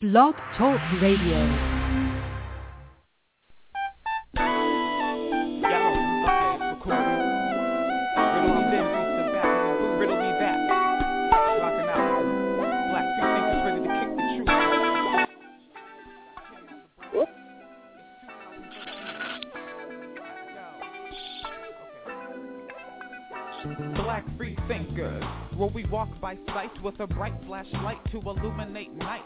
Blog Talk Radio. Black free thinkers, where we walk by sight with a bright flashlight to illuminate night.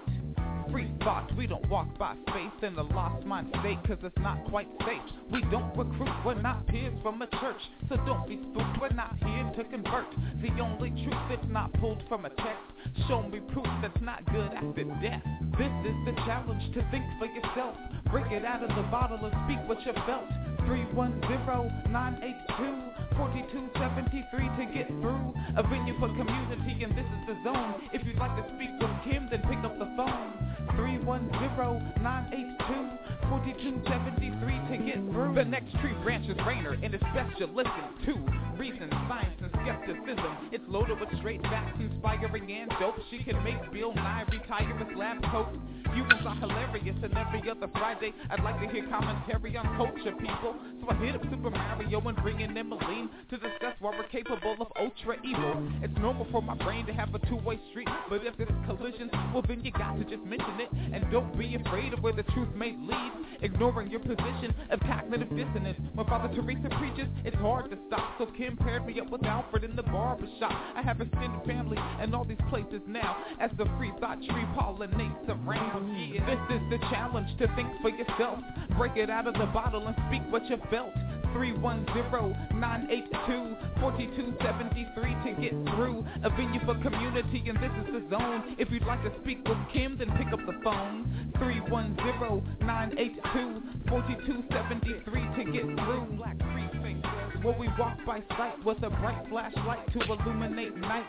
Free thought, we don't walk by faith in the lost mind state, cause it's not quite safe. We don't recruit, we're not peers from a church, so don't be spooked, we're not here to convert. The only truth that's not pulled from a text, show me proof that's not good after death. This is the challenge to think for yourself, break it out of the bottle and speak what you felt. 310-982-4273 to get through. A venue for community and this is the zone. If you'd like to speak with Kim, then pick up the phone. 310-982-4273 to get through. The next tree branch is Rainer and it's best you listen to. Reason, science, and skepticism. It's loaded with straight facts, inspiring and dope. She can make Bill Nye retire his lab coat. Humans are hilarious and every other Friday I'd like to hear commentary on culture people. So I hit up Super Mario and bring in Emmeline to discuss why we're capable of ultra evil. It's normal for my brain to have a two-way street, but if there's collisions, well then you got to just mention it. And don't be afraid of where the truth may lead, ignoring your position of cognitive dissonance. When Father Teresa preaches, it's hard to stop. So Kim paired me up with Alfred in the barbershop. I have extended family and all these places now as the free thought tree pollinates around. Yeah, this is the challenge to think for yourself. Break it out of the bottle and speak what you felt. 310-982-4273 to get through. A venue for community and this is the zone. If you'd like to speak with Kim, then pick up the phone. 310-982-4273 to get through. Black Free Where we walk by sight with a bright flashlight to illuminate night.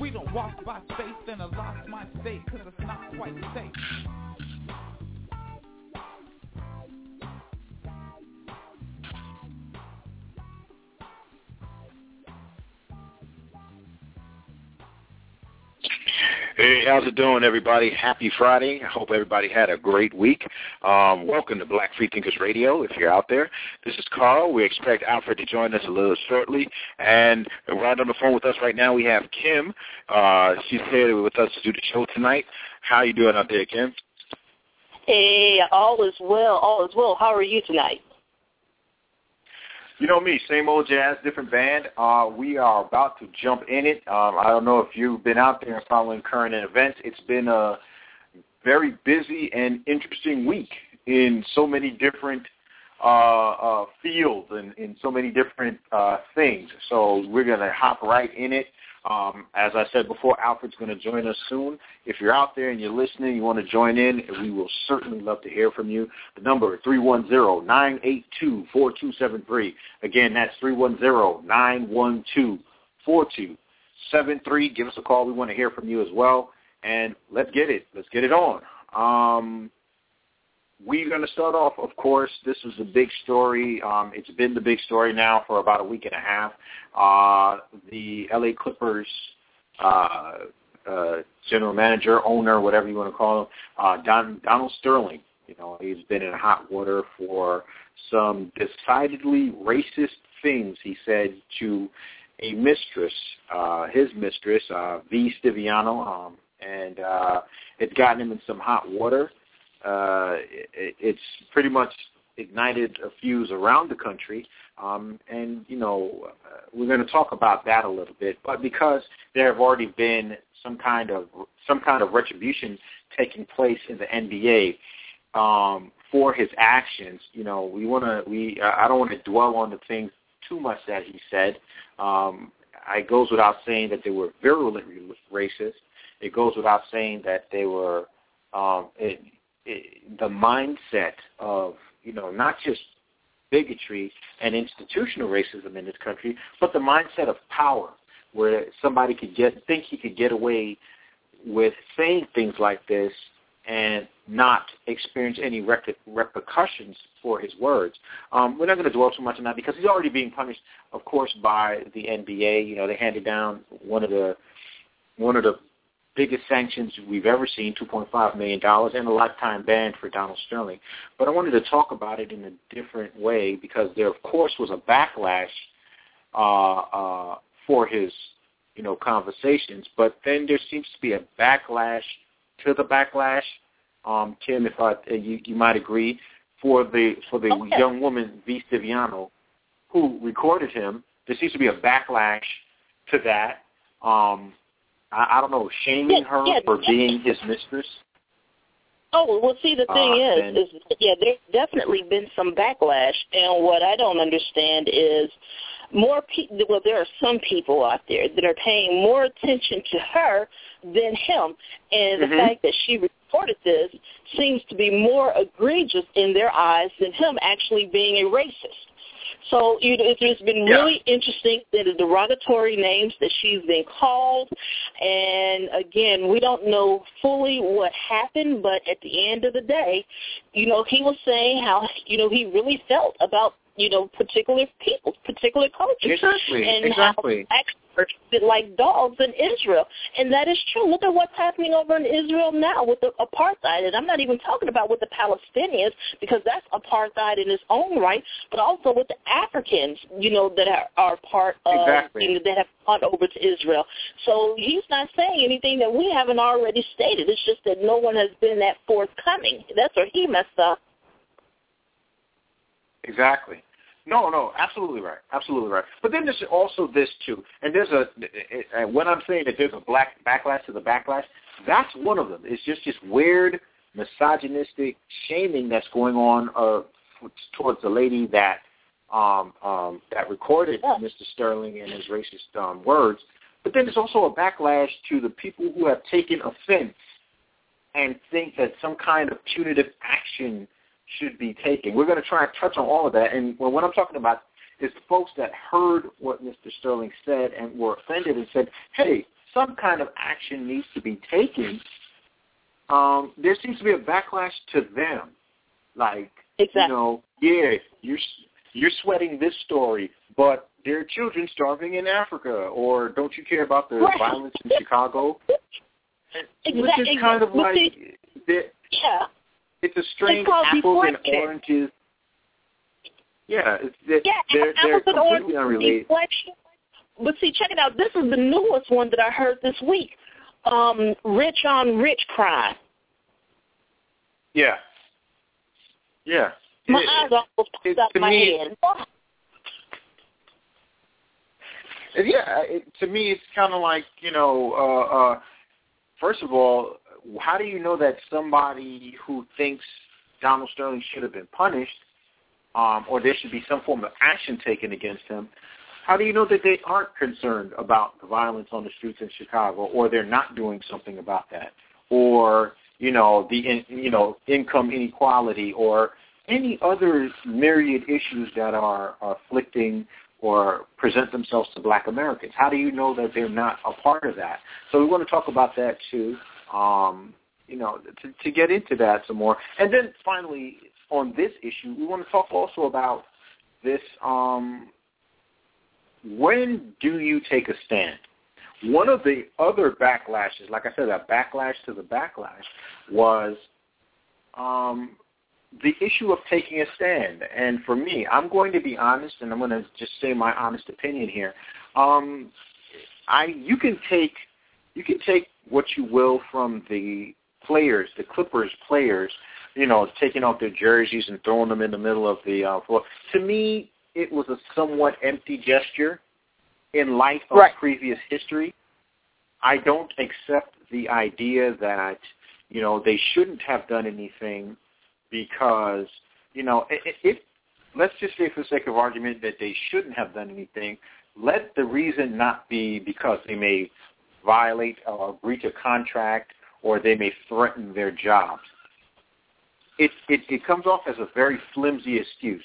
We don't walk by faith in I lost my state, cause it's not quite safe. Hey, how's it doing, everybody? Happy Friday. I hope everybody had a great week. Um, welcome to Black Free Thinkers Radio, if you're out there. This is Karl. We expect Alfred to join us a little shortly. And right on the phone with us right now, we have Kim. Uh, she's here with us to do the show tonight. How you doing out there, Kim? Hey, all is well. All is well. How are you tonight? You know me, same old jazz, different band. Uh, we are about to jump in it. Um, I don't know if you've been out there and following current events. It's been a very busy and interesting week in so many different uh, uh, fields and in so many different uh, things. So we're going to hop right in it. Um, as I said before, Alfred's going to join us soon. If you're out there and you're listening, you want to join in, we will certainly love to hear from you. The number is 310-982-4273. Again, that's 310-912-4273. Give us a call. We want to hear from you as well. And let's get it. Let's get it on. Um, we're going to start off, of course, this was a big story. Um, it's been the big story now for about a week and a half. Uh, the LA Clippers uh, uh, general manager, owner, whatever you want to call him, uh, Don, Donald Sterling. You know, he's been in hot water for some decidedly racist things he said to a mistress, uh, his mistress, uh, V. Stiviano, um, and uh, it's gotten him in some hot water uh, it, it's pretty much ignited a fuse around the country. Um, and, you know, uh, we're going to talk about that a little bit. But because there have already been some kind of some kind of retribution taking place in the NBA um, for his actions, you know, we want to we I don't want to dwell on the things too much that he said. Um, it goes without saying that they were virulently racist. It goes without saying that they were um, it, the mindset of you know not just bigotry and institutional racism in this country, but the mindset of power, where somebody could get think he could get away with saying things like this and not experience any repercussions for his words. Um, we're not going to dwell too much on that because he's already being punished, of course, by the NBA. You know, they handed down one of the one of the biggest sanctions we've ever seen, $2.5 million, and a lifetime ban for Donald Sterling. But I wanted to talk about it in a different way because there, of course, was a backlash uh, uh, for his, you know, conversations. But then there seems to be a backlash to the backlash. Um, Tim, if I, you, you might agree, for the for the Okay. young woman V. Stiviano, who recorded him. There seems to be a backlash to that. Um, I, I don't know, shaming Yeah, her yeah. for being his mistress. Oh well, see the thing Uh, is, and- is yeah, there's definitely been some backlash, and what I don't understand is more people. Well, there are some people out there that are paying more attention to her than him, and the Mhm. fact that she reported this seems to be more egregious in their eyes than him actually being a racist. So you know, it's been Yeah. really interesting the derogatory names that she's been called, and again, we don't know fully what happened, but at the end of the day, you know, he was saying how you know he really felt about you know particular people, particular cultures, Exactly, and exactly. how fit like dogs in Israel, and that is true. Look at what's happening over in Israel now with the apartheid, and I'm not even talking about with the Palestinians because that's apartheid in its own right, but also with the Africans, you know, that are, are part of Exactly. you know, that have gone over to Israel. So he's not saying anything that we haven't already stated. It's just that no one has been that forthcoming. That's where he messed up. Exactly. No, no, absolutely right, absolutely right. But then there's also this too, and there's a and when I'm saying that there's a black backlash to the backlash, that's one of them. It's just this weird misogynistic shaming that's going on uh, towards the lady that um, um, that recorded Yeah. Mr. Sterling and his racist um, words. But then there's also a backlash to the people who have taken offense and think that some kind of punitive action should be taken. We're going to try and touch on all of that. And well, what I'm talking about is folks that heard what Mr. Sterling said and were offended and said, hey, some kind of action needs to be taken. Um, there seems to be a backlash to them. Like, Exactly. you know, yeah, you're you're sweating this story, but there are children starving in Africa, or don't you care about the Right. violence in Chicago? Which is Exactly. kind of like Yeah. It's a strange called apples and oranges. Yeah, it's, they're, Yeah, they're, they're apples and oranges unrelated. deflection. But see, check it out. This is the newest one that I heard this week. Um, rich on rich crime. Yeah, yeah. My It- eyes almost popped out my me- head. yeah, it, to me, it's kind of like you know. Uh, uh, first of all, how do you know that somebody who thinks Donald Sterling should have been punished, um, or there should be some form of action taken against him? How do you know that they aren't concerned about the violence on the streets in Chicago, or they're not doing something about that, or you know the in, you know income inequality, or any other myriad issues that are, are afflicting or present themselves to Black Americans? How do you know that they're not a part of that? So we want to talk about that too. Um, you know, to, to get into that some more, and then finally on this issue, we want to talk also about this. Um, when do you take a stand? One of the other backlashes, like I said, a backlash to the backlash, was um, the issue of taking a stand. And for me, I'm going to be honest, and I'm going to just say my honest opinion here. Um, I you can take you can take what you will from the players, the Clippers players, you know, taking off their jerseys and throwing them in the middle of the uh, floor. To me, it was a somewhat empty gesture in light of Right. previous history. I don't accept the idea that you know they shouldn't have done anything because you know i- i- if let's just say for the sake of argument that they shouldn't have done anything, let the reason not be because they may violate or breach a contract or they may threaten their jobs. It, it, it comes off as a very flimsy excuse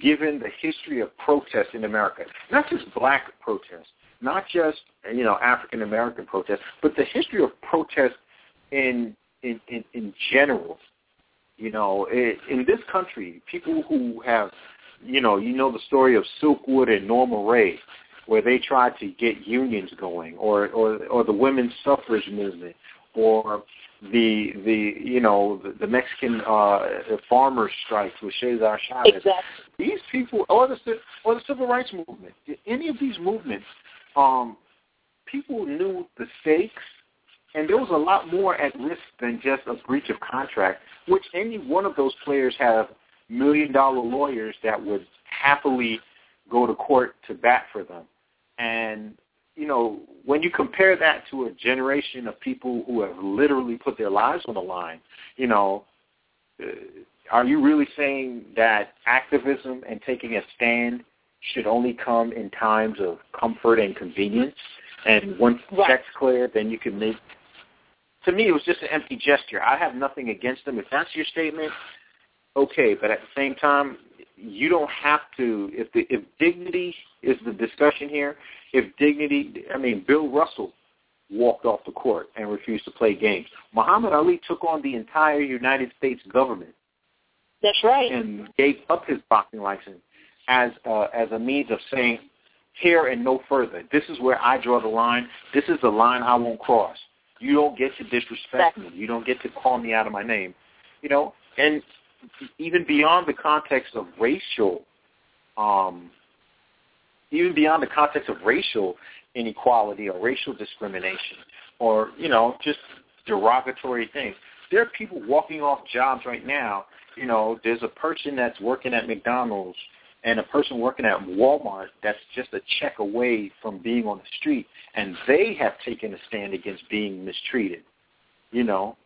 given the history of protest in America. Not just black protests, not just you know African American protests, but the history of protest in in, in, in general. You know, in this country, people who have, you know, you know the story of Silkwood and Norma Rae, where they tried to get unions going, or or or the women's suffrage movement, or the the you know the, the Mexican uh, farmers strikes with Cesar Chavez. Exactly. These people, or the or the civil rights movement, any of these movements, um, people knew the stakes, and there was a lot more at risk than just a breach of contract, which any one of those players have million dollar lawyers that would happily go to court to bat for them. And you know, when you compare that to a generation of people who have literally put their lives on the line, you know, uh, are you really saying that activism and taking a stand should only come in times of comfort and convenience? And once right. checks clear, then you can make. To me, it was just an empty gesture. I have nothing against them. If that's your statement, okay. But at the same time, you don't have to. If the if dignity is the discussion here, if dignity, I mean, Bill Russell walked off the court and refused to play games. Muhammad Ali took on the entire United States government. That's right. And gave up his boxing license as uh, as a means of saying, here and no further. This is where I draw the line. This is the line I won't cross. You don't get to disrespect me. You don't get to call me out of my name. You know, and even beyond the context of racial um, even beyond the context of racial inequality or racial discrimination or, you know, just derogatory things. There are people walking off jobs right now. You know, there's a person that's working at McDonald's and a person working at Walmart that's just a check away from being on the street, and they have taken a stand against being mistreated. You know,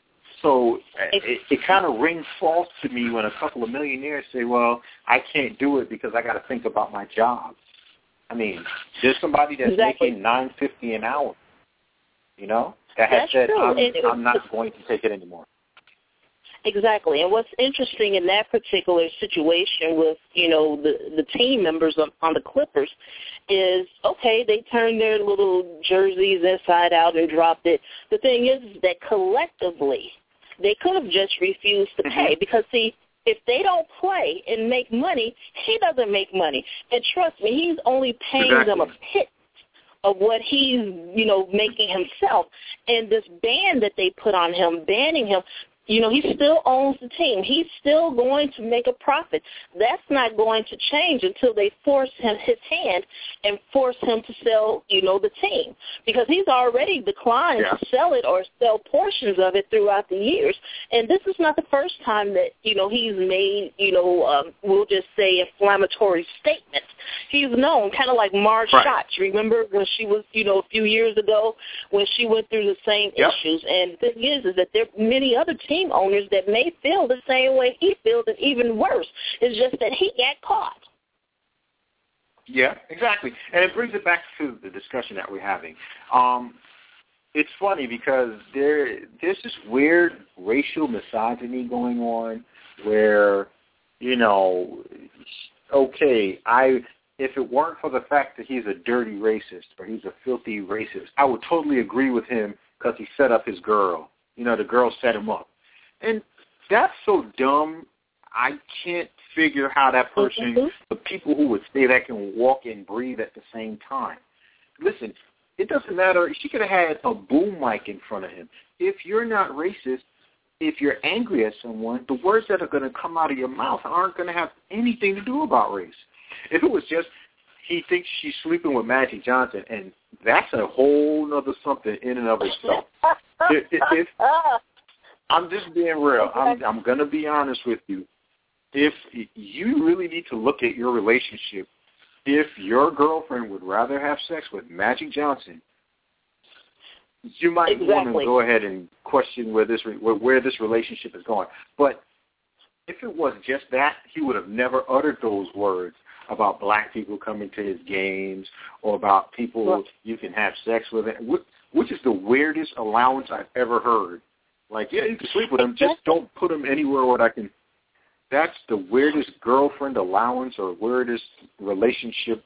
so it, it kind of rings false to me when a couple of millionaires say, "Well, I can't do it because I got to think about my job." I mean, there's somebody that's exactly. making nine fifty an hour, you know, that has said, true. I'm, I'm not going to take it anymore. Exactly. And what's interesting in that particular situation with, you know, the the team members on, on the Clippers is okay, they turned their little jerseys inside out and dropped it. The thing is that collectively they could have just refused to pay mm-hmm. because see, if they don't play and make money, he doesn't make money. And trust me, he's only paying exactly. them a pit of what he's, you know, making himself. And this ban that they put on him, banning him, you know, he still owns the team. He's still going to make a profit. That's not going to change until they force him his hand and force him to sell, you know, the team. Because he's already declined yeah. to sell it or sell portions of it throughout the years. And this is not the first time that, you know, he's made, you know, um, we'll just say inflammatory statements. He's known, kind of like Marge right. Schott. Remember when she was, you know, a few years ago when she went through the same yep. issues. And the thing is, is that there are many other teams team owners that may feel the same way he feels, and even worse. It's just that he got caught. Yeah, exactly. And it brings it back to the discussion that we're having. Um, it's funny because there there's this weird racial misogyny going on where, you know, okay, I if it weren't for the fact that he's a dirty racist or he's a filthy racist, I would totally agree with him because he set up his girl. You know, the girl set him up. And that's so dumb. I can't figure how that person, mm-hmm. the people who would say that can walk and breathe at the same time. Listen, it doesn't matter. She could have had a boom mic in front of him. If you're not racist, if you're angry at someone, the words that are going to come out of your mouth aren't going to have anything to do about race. If it was just he thinks she's sleeping with Magic Johnson, and that's a whole other something in and of itself. if, if, I'm just being real. I'm I'm going to be honest with you. If you really need to look at your relationship, if your girlfriend would rather have sex with Magic Johnson, you might exactly. want to go ahead and question where this where this relationship is going. But if it was just that, he would have never uttered those words about black people coming to his games or about people well, you can have sex with, which is the weirdest allowance I've ever heard like, yeah, you can sleep with him, just don't put him anywhere where I can. That's the weirdest girlfriend allowance or weirdest relationship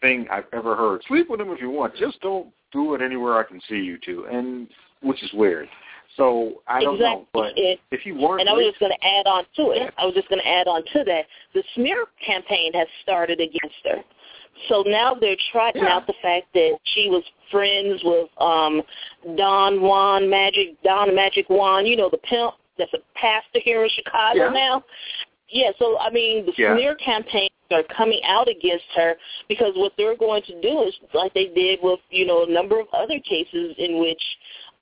thing I've ever heard. Sleep with him if you want, just don't do it anywhere I can see you two, and which is weird. So I don't exactly. know, but it, if you weren't, and I was just going to add on to it. Yeah. I was just going to add on to that. The smear campaign has started against her So now they're trotting Yeah. out the fact that she was friends with um Don Juan Magic Don Magic Juan, you know, the pimp that's a pastor here in Chicago Yeah. now. Yeah, so I mean the Yeah. smear campaigns are coming out against her because what they're going to do is like they did with, you know, a number of other cases in which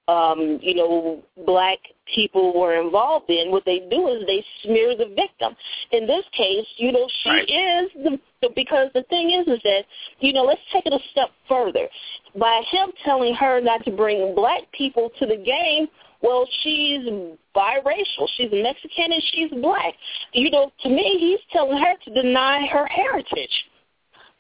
um, you know, black people were involved in, what they do is they smear the victim. In this case, you know, she Right. is the because the thing is is that, you know, let's take it a step further. By him telling her not to bring black people to the game, well, she's biracial. She's Mexican and she's black. You know, to me, he's telling her to deny her heritage.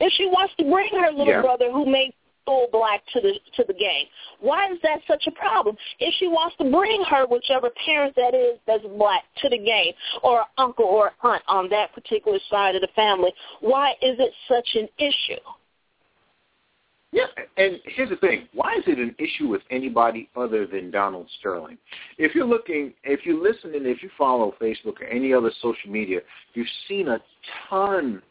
If she wants to bring her little Yeah. brother who may full black to the to the game. Why is that such a problem? If she wants to bring her whichever parent that is that's black to the game, or uncle or aunt on that particular side of the family, why is it such an issue? Yeah, and here's the thing. Why is it an issue with anybody other than Donald Sterling? If you're looking, if you listen and if you follow Facebook or any other social media, you've seen a ton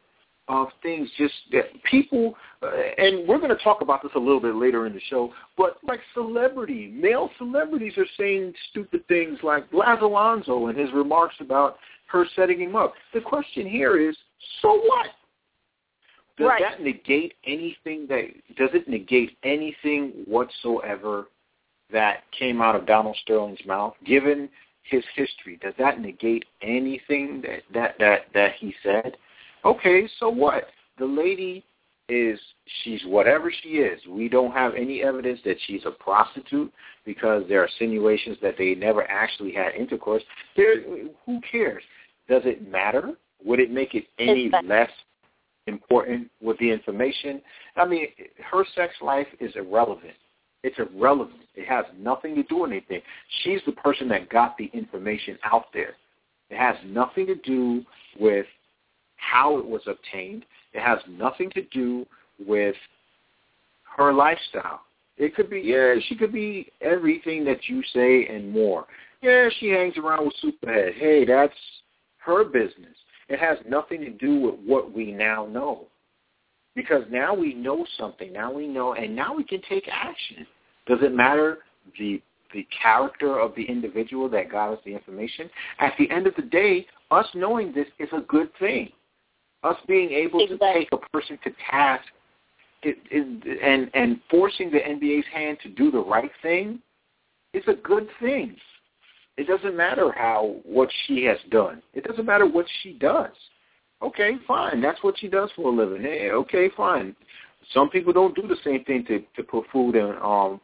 of things just that people, uh, and we're going to talk about this a little bit later in the show, but like celebrity, male celebrities are saying stupid things like Laz Alonso and his remarks about her setting him up. The question here is, so what? Does Right. that negate anything that does it negate anything whatsoever that came out of Donald Sterling's mouth, given his history? Does that negate anything that that that, that he said? Okay, so what? The lady is she's whatever she is. We don't have any evidence that she's a prostitute because there are insinuations that they never actually had intercourse. There who cares? Does it matter? Would it make it any less important with the information. I mean, her sex life is irrelevant. It's irrelevant. It has nothing to do with anything. She's the person that got the information out there. It has nothing to do with how it was obtained. It has nothing to do with her lifestyle. It could be, yeah, she could be everything that you say and more. Yeah, she hangs around with Superhead. Hey, that's her business. It has nothing to do with what we now know. Because now we know something. Now we know, and now we can take action. Does it matter the the character of the individual that got us the information? At the end of the day, us knowing this is a good thing. Us being able to take a person to task it, it, and and forcing the NBA's hand to do the right thing is a good thing. It doesn't matter how what she has done. It doesn't matter what she does. Okay, fine. That's what she does for a living. Hey, okay, fine. Some people don't do the same thing to to put food and um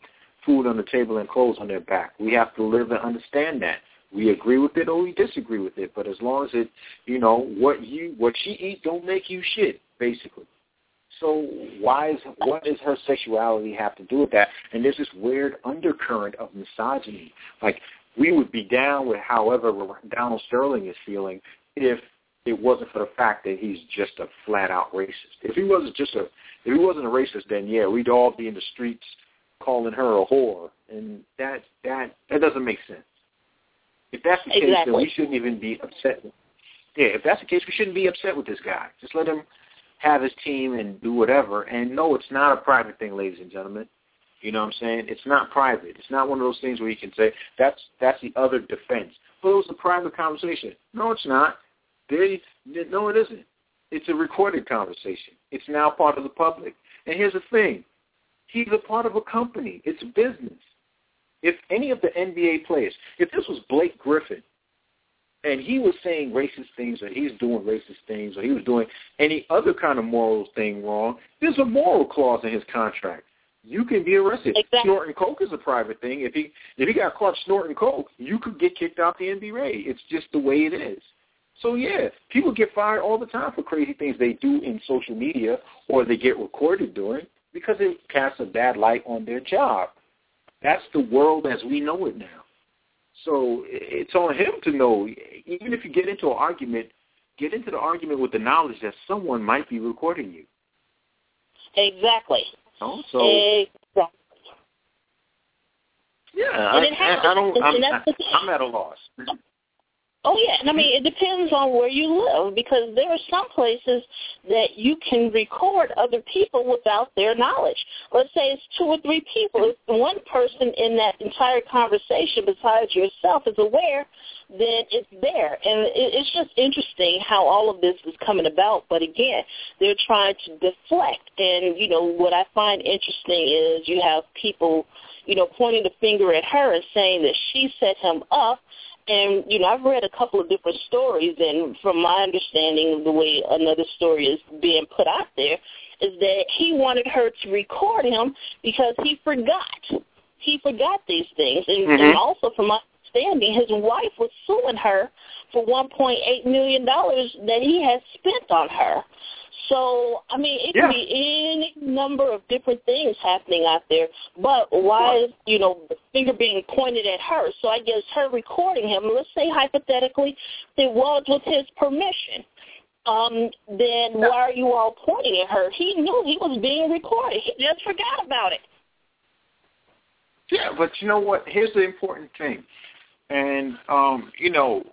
food on the table and clothes on their back. We have to live and understand that. We agree with it or we disagree with it, but as long as it, you know, what you what she eat don't make you shit, basically. So why is what does her sexuality have to do with that? And there's this weird undercurrent of misogyny. Like we would be down with however Donald Sterling is feeling if it wasn't for the fact that he's just a flat out racist. If he wasn't just a if he wasn't a racist then yeah, we'd all be in the streets calling her a whore. And that that that doesn't make sense. If that's the case then we shouldn't even be upset yeah, if that's the case we shouldn't be upset with this guy. Just let him have his team and do whatever. And no, it's not a private thing, ladies and gentlemen. You know what I'm saying? It's not private. It's not one of those things where you can say that's that's the other defense. But it was a private conversation. No, it's not. They, no, it isn't. It's a recorded conversation. It's now part of the public. And here's the thing: he's a part of a company. It's a business. If any of the NBA players, if this was Blake Griffin, and he was saying racist things, or he's doing racist things, or he was doing any other kind of moral thing wrong, there's a moral clause in his contract. You can be arrested. Exactly. Snorting coke is a private thing. If he if he got caught snorting coke, you could get kicked out the NBA. It's just the way it is. So yeah, people get fired all the time for crazy things they do in social media or they get recorded doing because it casts a bad light on their job. That's the world as we know it now. So it's on him to know. Even if you get into an argument, get into the argument with the knowledge that someone might be recording you. Exactly. So exactly. yeah, And I. I, I don't. I'm, thing. I'm at a loss. Oh yeah, and I mean it depends on where you live because there are some places that you can record other people without their knowledge. Let's say it's two or three people. If one person in that entire conversation besides yourself is aware, then it's there. And it's just interesting how all of this is coming about. But again, they're trying to deflect. And you know what I find interesting is you have people, you know, pointing the finger at her and saying that she set him up and you know, I've read a couple of different stories, and from my understanding, the way another story is being put out there is that he wanted her to record him because he forgot. He forgot these things, and, mm-hmm. and also from my understanding, his wife was suing her for 1.8 million dollars that he had spent on her. So, I mean, it yeah. could be any number of different things happening out there. But why is, you know, the finger being pointed at her? So I guess her recording him, let's say hypothetically, it was with his permission. Um, then why are you all pointing at her? He knew he was being recorded. He just forgot about it. Yeah, but you know what? Here's the important thing. And, um, you know,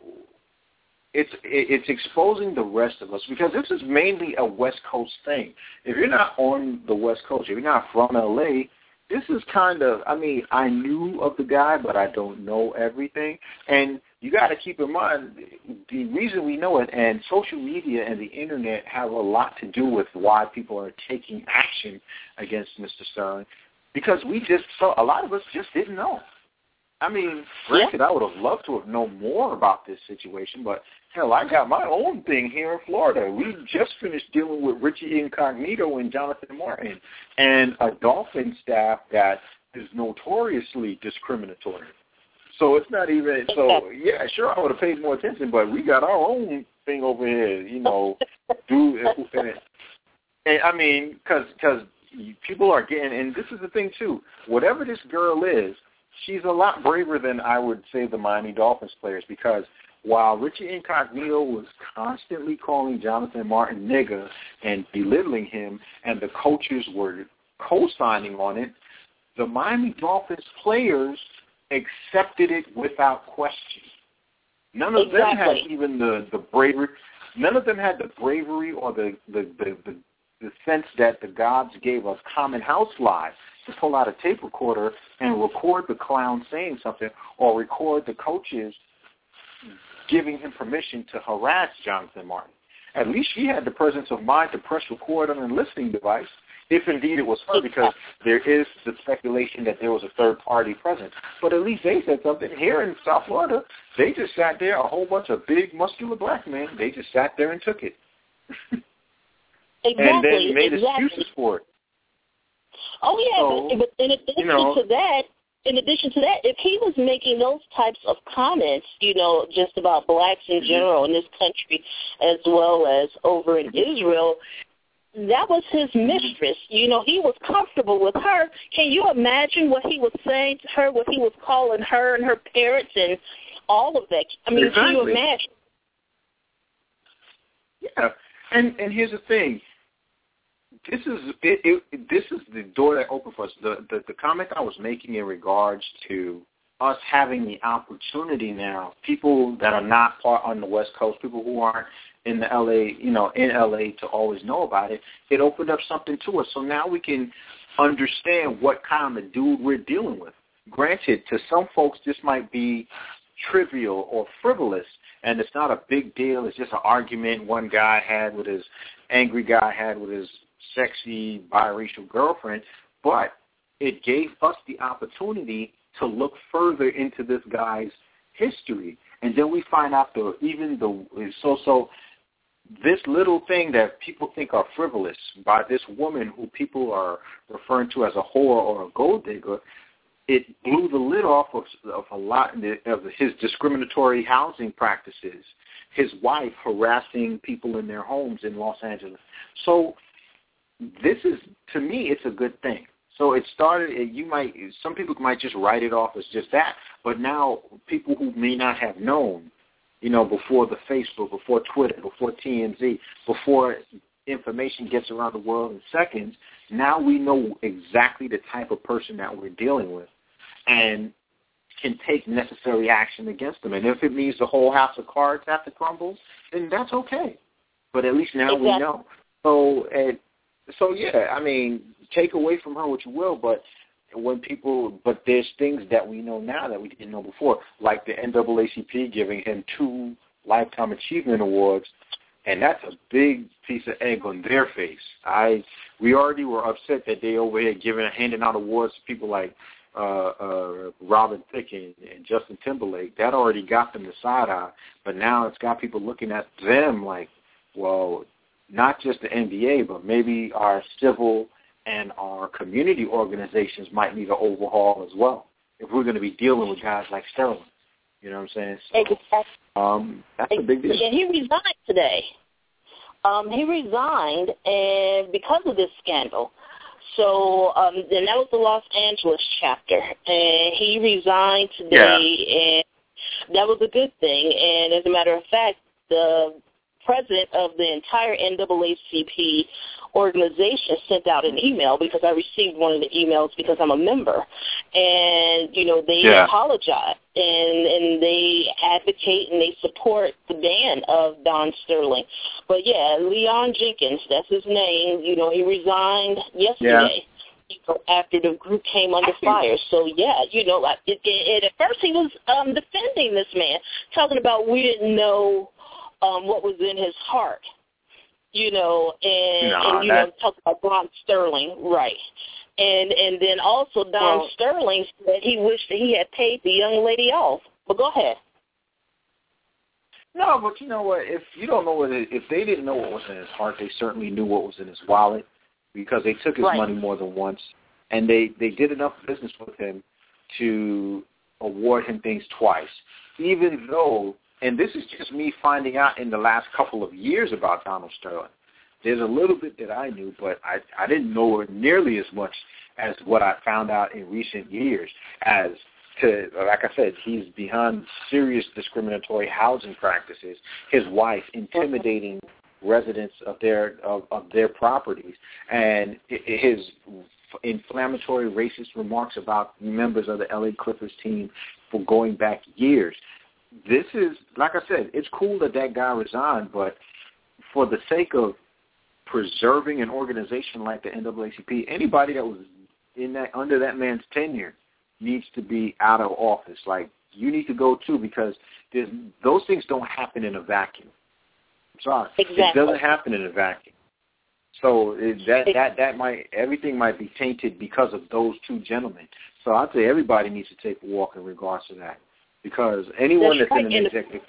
it's it's exposing the rest of us because this is mainly a West Coast thing. If you're not on the West Coast, if you're not from LA, this is kind of I mean, I knew of the guy, but I don't know everything. And you got to keep in mind the reason we know it and social media and the internet have a lot to do with why people are taking action against Mr. Sterling because we just saw a lot of us just didn't know. I mean, granted, yeah. I would have loved to have known more about this situation, but hell, I got my own thing here in Florida. We just finished dealing with Richie Incognito and Jonathan Martin, and a Dolphin staff that is notoriously discriminatory. So it's not even so. Yeah, sure, I would have paid more attention, but we got our own thing over here. You know, do and, and I mean, because because people are getting, and this is the thing too. Whatever this girl is, she's a lot braver than I would say the Miami Dolphins players because while Richie Incognito was constantly calling Jonathan Martin nigger and belittling him, and the coaches were co-signing on it, the Miami Dolphins players accepted it without question. None of exactly. them had even the the bravery. None of them had the bravery or the the the, the the sense that the gods gave us common house lives to pull out a tape recorder and record the clown saying something or record the coaches giving him permission to harass Jonathan Martin. At least she had the presence of mind to press record on a listening device, if indeed it was her, because there is the speculation that there was a third party present. But at least they said something. Here in South Florida, they just sat there, a whole bunch of big, muscular black men, they just sat there and took it. exactly, and then made exactly. excuses for it. Oh yeah, so, but, but in addition you know, to that, in addition to that, if he was making those types of comments, you know, just about blacks in mm-hmm. general in this country, as well as over in mm-hmm. Israel, that was his Mm-hmm. mistress. You know, he was comfortable with her. Can you imagine what he was saying to her, what he was calling her and her parents and all of that? I mean, exactly. can you imagine? Yeah, and and here's the thing this is it, it, this is the door that opened for us. The, the the comment I was making in regards to us having the opportunity now, people that are not part on the West Coast, people who aren't in the LA, you know, in LA to always know about it, it opened up something to us. So now we can understand what kind of dude we're dealing with. Granted, to some folks this might be trivial or frivolous, and it's not a big deal. It's just an argument one guy had with his angry guy had with his sexy biracial girlfriend, but it gave us the opportunity to look further into this guy's history. And then we find out the even the so so this little thing that people think are frivolous by this woman who people are referring to as a whore or a gold digger, it blew the lid off of, of a lot of his discriminatory housing practices, his wife harassing people in their homes in Los Angeles. So this is to me it's a good thing. So it started. You might some people might just write it off as just that, but now people who may not have known, you know, before the Facebook, before Twitter, before TMZ, before information gets around the world in seconds, now we know exactly the type of person that we're dealing with, and can take necessary action against them. And if it means the whole house of cards have to crumble, then that's okay. But at least now exactly. we know. So, and, so yeah, I mean, take away from her what you will, but when people, but there's things that we know now that we didn't know before, like the NAACP giving him two lifetime achievement awards, and that's a big piece of egg on their face. I we already were upset that they over here giving handing out awards to people like uh, uh, Robin Thicke and, and Justin Timberlake. That already got them the side eye, but now it's got people looking at them like, well, not just the NBA, but maybe our civil and our community organizations might need an overhaul as well if we're going to be dealing with guys like Sterling. You know what I'm saying? So, Exactly. um, that's a big deal. And he resigned today. Um, he resigned, and because of this scandal. So, um, and that was the Los Angeles chapter, and he resigned today, and that was a good thing. And as a matter of fact, the president of the entire NAACP organization sent out an email because I received one of the emails because I'm a member, and you know they Yeah. apologize and and they advocate and they support the ban of Don Sterling. But yeah, Leon Jenkins, that's his name. You know he resigned yesterday. Know, after the group came under fire, so yeah, you know, like it, it, at first he was um defending this man, talking about we didn't know um what was in his heart, you know, and, No, and you that- know, talk about Don Sterling, right? And and then also Don Well- Sterling said he wished that he had paid the young lady off. But go ahead. No, but you know what? If you don't know what, it, if they didn't know what was in his heart, they certainly knew what was in his wallet because they took his Right. money more than once, and they they did enough business with him to award him things twice, even though. And this is just me finding out in the last couple of years about Donald Sterling. There's a little bit that I knew, but I I didn't know nearly as much as what I found out in recent years. As to like I said, he's behind serious discriminatory housing practices. His wife intimidating residents of their of, of their properties, and his inflammatory racist remarks about members of the LA Clippers team for going back years. This is like I said, it's cool that that guy resigned, but for the sake of preserving an organization like the NAACP, anybody that was in that under that man's tenure needs to be out of office. Like you need to go too because there's, those things don't happen in a vacuum. I'm sorry, it doesn't happen in a vacuum. So it, that that that might everything might be tainted because of those two gentlemen. So I'd say everybody needs to take a walk in regards to that because anyone That's that's, in right, an and- executive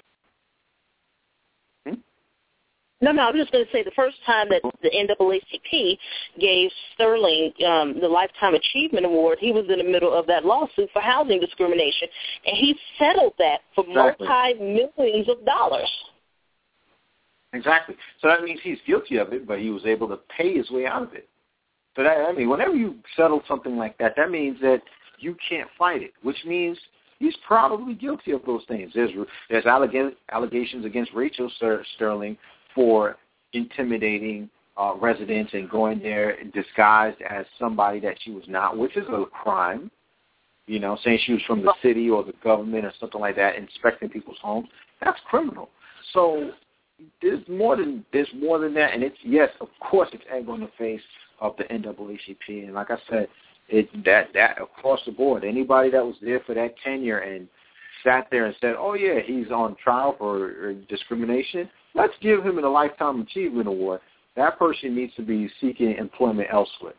No, no, I'm just going to say the first time that the NAACP gave Sterling um, the Lifetime Achievement Award, he was in the middle of that lawsuit for housing discrimination, and he settled that for Exactly. multi-millions of dollars. Exactly. So that means he's guilty of it, but he was able to pay his way out of it. So that I mean, whenever you settle something like that, that means that you can't fight it, which means he's probably guilty of those things. There's there's allega- allegations against Rachel Ster- Sterling for intimidating uh, residents and going there disguised as somebody that she was not, which is a crime. You know, saying she was from the city or the government or something like that, inspecting people's homes. That's criminal. So there's more than there's more than that, and it's yes, of course, it's egg on the face of the NAACP, and like I said, it that that across the board, anybody that was there for that tenure and sat there and said, oh yeah, he's on trial for uh, discrimination, let's give him a lifetime achievement award. That person needs to be seeking employment elsewhere.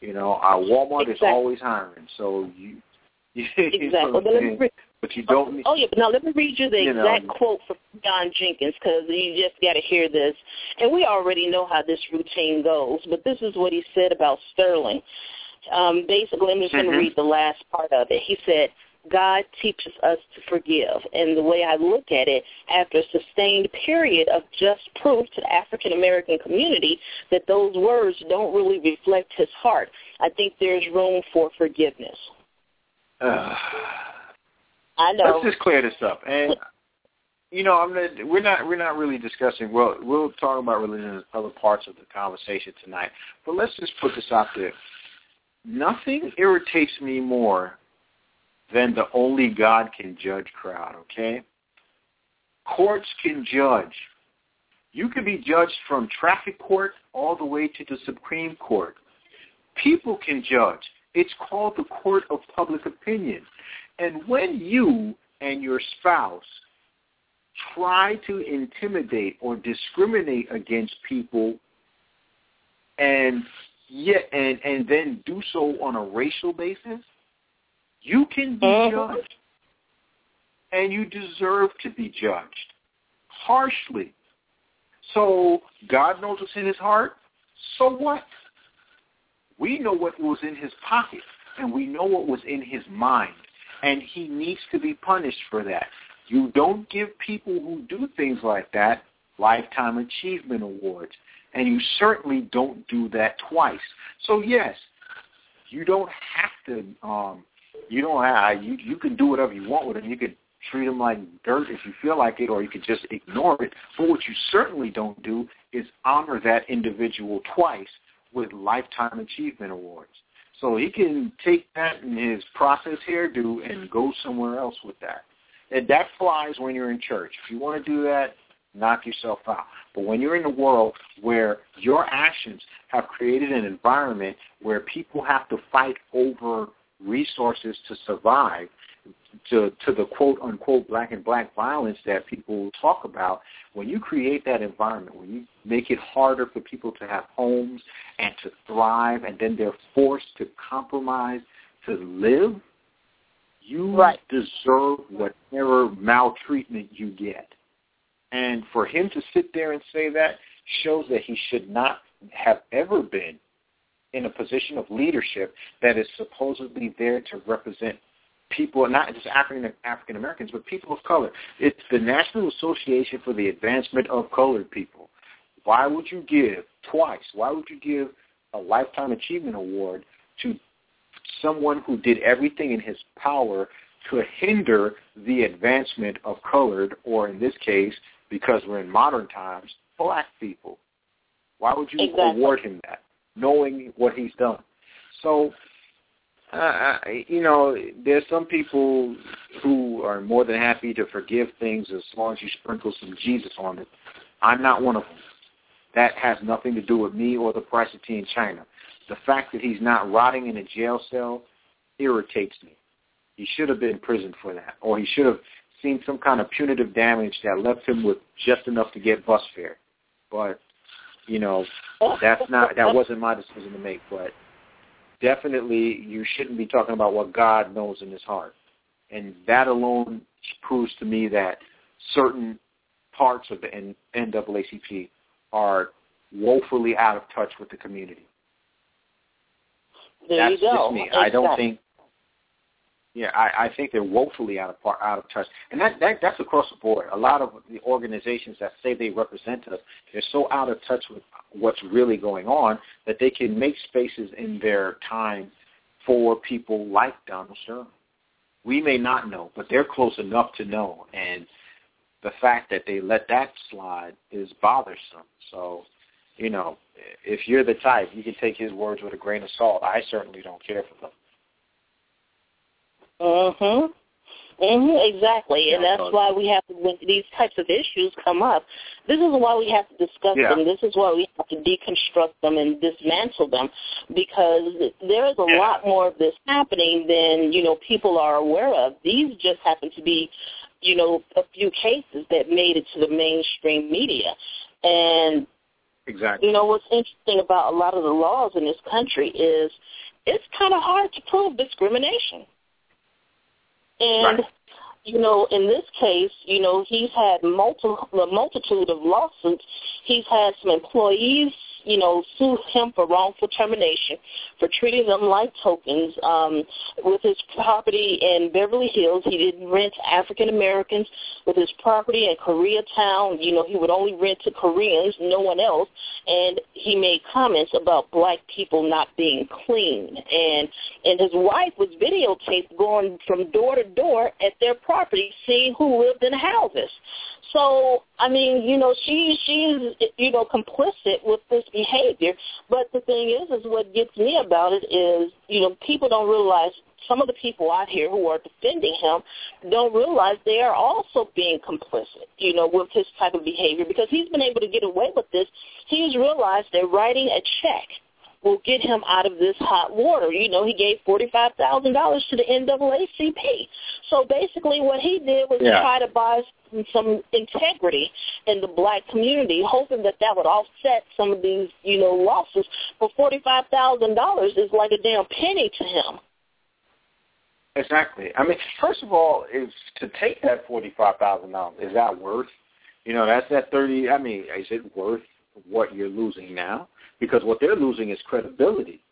You know, our Walmart Exactly. is always hiring, so you. you know Exactly. But I'm let me saying? but you don't need. Oh yeah, but now let me read you the You know. exact quote from Don Jenkins because you just got to hear this. And we already know how this routine goes, but this is what he said about Sterling. Um, basically, I'm just going to read the last part of it. He said, God teaches us to forgive. And the way I look at it, after a sustained period of just proof to the African American community that those words don't really reflect his heart, I think there's room for forgiveness. I know. Let's just clear this up. And you know, I'm not, we're not we're not really discussing. Well, we'll talk about religion in other parts of the conversation tonight. But let's just put this out there. Nothing irritates me more than the only God can judge crowd, okay? Courts can judge. You can be judged from traffic court all the way to the Supreme Court. People can judge. It's called the court of public opinion. And when you and your spouse try to intimidate or discriminate against people and yet and, and then do so on a racial basis, you can be Mhm. judged. And you deserve to be judged harshly. So God knows what's in his heart. So what? We know what was in his pocket, and we know what was in his mind, and he needs to be punished for that. You don't give people who do things like that lifetime achievement awards, and you certainly don't do that twice. So yes, you don't have to. Um, you don't have. You you can do whatever you want with them. You could treat them like dirt if you feel like it, or you could just ignore it. But what you certainly don't do is honor that individual twice with lifetime achievement awards. So he can take that in his process hairdo and go somewhere else with that. And that flies when you're in church. If you want to do that, knock yourself out. But when you're in a world where your actions have created an environment where people have to fight over resources to survive, to to the quote unquote black and black violence that people talk about, when you create that environment, when you make it harder for people to have homes and to thrive, and then they're forced to compromise to live, you Right. deserve whatever maltreatment you get. And for him to sit there and say that shows that he should not have ever been in a position of leadership that is supposedly there to represent people, not just African African Americans, but people of color. It's the National Association for the Advancement of Colored People. Why would you give twice? Why would you give a lifetime achievement award to someone who did everything in his power to hinder the advancement of colored, or in this case, because we're in modern times, black people? Why would you Exactly. award him that, knowing what he's done? So uh, I- you know, there's some people who are more than happy to forgive things as long as you sprinkle some Jesus on it. I'm not one of them. That has nothing to do with me or the price of tea in China. The fact that he's not rotting in a jail cell irritates me. He should have been in prison for that, or he should have seen some kind of punitive damage that left him with just enough to get bus fare. But you know, that's not that wasn't my decision to make. But definitely you shouldn't be talking about what God knows in his heart. And that alone proves to me that certain parts of the N- NAACP are woefully out of touch with the community. There That's you go. just me. I don't think. Yeah, I, I think they're woefully out of par- out of touch, and that, that that's across the board. A lot of the organizations that say they represent us, they're so out of touch with what's really going on that they can make spaces in their time for people like Donald Sterling. We may not know, but they're close enough to know, and the fact that they let that slide is bothersome. So, you know, if you're the type, you can take his words with a grain of salt. I certainly don't care for them. Mhm. Mhm. Exactly, and that's why we have to when these types of issues come up. This is why we have to discuss Yeah. them. This is why we have to deconstruct them and dismantle them, because there is a Yeah. lot more of this happening than you know people are aware of. These just happen to be, you know, a few cases that made it to the mainstream media, and Exactly. you know what's interesting about a lot of the laws in this country is it's kind of hard to prove discrimination. And Right. You know, in this case, you know, he's had multi- a multitude of lawsuits. He's had some employees, you know, sue him for wrongful termination for treating them like tokens. Um, with his property in Beverly Hills, he didn't rent to African Americans. With his property in Koreatown, you know, he would only rent to Koreans, no one else. And he made comments about black people not being clean. And and his wife was videotaped going from door to door at their property, seeing who lived in houses. So I mean, you know, she she's you know complicit with this behavior. But the thing is, is what gets me about it is you know people don't realize some of the people out here who are defending him don't realize they are also being complicit, you know, with his type of behavior because he's been able to get away with this. He's realized that writing a check will get him out of this hot water. You know, he gave forty-five thousand dollars to the NAACP. So basically, what he did was yeah. try to buy some integrity in the black community, hoping that that would offset some of these, you know, losses. But forty-five thousand dollars is like a damn penny to him. Exactly. I mean, first of all, is to take that forty-five thousand dollars. Is that worth? You know, that's that thirty. I mean, is it worth what you're losing now? Because what they're losing is credibility.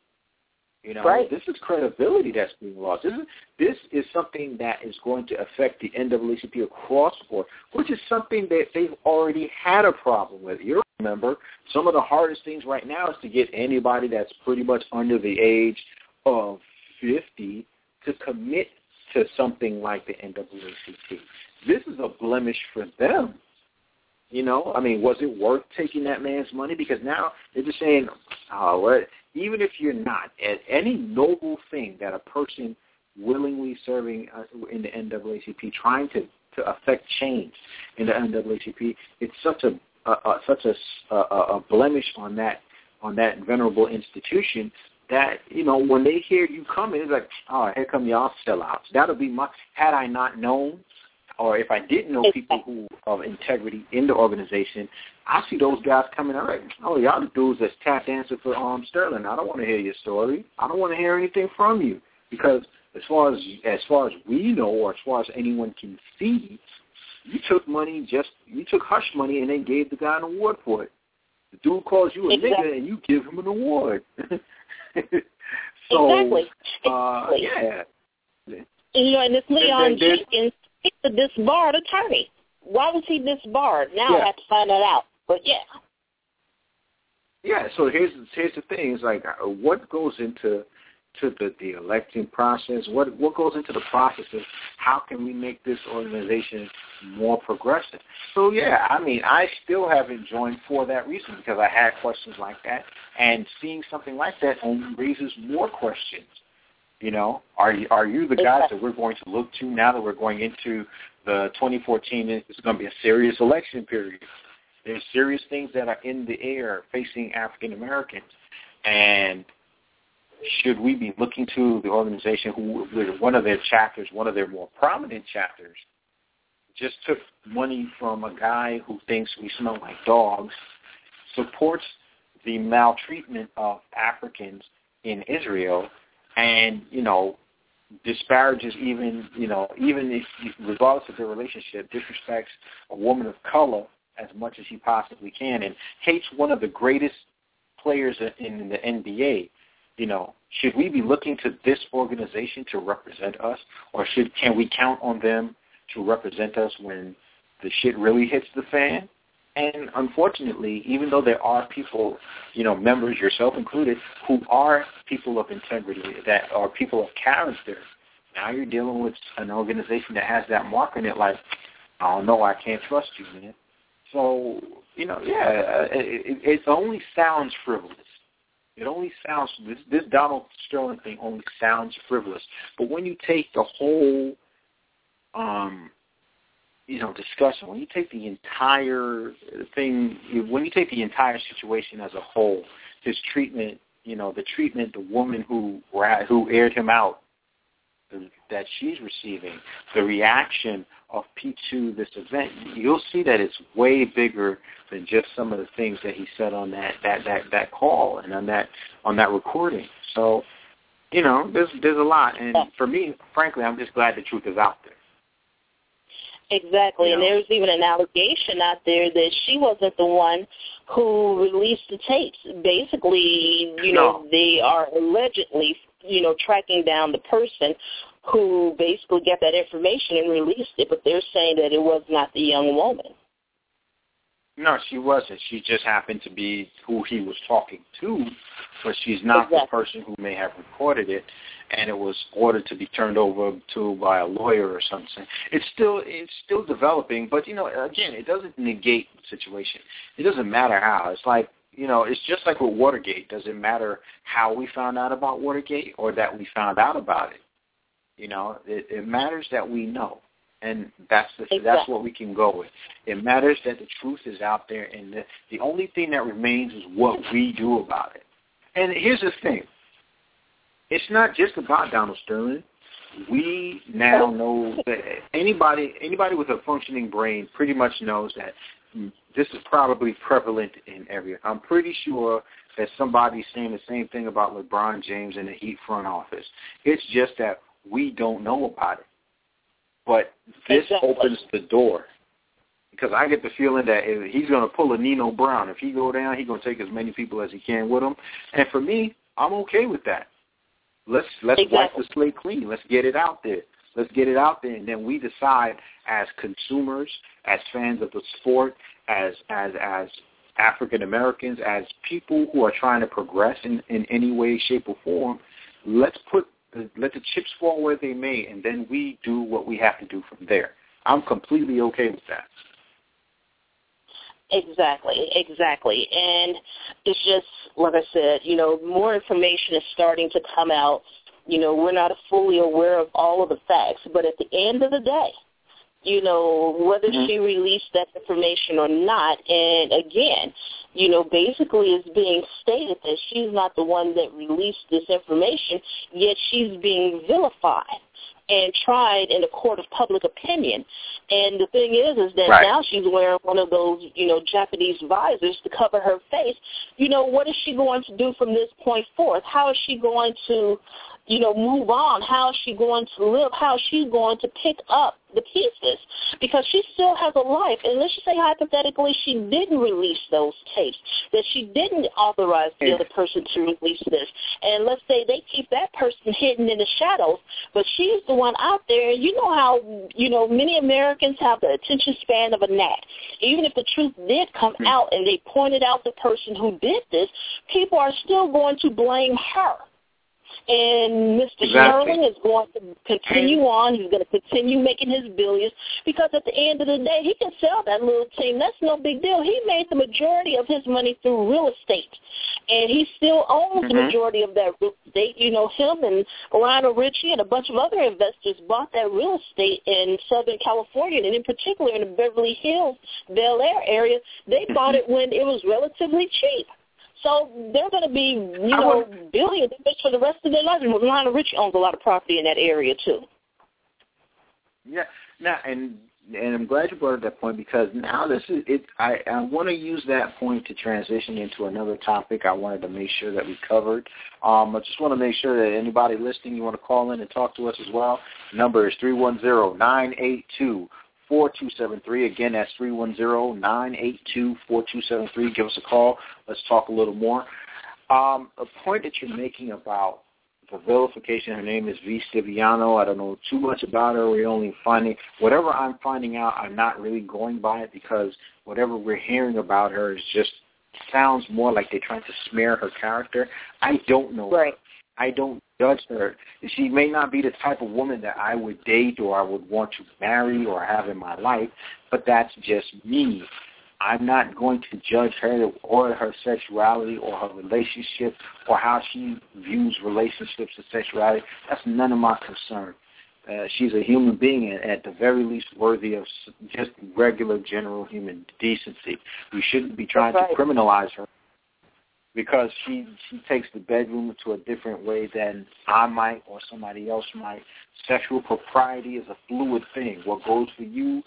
You know, right. this is credibility that's being lost. This is this is something that is going to affect the NAACP across the board, which is something that they've already had a problem with. You remember some of the hardest things right now is to get anybody that's pretty much under the age of fifty to commit to something like the NAACP. This is a blemish for them. You know, I mean, was it worth taking that man's money? Because now they're just saying, oh, what? Even if you're not, at any noble thing that a person willingly serving uh, in the NAACP, trying to to affect change in the NAACP, it's such a, a, such a, a, a blemish on that on that venerable institution that you know when they hear you coming, it's like, oh, here come y'all sellouts. That'll be my. Had I not known, or if I didn't know people who of integrity in the organization, I see those guys coming. All right, oh y'all the dudes that's tap dancing for um Sterling. I don't want to hear your story. I don't want to hear anything from you because as far as as far as we know, or as far as anyone can see, you took money just you took hush money and then gave the guy an award for it. The dude calls you a exactly. nigga and you give him an award. so, exactly. Uh, exactly. yeah. You know, and this Leon Jenkins, he's a disbarred attorney. Why was he disbarred? Now yeah. I have to find that out. But yeah. Yeah. So here's here's the thing: It's like uh, what goes into to the, the election process? What what goes into the process of how can we make this organization more progressive? So yeah, I mean, I still haven't joined for that reason because I had questions like that, and seeing something like that only raises more questions. You know, are you are you the guys that we're going to look to now that we're going into the 2014? It's going to be a serious election period. There's serious things that are in the air facing African Americans, and should we be looking to the organization who, one of their chapters, one of their more prominent chapters, just took money from a guy who thinks we smell like dogs, supports the maltreatment of Africans in Israel, and you know disparages even you know even if regardless of their relationship disrespects a woman of color as much as he possibly can and hates one of the greatest players in the NBA you know, should we be looking to this organization to represent us, or should can we count on them to represent us when the shit really hits the fan? And unfortunately, even though there are people, you know, members, yourself included, who are people of integrity, that are people of character, now you're dealing with an organization that has that mark in it, like, I don't know, I can't trust you, man. So, you know, yeah, it, it, it only sounds frivolous. It only sounds this this Donald Sterling thing only sounds frivolous, but when you take the whole, um, you know, discussion, when you take the entire thing, when you take the entire situation as a whole, his treatment, you know, the treatment, the woman who who aired him out, uh, that she's receiving, the reaction of Pete to this event, you'll see that it's way bigger than just some of the things that he said on that that that that call and on that on that recording. So, you know, there's there's a lot, and for me, frankly, I'm just glad the truth is out there. Exactly, and there's even an allegation out there that she wasn't the one who released the tapes. Basically, you know, they are allegedly, you know, tracking down the person who basically got that information and released it, but they're saying that it was not the young woman. No, she wasn't. She just happened to be who he was talking to, but she's not exactly. the person who may have recorded it, and it was ordered to be turned over to by a lawyer or something. It's still it's still developing, but you know, again, it doesn't negate the situation. It doesn't matter how. It's like you know, it's just like with Watergate. Does it matter how we found out about Watergate or that we found out about it? You know, it, it matters that we know and that's the, exactly. that's what we can go with. It matters that the truth is out there, and the, the only thing that remains is what we do about it. And here's the thing: it's not just about Donald Sterling. We now know that anybody anybody with a functioning brain pretty much knows that this is probably prevalent in every. I'm pretty sure that somebody's saying the same thing about LeBron James in the Heat front office. It's just that we don't know about it. But this exactly. opens the door because I get the feeling that if he's going to pull a Nino Brown. If he go down, he's going to take as many people as he can with him. And for me, I'm okay with that. Let's let's exactly. wipe the slate clean. Let's get it out there. Let's get it out there, and then we decide as consumers, as fans of the sport, as as as African Americans, as people who are trying to progress in in any way, shape, or form. Let's put let the chips fall where they may, and then we do what we have to do from there. I'm completely okay with that. Exactly, exactly. And it's just, like I said, you know, more information is starting to come out. You know, we're not fully aware of all of the facts, but at the end of the day, you know, whether mm-hmm. she released that information or not. And again, you know, basically it's being stated that she's not the one that released this information, yet she's being vilified and tried in a court of public opinion. And the thing is, is that right. now she's wearing one of those, you know, Japanese visors to cover her face. You know, what is she going to do from this point forth? How is she going to, you know, move on? How is she going to live? How is she going to pick up the pieces? Because she still has a life. And let's just say hypothetically she didn't release those tapes, that she didn't authorize the other person to release this. And let's say they keep that person hidden in the shadows, but she's the one out there. You know how, you know, many Americans have the attention span of a gnat. Even if the truth did come Hmm. out and they pointed out the person who did this, people are still going to blame her. And Mr. Exactly. Sterling is going to continue on. He's going to continue making his billions because at the end of the day, he can sell that little team. That's no big deal. He made the majority of his money through real estate, and he still owns the Mhm. majority of that real estate. You know, him and Lionel Richie and a bunch of other investors bought that real estate in Southern California, and in particular in the Beverly Hills, Bel Air area. They bought it when it was relatively cheap. So they're going to be, you know, billionaires for the rest of their lives. And Lionel Richie owns a lot of property in that area too. Yeah. Now, and and I'm glad you brought up that point because now this is it. I I want to use that point to transition into another topic. I wanted to make sure that we covered. Um, I just want to make sure that anybody listening, you want to call in and talk to us as well. number is three one zero nine eight two. 4273. Again, that's 310-982-4273. Give us a call. Let's talk a little more. Um, a point that you're making about the vilification, her name is V. Stiviano. I don't know too much about her. We're only finding, whatever I'm finding out, I'm not really going by it because whatever we're hearing about her is just sounds more like they're trying to smear her character. I don't know. Right. I don't judge her. She may not be the type of woman that I would date or I would want to marry or have in my life, but that's just me. I'm not going to judge her or her sexuality or her relationship or how she views relationships and sexuality. That's none of my concern. Uh, she's a human being and at the very least worthy of just regular general human decency. We shouldn't be trying That's to criminalize her because she she takes the bedroom to a different way than I might or somebody else might. Sexual propriety is a fluid thing. What goes for you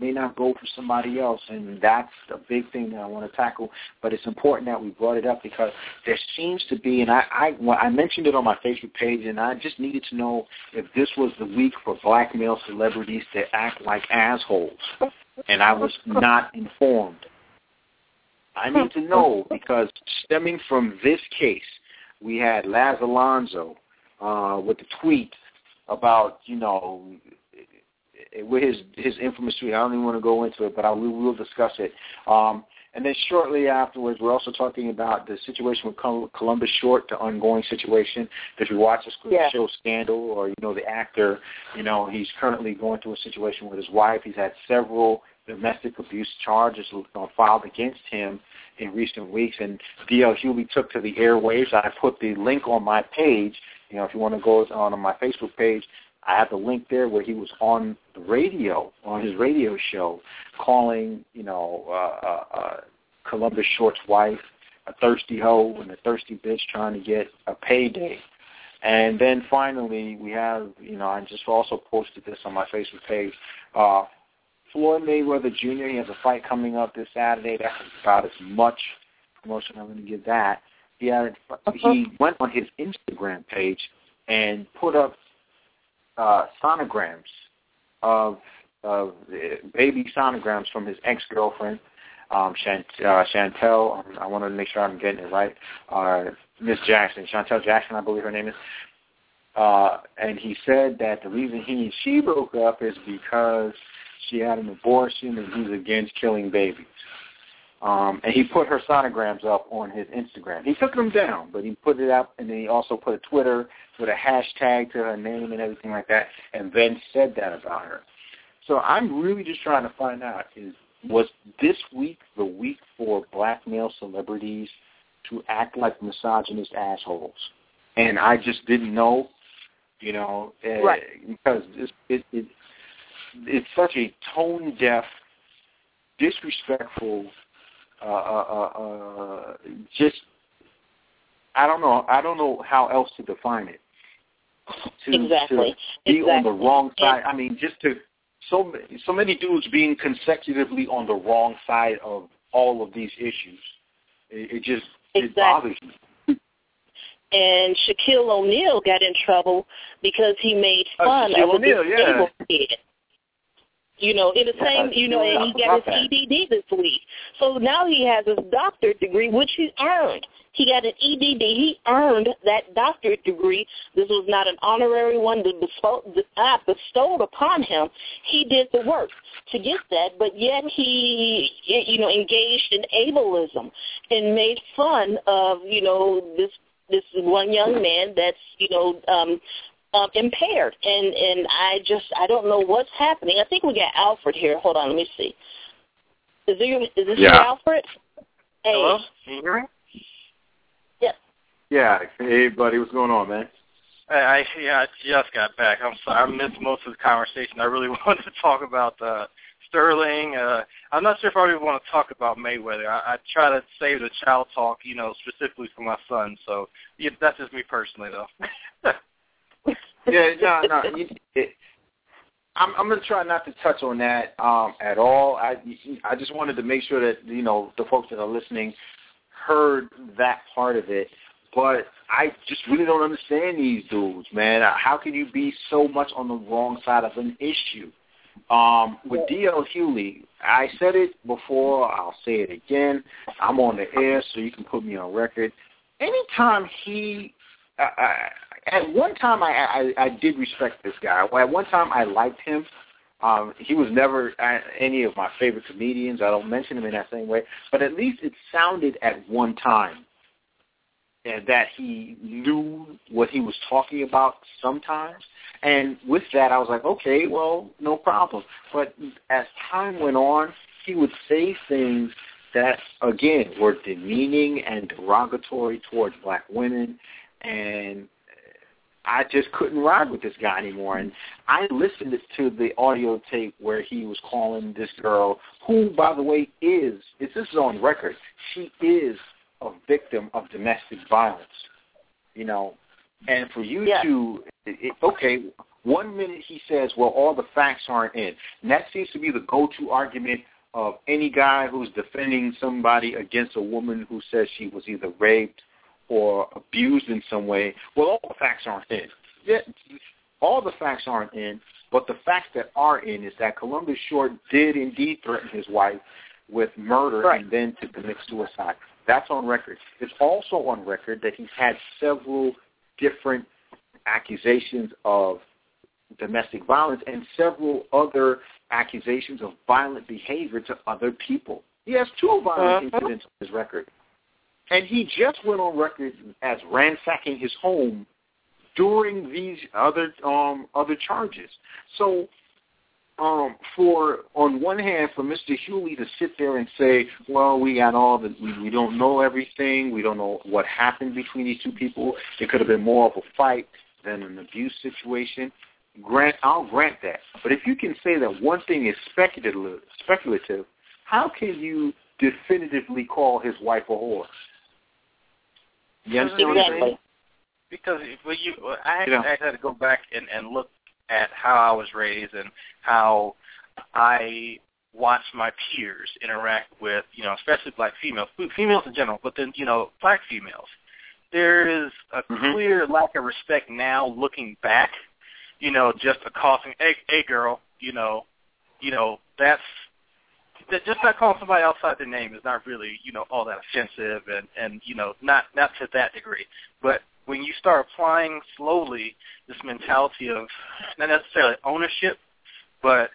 may not go for somebody else, and that's the big thing that I want to tackle. But it's important that we brought it up because there seems to be, and I I, I mentioned it on my Facebook page, and I just needed to know if this was the week for black male celebrities to act like assholes, and I was not informed. I need to know because stemming from this case, we had Laz Alonso uh, with the tweet about, you know, with his his infamous tweet. I don't even want to go into it, but I we will discuss it. Um, and then shortly afterwards, we're also talking about the situation with Columbus Short, the ongoing situation. If you watch the yeah. show Scandal, or you know the actor, you know he's currently going through a situation with his wife. He's had several domestic abuse charges filed against him in recent weeks. And D.L. Hughley took to the airwaves. I put the link on my page. You know, if you want to go on my Facebook page, I have the link there where he was on the radio, on his radio show, calling, you know, uh, uh, uh, Columbus Short's wife a thirsty hoe and a thirsty bitch trying to get a payday. And then finally, we have, you know, I just also posted this on my Facebook page. Uh, Floyd Mayweather Jr. He has a fight coming up this Saturday. That's about as much promotion I'm going to give that. He had he went on his Instagram page and put up uh, sonograms of of baby sonograms from his ex girlfriend, um, Chant, uh, Shantel. I want to make sure I'm getting it right. Uh, Miss Jackson, Shantel Jackson, I believe her name is. Uh, and he said that the reason he and she broke up is because she had an abortion and he's against killing babies. Um, and he put her sonograms up on his Instagram. He took them down, but he put it up, and then he also put a Twitter with a hashtag to her name and everything like that, and then said that about her. So I'm really just trying to find out is was this week the week for black male celebrities to act like misogynist assholes? And I just didn't know, you know, uh, right. because it, it, it it's such a tone deaf, disrespectful uh, uh, uh, uh, just I don't know. I don't know how else to define it. To, exactly. To be exactly. on the wrong side. I mean, just to so so many dudes being consecutively on the wrong side of all of these issues. It, it just exactly. it bothers me. And Shaquille O'Neal got in trouble because he made uh, fun of a disabled yeah. kid. You know, in the same, you know, and he got his EDD this week. So now he has his doctorate degree, which he earned. He got an EDD. He earned that doctorate degree. This was not an honorary one that bestowed upon him. He did the work to get that, but yet he, you know, engaged in ableism and made fun of, you know, this this is one young man that's, you know, um, um, impaired, and and I just I don't know what's happening. I think we got Alfred here. Hold on, let me see. Is there is this Yeah. Alfred? Hey. Hello? Can you hear me? Yes. Yeah. Hey, buddy, what's going on, man? I, I yeah, I just got back. I'm sorry, I missed most of the conversation. I really wanted to talk about uh, Sterling. Uh, I'm not sure if I really want to talk about Mayweather. I, I try to save the child talk, you know, specifically for my son. So yeah, that's just me personally, though. yeah, no, no. You, it, I'm, I'm going to try not to touch on that um, at all. I, I just wanted to make sure that you know the folks that are listening heard that part of it. But I just really don't understand these dudes, man. How can you be so much on the wrong side of an issue? Um, with D.L. Hughley, I said it before. I'll say it again. I'm on the air, so you can put me on record. Anytime he, I, I, at one time I, I I did respect this guy. At one time I liked him. Um, he was never uh, any of my favorite comedians. I don't mention him in that same way, but at least it sounded at one time and that he knew what he was talking about sometimes. And with that, I was like, okay, well, no problem. But as time went on, he would say things that, again, were demeaning and derogatory towards black women. And I just couldn't ride with this guy anymore. And I listened to the audio tape where he was calling this girl, who, by the way, is, this is on record, she is a victim of domestic violence. You know, and for you Yeah. to, it, okay, one minute he says, well, all the facts aren't in. And that seems to be the go-to argument of any guy who's defending somebody against a woman who says she was either raped or abused in some way. Well, all the facts aren't in. Yeah, all the facts aren't in, but the facts that are in is that Columbus Short did indeed threaten his wife with murder Right. and then to commit suicide. That's on record. It's also on record that he's had several different accusations of domestic violence and several other accusations of violent behavior to other people. He has two violent uh-huh. incidents on his record. And he just went on record as ransacking his home during these other um other charges. So um for on one hand for Mr. Hughley to sit there and say, Well, we got all the we, we don't know everything, we don't know what happened between these two people. It could have been more of a fight than an abuse situation. Grant I'll grant that. But if you can say that one thing is speculative speculative, how can you definitively call his wife a whore? You understand what I'm saying? Because well, you, I, yeah. I had to go back and, and look at how I was raised and how I watch my peers interact with, you know, especially black females, females in general, but then, you know, black females. There is a mm-hmm. clear lack of respect now looking back, you know, just accosting, hey, hey girl, you know, you know, that's that just not calling somebody outside their name is not really, you know, all that offensive and, and you know, not not to that degree. But when you start applying slowly this mentality of not necessarily ownership, but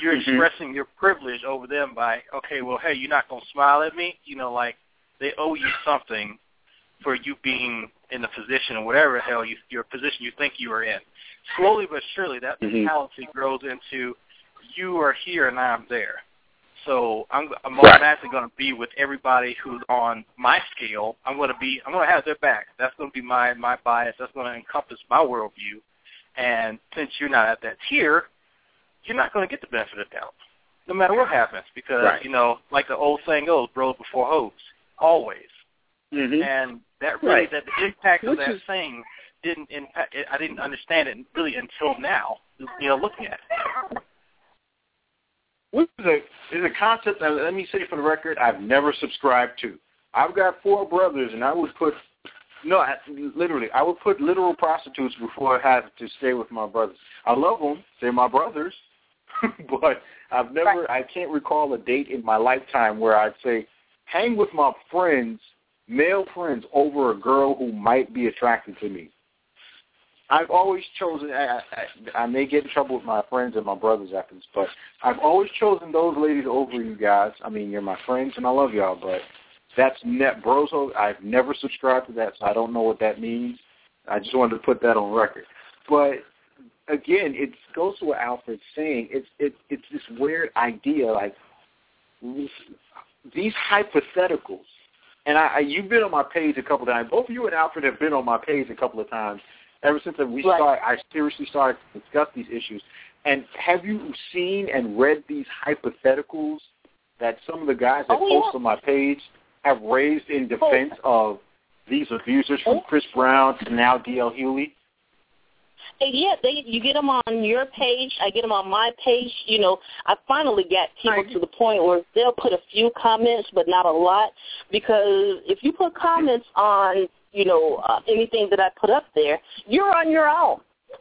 you're mm-hmm. expressing your privilege over them by, okay, well, hey, you're not gonna smile at me, you know, like they owe you something for you being in the position or whatever hell you, your position you think you are in. Slowly but surely, that mm-hmm. mentality grows into you are here and I'm there. So I'm, I'm automatically going to be with everybody who's on my scale. I'm going to be, I'm going to have their back. That's going to be my my bias. That's going to encompass my worldview. And since you're not at that tier, you're not going to get the benefit of the doubt, no matter what happens. Because right. you know, like the old saying goes, "Bros before hoes," always. Mm-hmm. And that really, right. that the impact Which of that is... saying didn't impact. I didn't understand it really until now. You know, looking at it. Which is a is a concept that let me say for the record I've never subscribed to. I've got four brothers, and I would put no, I, literally, I would put literal prostitutes before I have to stay with my brothers. I love them; they're my brothers, but I've never, I can't recall a date in my lifetime where I'd say hang with my friends, male friends, over a girl who might be attracted to me. I've always chosen. I, I, I may get in trouble with my friends and my brothers after this, but I've always chosen those ladies over you guys. I mean, you're my friends, and I love y'all, but that's net broso. I've never subscribed to that, so I don't know what that means. I just wanted to put that on record. But again, it goes to what Alfred's saying. It's it, it's this weird idea, like these, these hypotheticals. And I, I, you've been on my page a couple of times. Both you and Alfred have been on my page a couple of times ever since we right. started, I seriously started to discuss these issues. And have you seen and read these hypotheticals that some of the guys that oh, post yeah. on my page have raised in oh. defense oh. of these abusers from oh. Chris Brown to now D.L. Hughley? yeah, they you get them on your page. I get them on my page. You know, I finally got people to the point where they'll put a few comments, but not a lot, because if you put comments on you know, uh, anything that I put up there, you're on your own.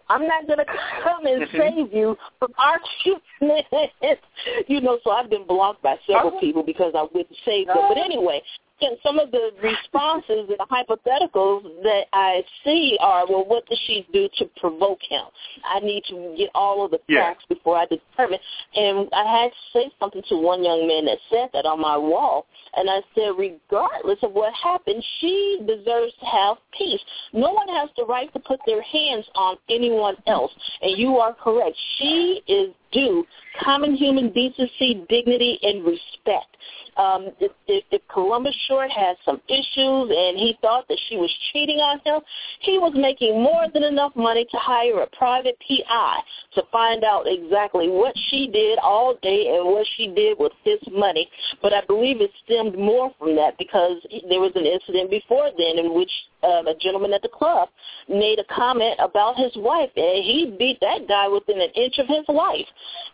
I'm not going to come and mm-hmm. save you from our shitness. you know, so I've been blocked by several people because I wouldn't save them. But anyway, and some of the responses and the hypotheticals that I see are, well, what does she do to provoke him? I need to get all of the facts yeah. before I determine. And I had to say something to one young man that said that on my wall. And I said, regardless of what happened, she deserves to have peace. No one has the right to put their hands on anyone else. And you are correct. She is due common human decency, dignity, and respect um, if, if, if Columbus Short had some issues and he thought that she was cheating on him, he was making more than enough money to hire a private PI to find out exactly what she did all day and what she did with his money. But I believe it stemmed more from that because there was an incident before then in which um, a gentleman at the club made a comment about his wife, and he beat that guy within an inch of his life.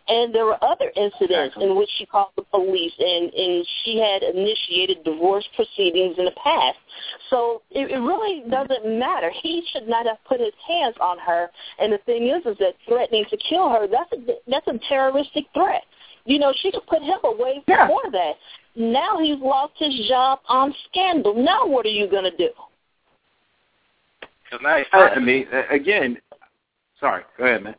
And there were other incidents exactly. in which she called the police, and, and she had initiated divorce proceedings in the past. So it, it really doesn't matter. He should not have put his hands on her. And the thing is, is that threatening to kill her, that's a, that's a terroristic threat. You know, she could put him away yeah. before that. Now he's lost his job on scandal. Now what are you going to do? Now I mean, again, sorry. Go ahead, man.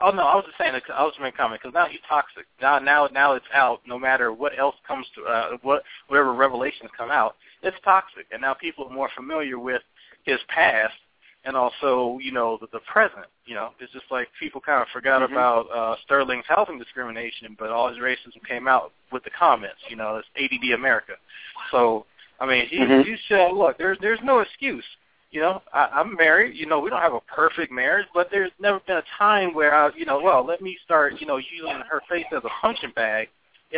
Oh no, I was just saying. I was just making a comment because now he's toxic. Now, now, now it's out. No matter what else comes to uh, what whatever revelations come out, it's toxic. And now people are more familiar with his past and also you know the, the present. You know, it's just like people kind of forgot mm-hmm. about uh, Sterling's housing discrimination, but all his racism came out with the comments. You know, it's ADD America. So I mean, he mm-hmm. he said, look, there's there's no excuse. You know, I, I'm married. You know, we don't have a perfect marriage, but there's never been a time where I, you know, well, let me start, you know, using her face as a punching bag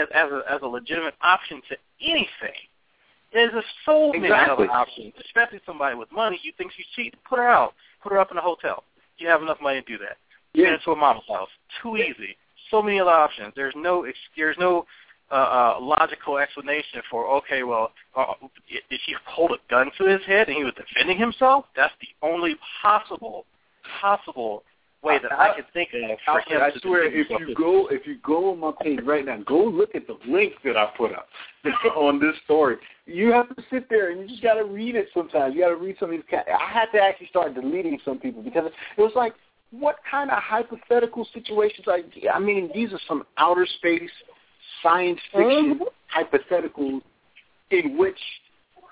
as as a, as a legitimate option to anything. There's a so many exactly. other options, especially somebody with money. You think she's cheap? Put her out. Put her up in a hotel. You have enough money to do that. Yeah. Get into a mama's house. Too easy. So many other options. There's no there's no uh, uh, logical explanation for okay, well, uh, did she hold a gun to his head and he was defending himself? That's the only possible possible way that I, I can think of for him I swear, if you go if you go on my page right now, go look at the link that I put up on this story. You have to sit there and you just got to read it. Sometimes you got to read some of these. I had to actually start deleting some people because it was like, what kind of hypothetical situations? I I mean, these are some outer space science fiction mm-hmm. hypotheticals in which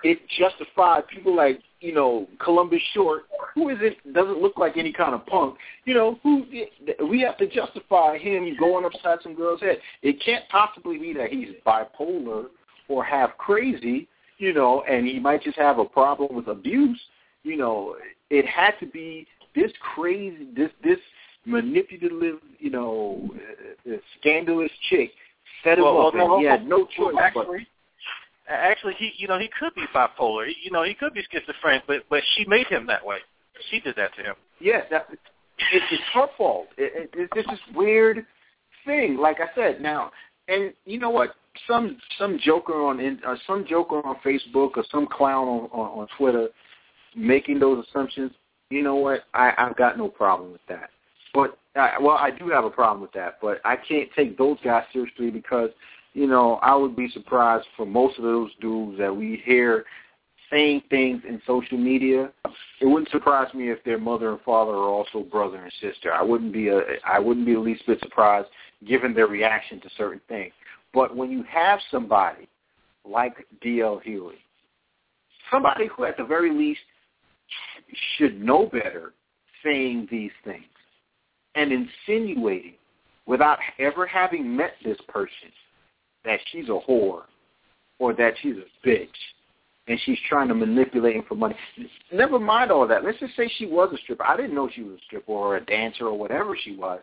it justified people like you know Columbus Short, who isn't doesn't look like any kind of punk. You know who we have to justify him going upside some girl's head. It can't possibly be that he's bipolar or half crazy. You know, and he might just have a problem with abuse. You know, it had to be this crazy, this this manipulative, you know, uh, uh scandalous chick set him well, up, well, he had no choice. Actually, actually, he you know he could be bipolar. You know, he could be schizophrenic, but but she made him that way. She did that to him. Yeah, that, it, it's her fault. It, it, it's this weird thing. Like I said, now, and you know what? Some some joker on in, uh, some joker on Facebook or some clown on, on, on Twitter making those assumptions. You know what? I I've got no problem with that. But well, I do have a problem with that. But I can't take those guys seriously because you know, I would be surprised for most of those dudes that we hear saying things in social media. It wouldn't surprise me if their mother and father are also brother and sister. I wouldn't be a I wouldn't be the least bit surprised given their reaction to certain things. But when you have somebody like D.L. Hughley, somebody who at the very least should know better saying these things and insinuating without ever having met this person that she's a whore or that she's a bitch and she's trying to manipulate him for money. Never mind all that. Let's just say she was a stripper. I didn't know she was a stripper or a dancer or whatever she was.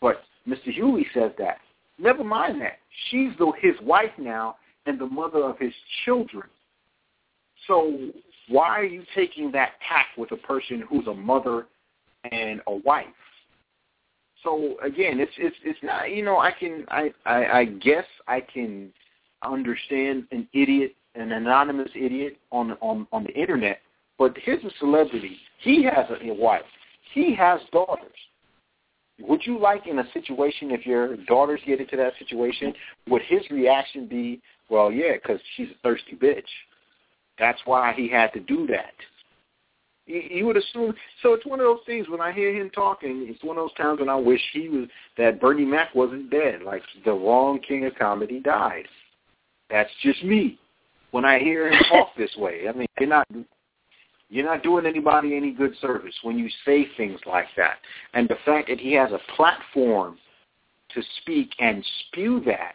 But Mr. Hughley says that. Never mind that. She's the, his wife now and the mother of his children. So why are you taking that tack with a person who's a mother and a wife? So again, it's it's it's not you know I can I, I I guess I can understand an idiot, an anonymous idiot on on on the internet, but here's a celebrity. He has a, a wife. He has daughters. Would you like in a situation if your daughters get into that situation, would his reaction be, well, yeah, because she's a thirsty bitch. That's why he had to do that you would assume. So it's one of those things. When I hear him talking, it's one of those times when I wish he was that Bernie Mac wasn't dead. Like the wrong king of comedy died. That's just me. When I hear him talk this way, I mean, you're not you're not doing anybody any good service when you say things like that. And the fact that he has a platform to speak and spew that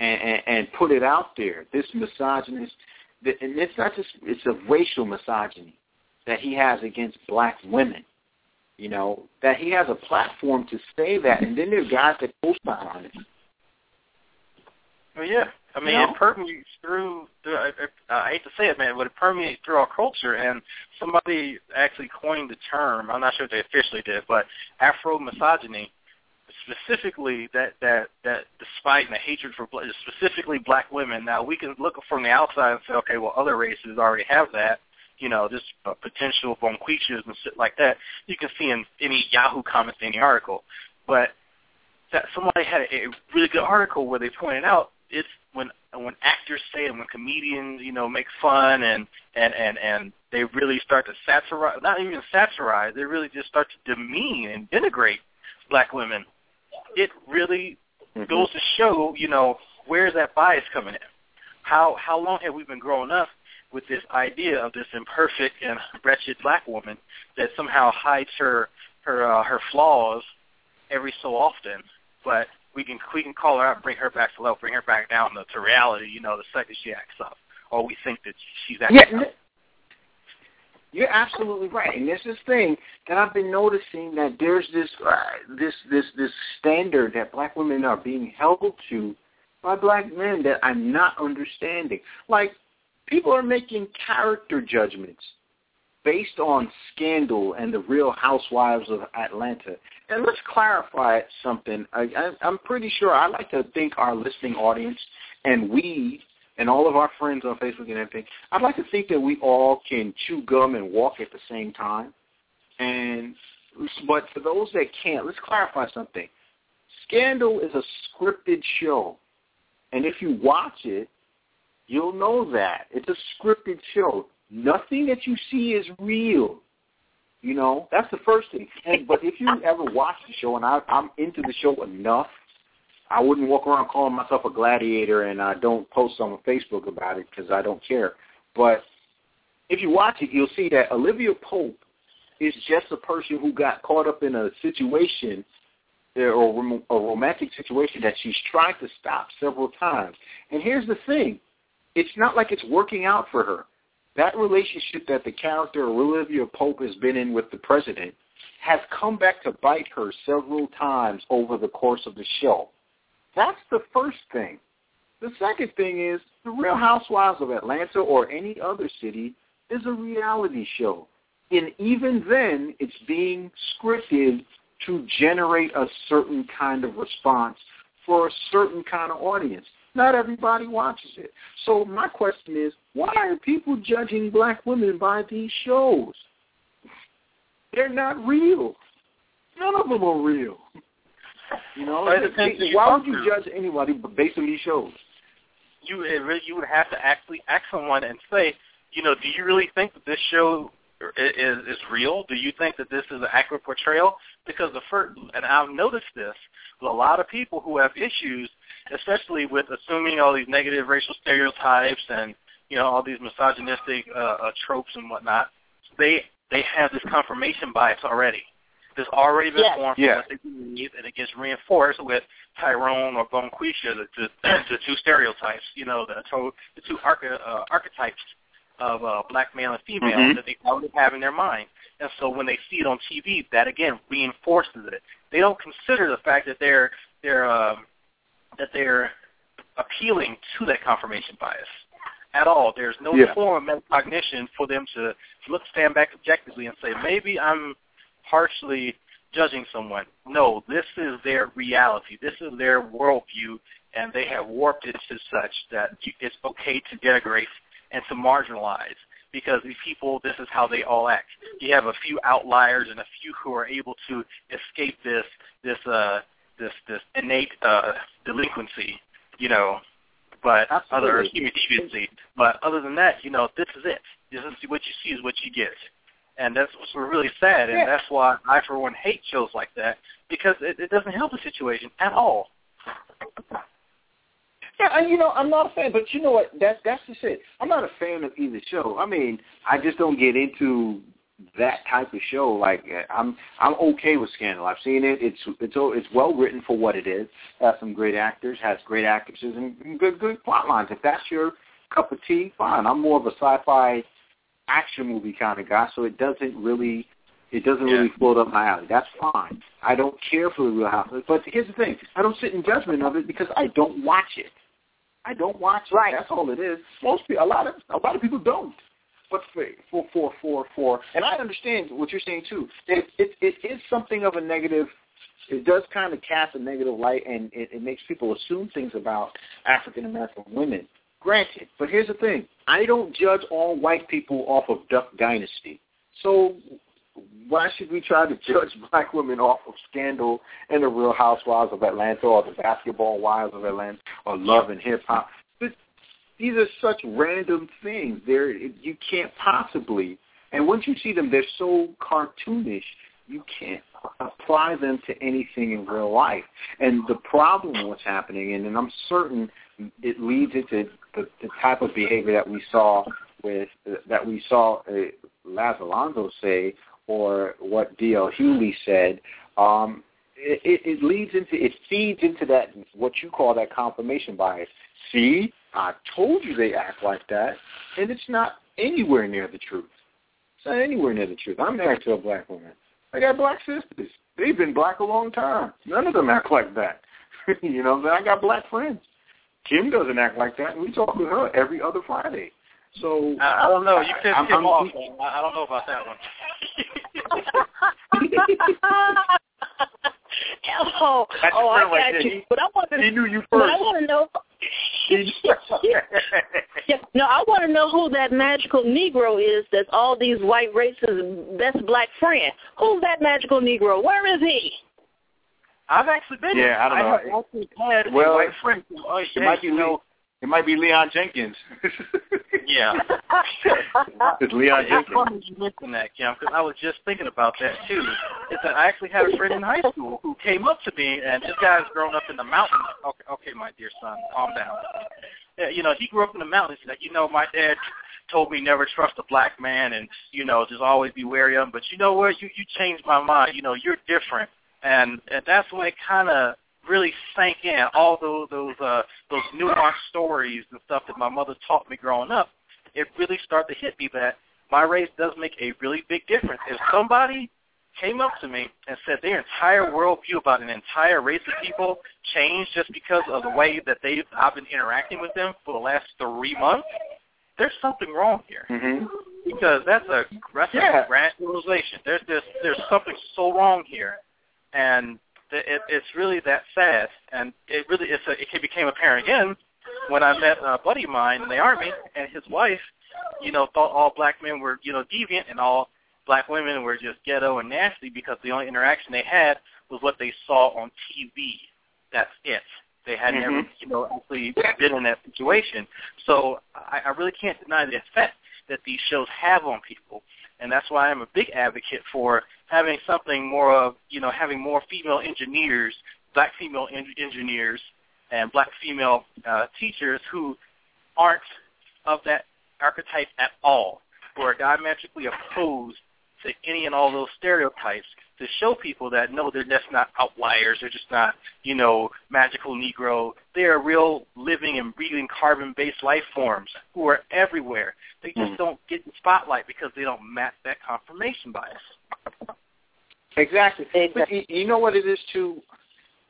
and, and, and put it out there, this misogynist, and it's not just it's a racial misogyny that he has against black women. You know, that he has a platform to say that, and then there's guys that co-sign it. Well, yeah. I mean, you know? it permeates through. The, I, I hate to say it, man, but it permeates through our culture. And somebody actually coined the term. I'm not sure if they officially did, but Afro misogyny, specifically that that that despite and the hatred for specifically black women. Now we can look from the outside and say, okay, well, other races already have that you know, this uh, potential bonquishes and shit like that, you can see in any Yahoo comments, any article. But that somebody had a, a really good article where they pointed out it's when when actors say it, when comedians, you know, make fun and and and and they really start to satirize, not even satirize, they really just start to demean and denigrate black women, it really Mm-hmm. goes to show, you know, where's that bias coming in? How how long have we been growing up with this idea of this imperfect and wretched black woman that somehow hides her her uh, her flaws every so often, but we can we can call her out, bring her back to level, bring her back down to, to reality. You know, the second she acts up, or we think that she's acting Yeah, up. you're absolutely right, and there's this thing that I've been noticing that there's this uh, this this this standard that black women are being held to by black men that I'm not understanding. Like people are making character judgments based on Scandal and the Real Housewives of Atlanta. And let's clarify something. I, I, I'm pretty sure I like to think our listening audience and we and all of our friends on Facebook and everything, I'd like to think that we all can chew gum and walk at the same time. And but for those that can't, let's clarify something. Scandal is a scripted show. And if you watch it, you'll know that. It's a scripted show. Nothing that you see is real. You know, that's the first thing. And but if you ever watch the show, and I, I'm into the show enough, I wouldn't walk around calling myself a gladiator, and I don't post on Facebook about it because I don't care. But if you watch it, you'll see that Olivia Pope is just a person who got caught up in a situation uh, or a romantic situation that she's tried to stop several times. And here's the thing: it's not like it's working out for her. That relationship that the character Olivia Pope has been in with the president has come back to bite her several times over the course of the show. That's the first thing. The second thing is the Real Housewives of Atlanta or any other city is a reality show. And even then, it's being scripted to generate a certain kind of response for a certain kind of audience. Not everybody watches it. So my question is, why are people judging black women by these shows? They're not real. None of them are real. You know, it depends who you why would you judge anybody based on these shows? you it really, you would have to actually ask someone and say, you know, do you really think that this show is is real? Do you think that this is an accurate portrayal? Because the first, and I've noticed this with a lot of people who have issues, especially with assuming all these negative racial stereotypes and you know all these misogynistic uh, uh, tropes and whatnot. They they have this confirmation bias already. There's already been Yes. formed from Yeah. believe, and it gets reinforced with Tyrone or Bonquisha, the, the, the two stereotypes, you know, the, to- the two arche- uh, archetypes of uh, black male and female Mhm. that they already have in their mind. And so when they see it on TV, that again reinforces it. They don't consider the fact that they're they're um, that they're appealing to that confirmation bias at all. There's no Yeah. form of metacognition for them to look stand back objectively and say maybe I'm harshly judging someone. No, this is their reality. This is their worldview, and they have warped it to such that it's okay to denigrate and to marginalize because these people, this is how they all act. You have a few outliers and a few who are able to escape this this uh this this innate uh delinquency, you know, but other human deviancy. But other than that, you know, this is it. This is what you see is what you get. And that's what's really sad, and Yeah. that's why I, for one, hate shows like that because it, it doesn't help the situation at all. Yeah, and you know, I'm not a fan, but you know what? That's that's just it. I'm not a fan of either show. I mean, I just don't get into that type of show. Like uh, I'm I'm okay with Scandal. I've seen it. It's it's it's well written for what it is. Has some great actors, has great actresses, and good good plot lines. If that's your cup of tea, fine. I'm more of a sci-fi action movie kind of guy, so it doesn't really it doesn't Yeah. really float up my alley. That's fine. I don't care for the Real Housewives, but here's the thing: I don't sit in judgment of it because I don't watch it. I don't watch it. Right. That's all it is. Most people, a lot of a lot of people don't. But for for for for, for and I understand what you're saying too. It it it is something of a negative. It does kind of cast a negative light, and it, it makes people assume things about African American women. Granted, but here's the thing: I don't judge all white people off of Duck Dynasty. So why should we try to judge black women off of Scandal and the Real Housewives of Atlanta or the Basketball Wives of Atlanta or Love and Hip Hop? These are such random things. They're you can't possibly. And once you see them, they're so cartoonish. You can't apply them to anything in real life. And the problem what's happening, and, and I'm certain it leads into the, the type of behavior that we saw with that we saw uh, Laz Alonso say, or what D.L. Hughley said. Um, it, it, it leads into it feeds into that what you call that confirmation bias. See, I told you they act like that, and it's not anywhere near the truth. It's not anywhere near the truth. I'm married to a black woman. I got black sisters. They've been black a long time. None of them act like that. you know, I got black friends. Kim doesn't act like that, and we talk with her every other Friday. So I, I don't know. You pissed him off. I, I don't know about that one. oh, oh, I got right you. He, but I want to. He knew you But first. I want to know. yeah, no, I want to know who that magical Negro is. That's all these white races' best black friend. Who's that magical Negro? Where is he? I've actually been. Yeah, I don't know. have actually had Well, a white friend. Oh, it might be you know, Le- it might be Leon Jenkins. yeah. it's Leon It's Jenkins. funny you mentioned that, Kim, because I was just thinking about that too. Is that I actually had a friend in high school who came up to me, and this guy's grown up in the mountains. Okay, okay, my dear son, calm down. Yeah, you know, he grew up in the mountains. Like, you know, my dad told me never trust a black man, and you know, just always be wary of him. But you know what? You you changed my mind. You know, you're different, and and that's when it kind of really sank in all those those uh those nuanced stories and stuff that my mother taught me growing up it really started to hit me that my race does make a really big difference. If somebody came up to me and said their entire worldview about an entire race of people changed just because of the way that they I've been interacting with them for the last three months, there's something wrong here. hmm Because that's a that's Yeah. a grand realization. There's this there's something so wrong here, and it, it's really that sad. And it really it's a, it became apparent again when I met a buddy of mine in the army, and his wife, you know, thought all black men were you know deviant and all black women were just ghetto and nasty because the only interaction they had was what they saw on TV. That's it. They had Mhm. never, you know, actually been in that situation. So I, I really can't deny the effect that these shows have on people, and that's why I'm a big advocate for having something more of, you know, having more female engineers, black female en- engineers, and black female uh, teachers who aren't of that archetype at all, who are diametrically opposed to any and all those stereotypes to show people that no, they're just not outliers. They're just not, you know, magical Negro. They are real living and breathing carbon-based life forms who are everywhere. They just Mm. don't get the spotlight because they don't match that confirmation bias. Exactly. Exactly. But you, you know what it is too,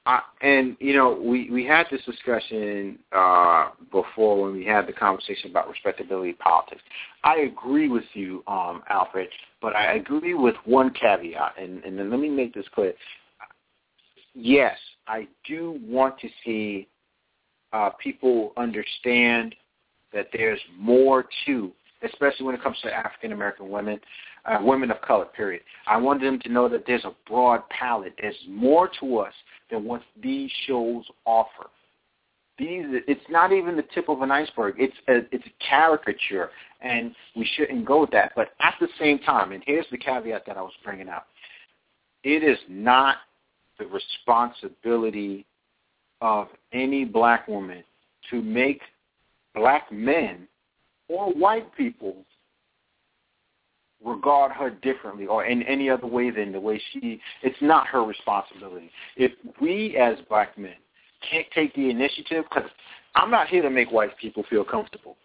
uh, and you know we we had this discussion uh, before when we had the conversation about respectability politics. I agree with you, um, Alfred, but I agree with one caveat, and, and then let me make this clear. Yes, I do want to see uh, people understand that there's more to, especially when it comes to African American women, uh, women of color. Period. I want them to know that there's a broad palette. There's more to us than what these shows offer. These, it's not even the tip of an iceberg. It's a, it's a caricature, and we shouldn't go with that. But at the same time, and here's the caveat that I was bringing up: it is not the responsibility of any black woman to make black men or white people regard her differently or in any other way than the way she it's not her responsibility. If we as black men can't take the initiative because i'm not here to make white people feel comfortable.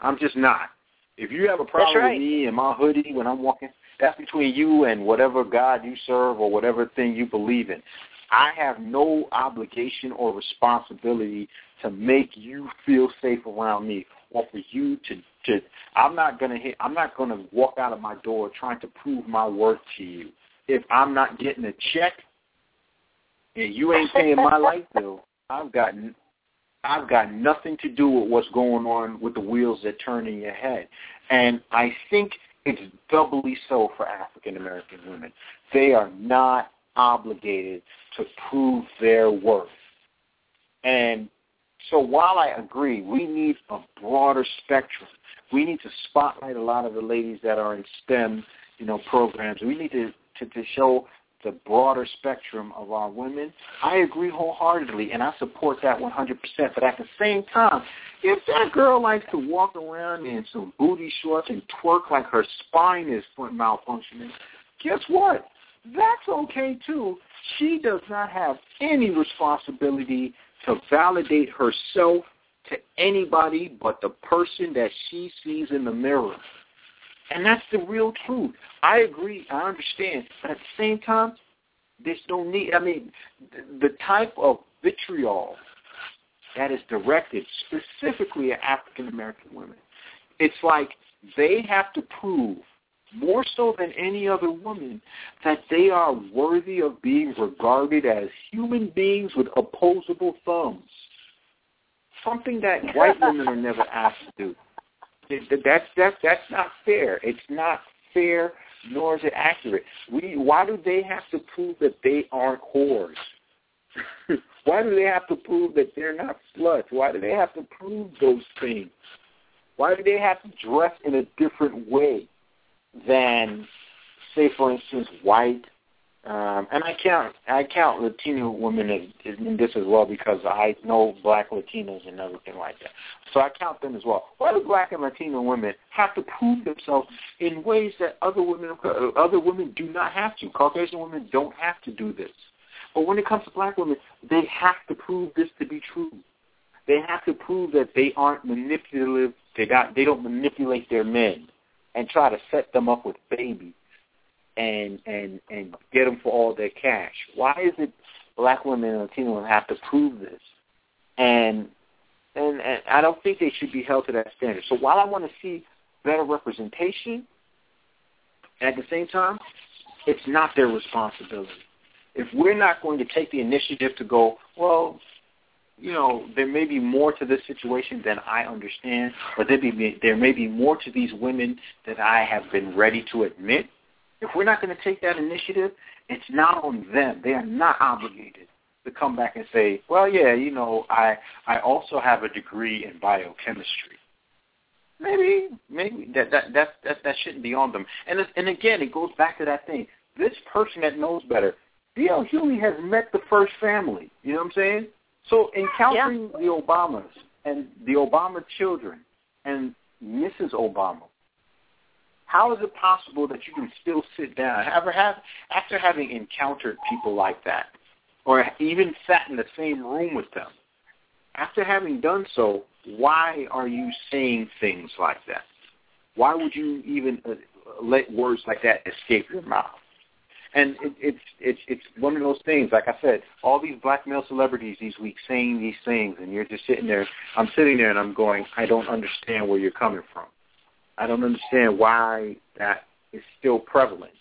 I'm just not. If you have a problem right. with me and my hoodie when i'm walking that's between you and whatever god you serve or whatever thing you believe in. I have no obligation or responsibility to make you feel safe around me or for you to to I'm not gonna hit I'm not gonna walk out of my door trying to prove my worth to you. If I'm not getting a check and you ain't paying my light bill, I've got I've got nothing to do with what's going on with the wheels that turn in your head. And I think it's doubly so for African American women. They are not obligated to prove their worth. And so while I agree, we need a broader spectrum. We need to spotlight a lot of the ladies that are in STEM, you know, programs. We need to, to, to show the broader spectrum of our women, I agree wholeheartedly, and I support that 100%. But at the same time, if that girl likes to walk around in some booty shorts and twerk like her spine is malfunctioning, guess what? That's okay too. She does not have any responsibility to validate herself to anybody but the person that she sees in the mirror. And that's the real truth. I agree. I understand. But at the same time, there's no need. I mean, the type of vitriol that is directed specifically at African American women, it's like they have to prove more so than any other woman that they are worthy of being regarded as human beings with opposable thumbs. Something that white women are never asked to do. That's that's that's not fair. It's not fair, nor is it accurate. We why do they have to prove that they aren't whores? why do they have to prove that they're not sluts? Why do they have to prove those things? Why do they have to dress in a different way than, say, for instance, white um, and I count I count Latino women in, in this as well because I know black Latinos and everything like that. So I count them as well. Why do black and Latino women have to prove themselves in ways that other women other women do not have to? Caucasian women don't have to do this. But when it comes to black women, they have to prove this to be true. They have to prove that they aren't manipulative. They got they don't manipulate their men and try to set them up with babies and and and get them for all their cash. Why is it black women and Latino women have to prove this? And and and I don't think they should be held to that standard. So while I want to see better representation, at the same time, it's not their responsibility. If we're not going to take the initiative to go, well, you know, there may be more to this situation than I understand, or there, be, there may be more to these women that I have been ready to admit if we're not going to take that initiative, it's not on them. They are not obligated to come back and say, well, yeah, you know, I I also have a degree in biochemistry. Maybe maybe that that that that, that shouldn't be on them. And and again, it goes back to that thing. This person that knows better, D.L. Hughley has met the first family. You know what I'm saying? So encountering yeah. the Obamas and the Obama children and Mrs. Obama, how is it possible that you can still sit down ever have after having encountered people like that, or even sat in the same room with them? After having done so, why are you saying things like that? Why would you even uh, let words like that escape your mouth? And it, it's it's it's one of those things. Like I said, all these black male celebrities these weeks saying these things, and you're just sitting there. I'm sitting there and I'm going, I don't understand where you're coming from. I don't understand why that is still prevalent,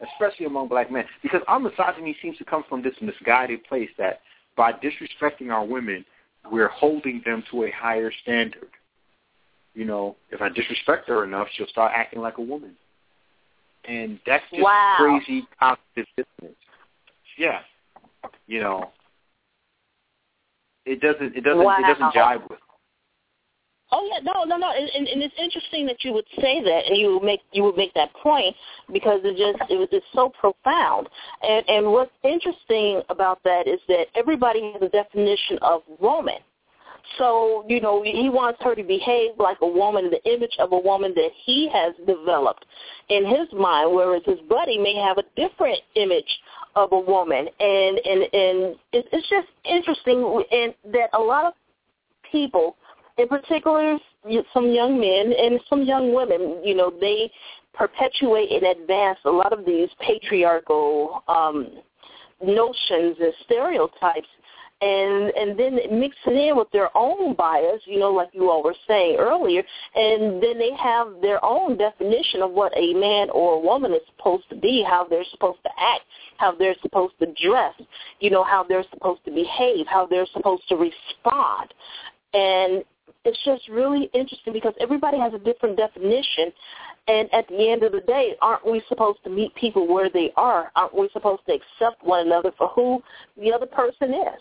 especially among black men. Because our misogyny seems to come from this misguided place that by disrespecting our women, we're holding them to a higher standard. You know, if I disrespect her enough, she'll start acting like a woman. And that's just wow. crazy cognitive dissonance. Yeah. You know, it doesn't it doesn't wow. it doesn't jive with Oh yeah, no, no, no, and, and it's interesting that you would say that, and you would make you would make that point because it just it was just so profound. And and what's interesting about that is that everybody has a definition of woman. So you know he wants her to behave like a woman, the image of a woman that he has developed in his mind, whereas his buddy may have a different image of a woman, and and and it's just interesting, and that a lot of people in particular, some young men and some young women, you know, they perpetuate and advance a lot of these patriarchal um, notions and stereotypes and and then mix it in with their own bias, you know, like you all were saying earlier, and then they have their own definition of what a man or a woman is supposed to be, how they're supposed to act, how they're supposed to dress, you know, how they're supposed to behave, how they're supposed to respond. And it's just really interesting because everybody has a different definition. And at the end of the day, aren't we supposed to meet people where they are? Aren't we supposed to accept one another for who the other person is?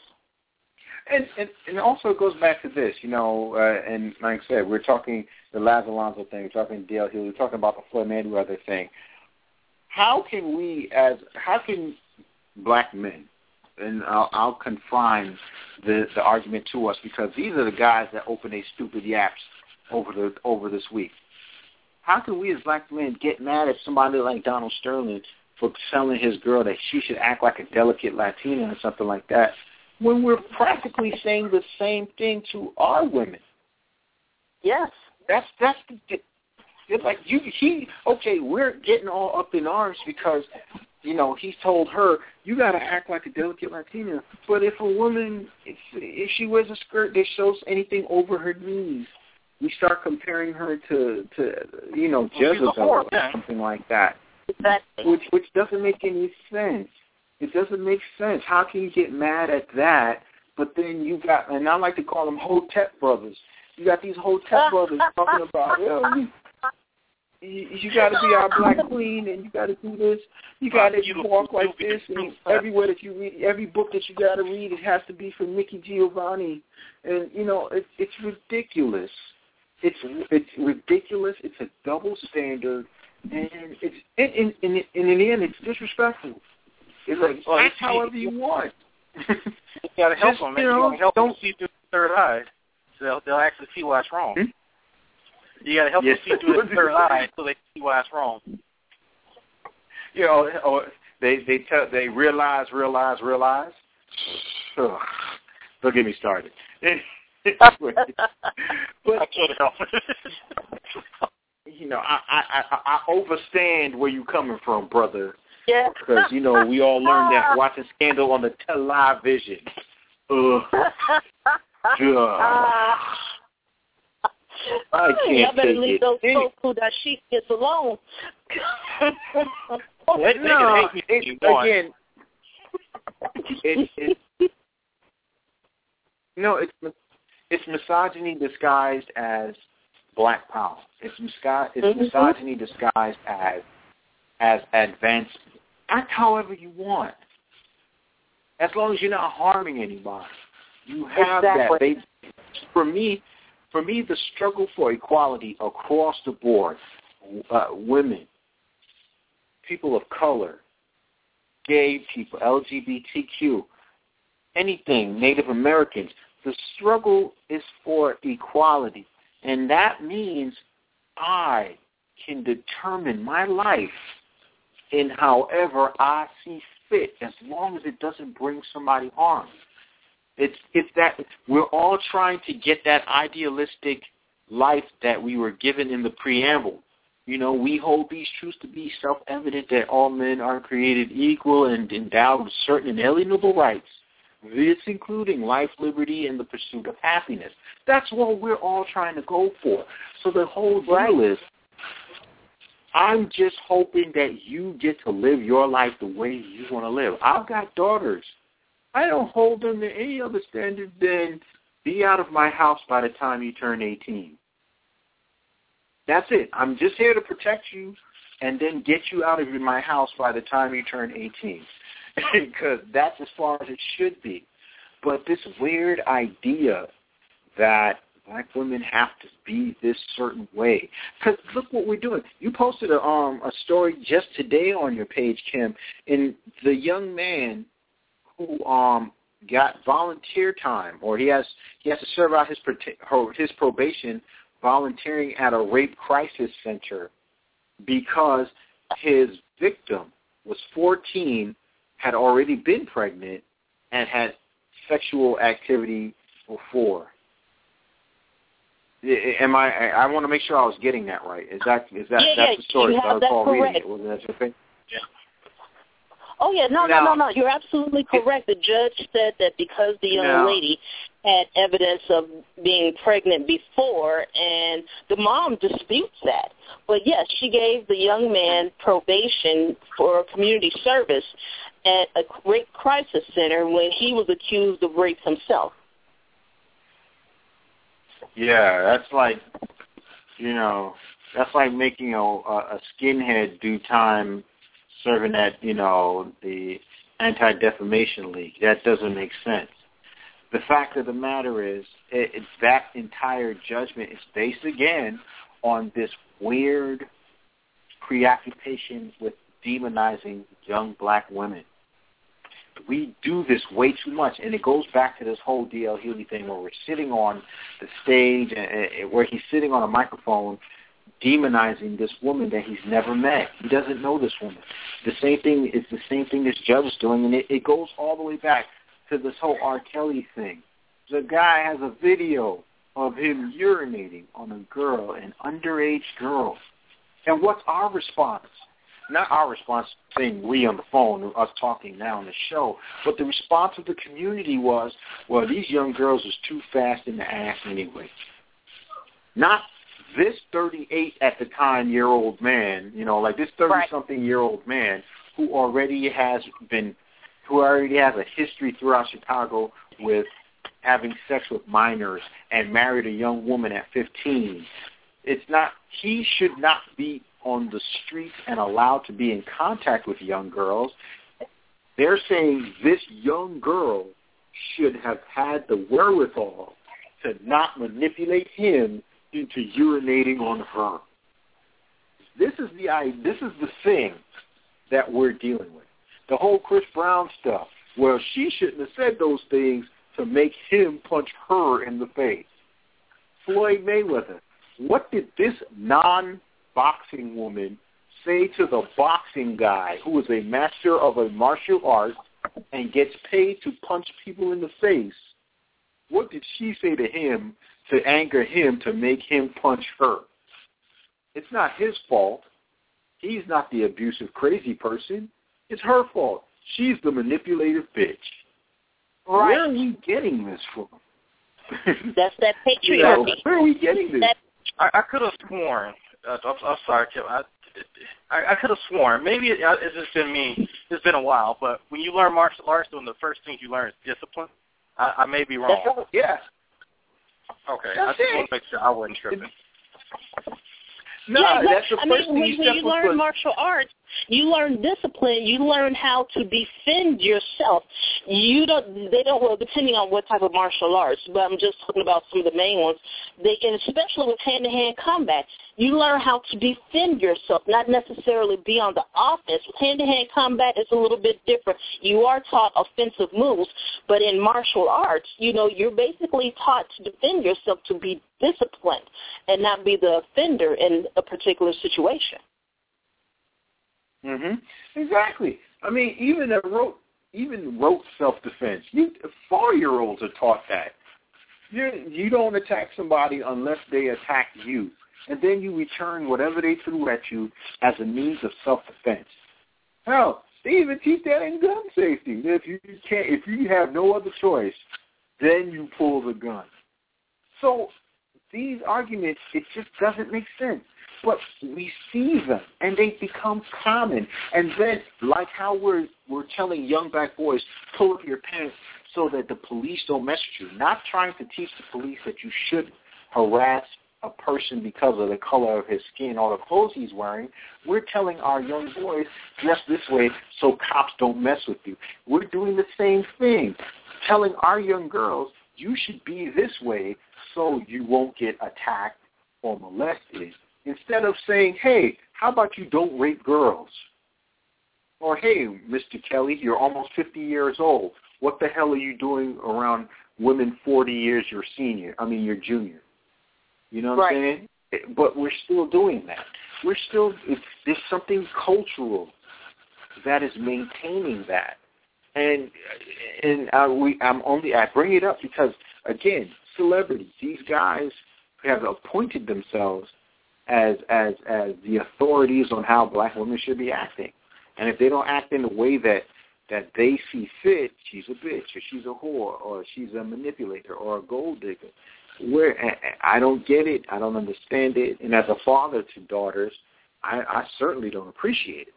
And, and and also it goes back to this, you know, uh, and like I said, we're talking the Laz Alonso thing, we're talking D.L. Hughley, we're talking about the Floyd Mayweather thing. How can we, as how can black men, and I'll, I'll confine the the argument to us because these are the guys that open a stupid yaps over the over this week. How can we as black men get mad at somebody like Donald Sterling for telling his girl that she should act like a delicate Latina or something like that when we're practically saying the same thing to our women? Yes. That's that's the, it's like you he okay, we're getting all up in arms because you know, he's told her, you got to act like a delicate Latina. But if a woman, if, if she wears a skirt that shows anything over her knees, we start comparing her to, to you know, Jezebel or something like that. Exactly. Which, which doesn't make any sense. It doesn't make sense. How can you get mad at that? But then you got, and I like to call them Hotep brothers. You got these Hotep brothers talking about, yeah, you, you got to be our black queen, and you got to do this. You got to walk like this, and everywhere that you read, every book that you got to read, it has to be from Nikki Giovanni, and you know it, it's ridiculous. It's it's ridiculous. It's a double standard, and it's and, and, and, and in the end, it's disrespectful. It's like well, act however you want. you got to help Just, them. You, know, you help don't, them see through the third eye, so they'll they'll actually see what's wrong. Hmm? You got to help yes. them see through the third eye so they see why it's wrong. You know, or they they tell they realize, realize, realize. Ugh. Don't get me started. but I can't help it. you know, I, I I I overstand where you're coming from, brother. Yeah. Because you know we all learned that watching Scandal on the television. Ugh. Ugh. I can't Y'all better take leave it. those Any- Toku Dashikis alone. They, they no, can hate me if it, again, it, it, no, it's it's misogyny disguised as black power. It's misgu- it's Mhm. misogyny disguised as as advancement. Act however you want, as long as you're not harming anybody. You have Exactly. that. They, for me, for me, the struggle for equality across the board, uh, women, people of color, gay people, LGBTQ, anything, Native Americans, the struggle is for equality. And that means I can determine my life in however I see fit as long as it doesn't bring somebody harm. It's it's that we're all trying to get that idealistic life that we were given in the preamble. You know, we hold these truths to be self-evident that all men are created equal and endowed with certain inalienable rights, this including life, liberty, and the pursuit of happiness. That's what we're all trying to go for. So the whole deal is, I'm just hoping that you get to live your life the way you want to live. I've got daughters. I don't hold them to any other standard than be out of my house by the time you turn 18. That's it. I'm just here to protect you and then get you out of my house by the time you turn 18. because that's as far as it should be. But this weird idea that black women have to be this certain way. Because look what we're doing. You posted a um a story just today on your page, Kim, and the young man who um got volunteer time, or he has he has to serve out his his probation volunteering at a rape crisis center because his victim was 14, had already been pregnant, and had sexual activity before. I- Am I? I I want to make sure I was getting that right. Is that is that Yeah, that's yeah, the story? you have that recall reading correct. it. Was that okay? Oh yeah, no, Now- no, no, no. You're absolutely correct. The judge said that because the young Now- lady had evidence of being pregnant before, and the mom disputes that. But yes, she gave the young man probation for community service at a rape crisis center when he was accused of rape himself. Yeah, that's like, you know, that's like making a, a skinhead do time serving at, you know, the Anti-Defamation League. That doesn't make sense. The fact of the matter is, it, it's that entire judgment is based again on this weird preoccupation with demonizing young black women. We do this way too much, and it goes back to this whole DL Hughley thing where we're sitting on the stage and, where he's sitting on a microphone demonizing this woman that he's never met. He doesn't know this woman. The same thing is the same thing this judge is doing, and it, it goes all the way back to this whole R. Kelly thing. The guy has a video of him urinating on a girl, an underage girl. And what's our response? Not our response saying we on the phone, us talking now on the show, but the response of the community was, well, these young girls is too fast in the ass anyway. Not this 38 at the time year old man, you know, like this 30 something year old man who already has been, who already has a history throughout Chicago with having sex with minors and married a young woman at 15. It's not, he should not be on the streets and allowed to be in contact with young girls. They're saying this young girl should have had the wherewithal to not manipulate him into urinating on her. This is the this is the thing that we're dealing with. The whole Chris Brown stuff. Well, she shouldn't have said those things to make him punch her in the face. Floyd Mayweather. What did this non-boxing woman say to the boxing guy who is a master of a martial art and gets paid to punch people in the face? What did she say to him to anger him to make him punch her. It's not his fault. He's not the abusive, crazy person. It's her fault. She's the manipulative bitch. Right. Where are we getting this from? That's that patriarchy. you know, where are we getting this? That, I, I could have sworn. Uh, I'm, I'm sorry, Kim. I, I, I could have sworn. Maybe it, it's just been me. It's been a while, but when you learn martial arts, one of the first things you learn is discipline. I, I may be wrong. That's right. Yeah. Okay, That's I just it. want to make sure I wasn't tripping. No, yeah, that's the I first mean, thing when, you when you learn martial arts, you learn discipline. You learn how to defend yourself. You don't. They don't. Well, depending on what type of martial arts, but I'm just talking about some of the main ones. They, and especially with hand-to-hand combat, you learn how to defend yourself, not necessarily be on the offense. With hand-to-hand combat, it's a little bit different. You are taught offensive moves, but in martial arts, you know, you're basically taught to defend yourself, to be disciplined, and not be the offender in a particular situation. hmm Exactly. I mean, even a rote, even rote self-defense. You four-year-olds are taught that. You you don't attack somebody unless they attack you, and then you return whatever they threw at you as a means of self-defense. Hell, they even teach that in gun safety. If you can't, if you have no other choice, then you pull the gun. So these arguments, it just doesn't make sense. But we see them, and they become common. And then, like how we're we're telling young black boys, pull up your pants so that the police don't mess with you. Not trying to teach the police that you should harass a person because of the color of his skin or the clothes he's wearing. We're telling our young boys, dress this way so cops don't mess with you. We're doing the same thing, telling our young girls, you should be this way so you won't get attacked or molested instead of saying, hey, how about you don't rape girls? Or, hey, Mr. Kelly, you're almost 50 years old. What the hell are you doing around women 40 years your senior, I mean your junior? You know what Right. I'm saying? But we're still doing that. We're still, it's, there's something cultural that is maintaining that. And and uh, we, I'm only I bring it up because again, celebrities, these guys have appointed themselves as as as the authorities on how black women should be acting. And if they don't act in the way that that they see fit, she's a bitch, or she's a whore, or she's a manipulator, or a gold digger. Where I don't get it, I don't understand it, and as a father to daughters, I, I certainly don't appreciate it.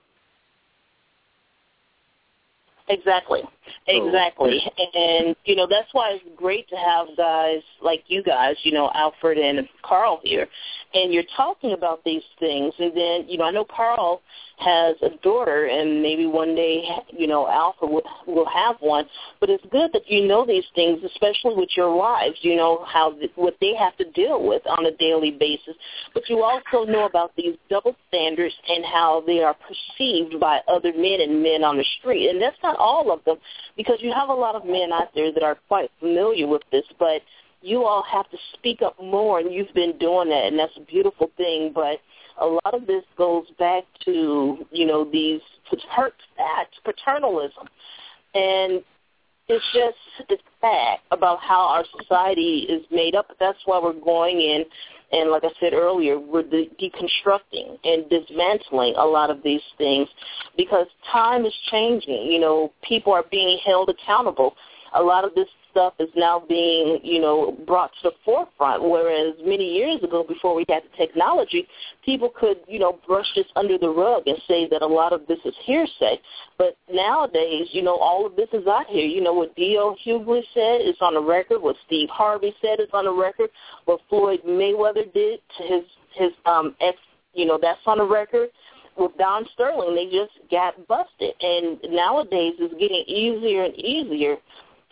Exactly. Exactly. And, you know, that's why it's great to have guys like you guys, you know, Alfred and Karl here. And you're talking about these things. And then, you know, I know Karl has a daughter and maybe one day, you know, Alfred will, will have one. But it's good that you know these things, especially with your wives, you know, how what they have to deal with on a daily basis. But you also know about these double standards and how they are perceived by other men and men on the street. And that's not not all of them, because you have a lot of men out there that are quite familiar with this, but you all have to speak up more, and you've been doing that, and that's a beautiful thing. But a lot of this goes back to you know these hurt facts, paternalism, and it's just it's fact about how our society is made up. That's why we're going in, and like I said earlier, we're de- deconstructing and dismantling a lot of these things because time is changing. You know, people are being held accountable. A lot of this stuff is now being, you know, brought to the forefront. Whereas many years ago, before we had the technology, people could, you know, brush this under the rug and say that a lot of this is hearsay. But nowadays, you know, all of this is out here. You know, what D.L. Hughley said is on the record. What Steve Harvey said is on the record. What Floyd Mayweather did to his his um ex, you know, that's on the record with Don Sterling, they just got busted. And nowadays it's getting easier and easier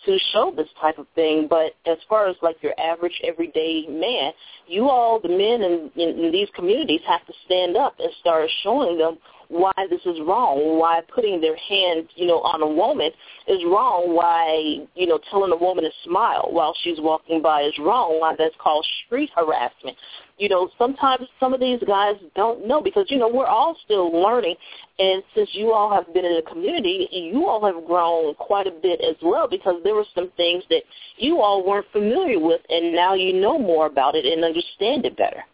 to show this type of thing. But as far as like your average everyday man, you all, the men in, in, in these communities, have to stand up and start showing them why this is wrong, why putting their hand, you know, on a woman is wrong, why, you know, telling a woman to smile while she's walking by is wrong, why that's called street harassment. You know, sometimes some of these guys don't know because, you know, we're all still learning. And since you all have been in the community, you all have grown quite a bit as well because there were some things that you all weren't familiar with and now you know more about it and understand it better.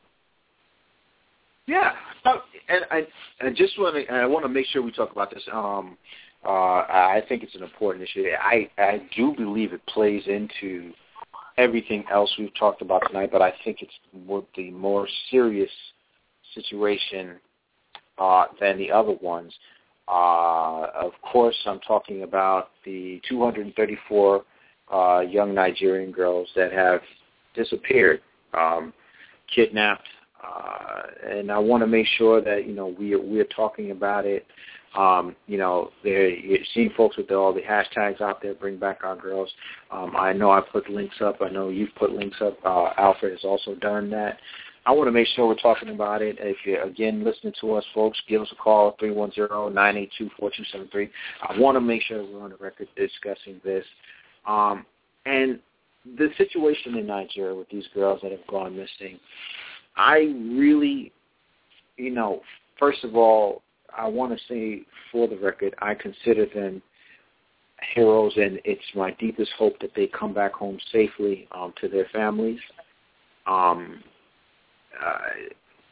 Yeah, and I, I just want to, I want to make sure we talk about this. Um, uh, I think it's an important issue. I, I do believe it plays into everything else we've talked about tonight, but I think it's more, the more serious situation uh, than the other ones. Uh, of course, I'm talking about the 234 uh, young Nigerian girls that have disappeared, um, kidnapped, uh, and I want to make sure that you know we are, we're talking about it. Um, you know, there you're seeing folks with all the hashtags out there, bring back our girls. Um, I know I put links up. I know you've put links up. Uh, Alfred has also done that. I want to make sure we're talking about it. If you're, again, listening to us, folks, give us a call, 310-982-4273. I want to make sure we're on the record discussing this. Um, and the situation in Nigeria with these girls that have gone missing, I really, you know, first of all, I want to say for the record, I consider them heroes, and it's my deepest hope that they come back home safely um, to their families. Um, uh,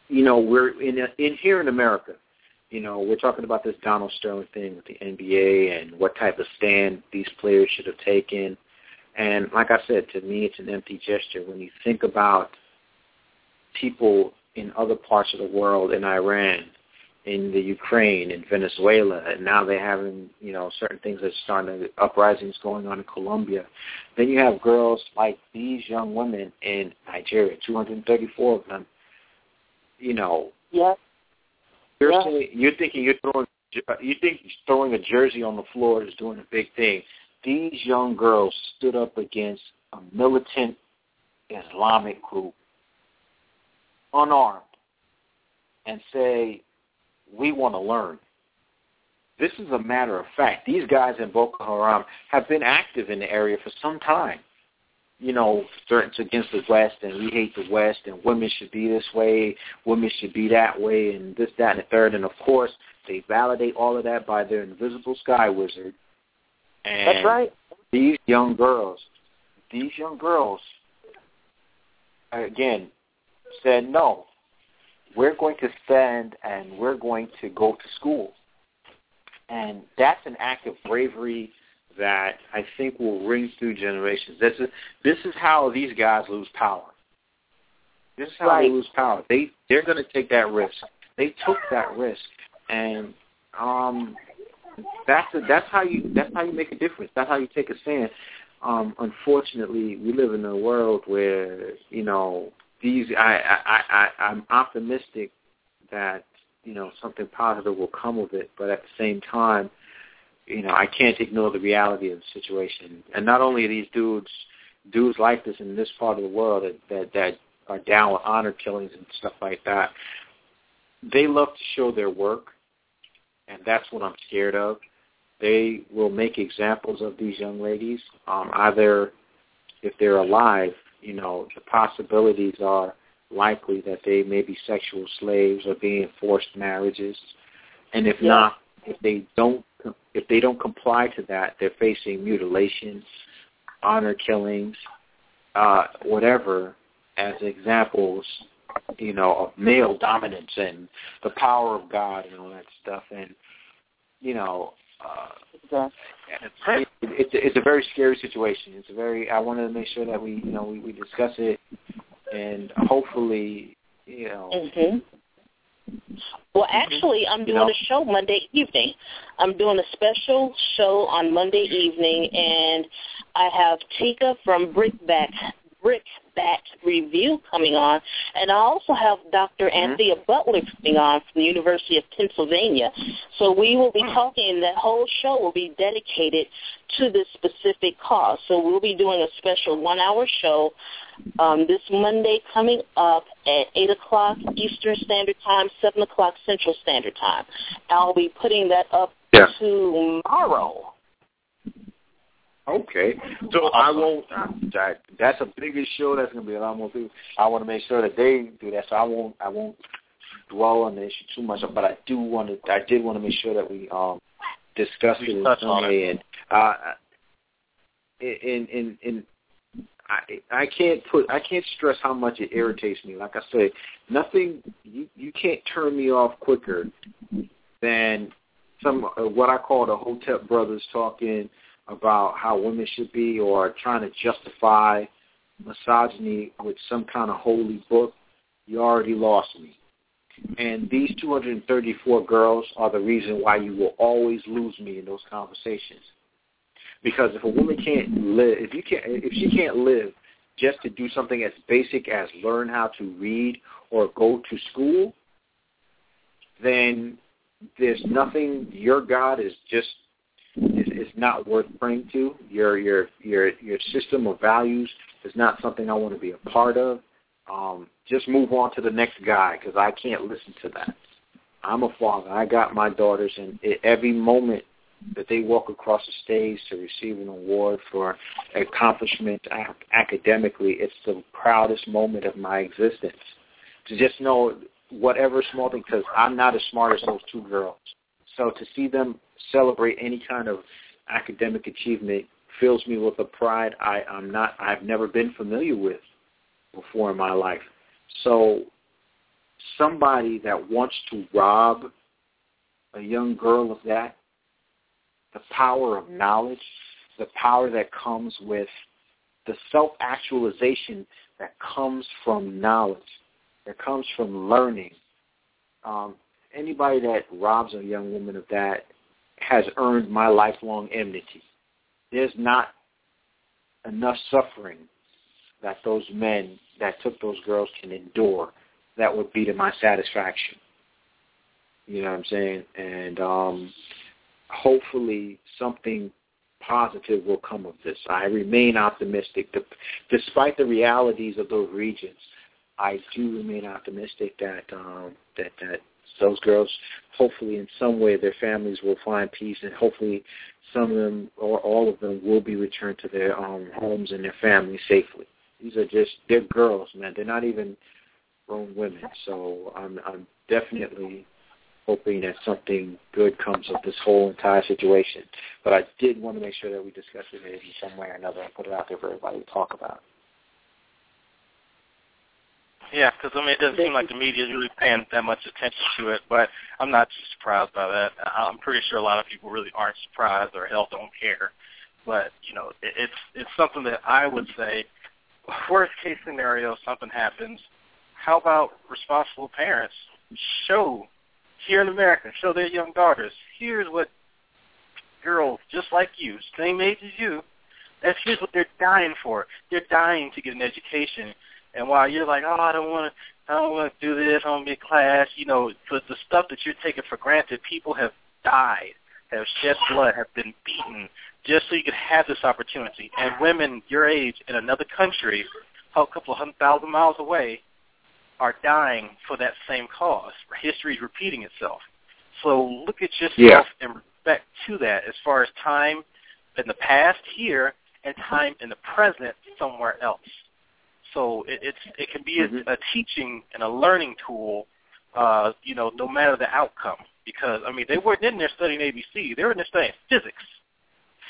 you know, we're in in here in America. You know, we're talking about this Donald Sterling thing with the NBA and what type of stand these players should have taken. And like I said, to me, it's an empty gesture when you think about people in other parts of the world, in Iran, in the Ukraine, in Venezuela, and now they're having, you know, certain things that are starting to, uprisings going on in Colombia. Then you have girls like these young women in Nigeria, 234 of them. You know, yeah. You're, yeah. Saying, you're thinking you're throwing, you think throwing a jersey on the floor is doing a big thing. These young girls stood up against a militant Islamic group unarmed and say, we want to learn. This is a matter of fact. These guys in Boko Haram have been active in the area for some time. You know, threats against the West, and we hate the West, and women should be this way, women should be that way, and this, that, and the third. And of course, they validate all of that by their invisible sky wizard. And That's right. These young girls, these young girls, again, said, no, we're going to stand and we're going to go to school. And that's an act of bravery that I think will ring through generations. This is, this is how these guys lose power. This is how right. they lose power. They they're going to take that risk. They took that risk, and um, that's a, that's how you that's how you make a difference. That's how you take a stand. Um, unfortunately, we live in a world where you know these I, I, I, I'm optimistic that you know something positive will come of it, but at the same time, you know I can't ignore the reality of the situation. And not only are these dudes dudes like this in this part of the world that that, that are down with honor killings and stuff like that, they love to show their work, and that's what I'm scared of. they will make examples of these young ladies. Um, either if they're alive, you know, the possibilities are likely that they may be sexual slaves or being forced marriages, and if Yeah. not, if they don't if they don't comply to that, they're facing mutilations, honor killings, uh, whatever, as examples, you know, of male dominance and the power of God and all that stuff. And you know, uh, it, it's it's a very scary situation. It's a very. I wanted to make sure that we, you know, we, we discuss it, and hopefully, you know, Mhm. Well, actually, I'm doing a show Monday evening. I'm doing a special show on Monday evening, and I have Tika from Brickbat Brickbat Review coming on, and I also have Dr. Anthea Butler coming on from the University of Pennsylvania. So we will be talking. That whole show will be dedicated to this specific cause. So we'll be doing a special one-hour show um, this Monday coming up at 8 o'clock Eastern Standard Time, 7 o'clock Central Standard Time. I'll be putting that up Yeah. tomorrow. Okay, so I won't. That that's a bigger show. That's gonna be a lot more people. I want to make sure that they do that. So I won't. I won't dwell on the issue too much. But I do want to. I did want to make sure that we um discuss We it in touch some on way. And uh, in in in. I I can't put I can't stress how much it irritates me. Like I said, nothing you you can't turn me off quicker than some uh, what I call the Hotep brothers talking about how women should be or trying to justify misogyny with some kind of holy book, you already lost me. And these 234 girls are the reason why you will always lose me in those conversations. Because if a woman can't live, if you can't, if she can't live just to do something as basic as learn how to read or go to school, then there's nothing. Your God is just is, not worth praying to. Your your your your system of values is not something I want to be a part of. Um, just move on to the next guy because I can't listen to that. I'm a father. I got my daughters, and every moment that they walk across the stage to receive an award for accomplishment ac- academically, it's the proudest moment of my existence. To just know whatever small thing, because I'm not as smart as those two girls. So to see them celebrate any kind of academic achievement fills me with a pride I, I'm not I've never been familiar with before in my life. So somebody that wants to rob a young girl of that, the power of knowledge, the power that comes with the self-actualization that comes from knowledge, that comes from learning. Um, anybody that robs a young woman of that has earned my lifelong enmity. There's not enough suffering that those men that took those girls can endure that would be to my satisfaction. You know what I'm saying? And um, hopefully something positive will come of this. I remain optimistic. Despite the realities of those regions, I do remain optimistic that um, that that those girls, hopefully in some way, their families will find peace, and hopefully some of them or all of them will be returned to their um, homes and their families safely. These are just they're girls, man. They're not even grown women. So I'm I'm definitely hoping that something good comes of this whole entire situation. But I did want to make sure that we discuss it in some way or another and put it out there for everybody to talk about. Yeah, because I mean, it doesn't seem like the media is really paying that much attention to it. But I'm not too surprised by that. I'm pretty sure a lot of people really aren't surprised or hell don't care. But you know, it, it's it's something that I would say, worst case scenario, something happens. How about responsible parents show here in America, show their young daughters, here's what girls just like you, same age as you, that's here's what they're dying for. They're dying to get an education. And while you're like, oh, I don't want to, I don't want to do this, I don't want to be class, you know, for the stuff that you're taking for granted, people have died, have shed blood, have been beaten, just so you could have this opportunity. And women your age in another country, a couple of hundred thousand miles away, are dying for that same cause. History is repeating itself. So look at yourself Yeah. and respect to that as far as time in the past here and time in the present somewhere else. So it, it's it can be Mhm. a, a teaching and a learning tool, uh, you know, no matter the outcome. Because I mean, they weren't in there studying ABC; they were in there studying physics.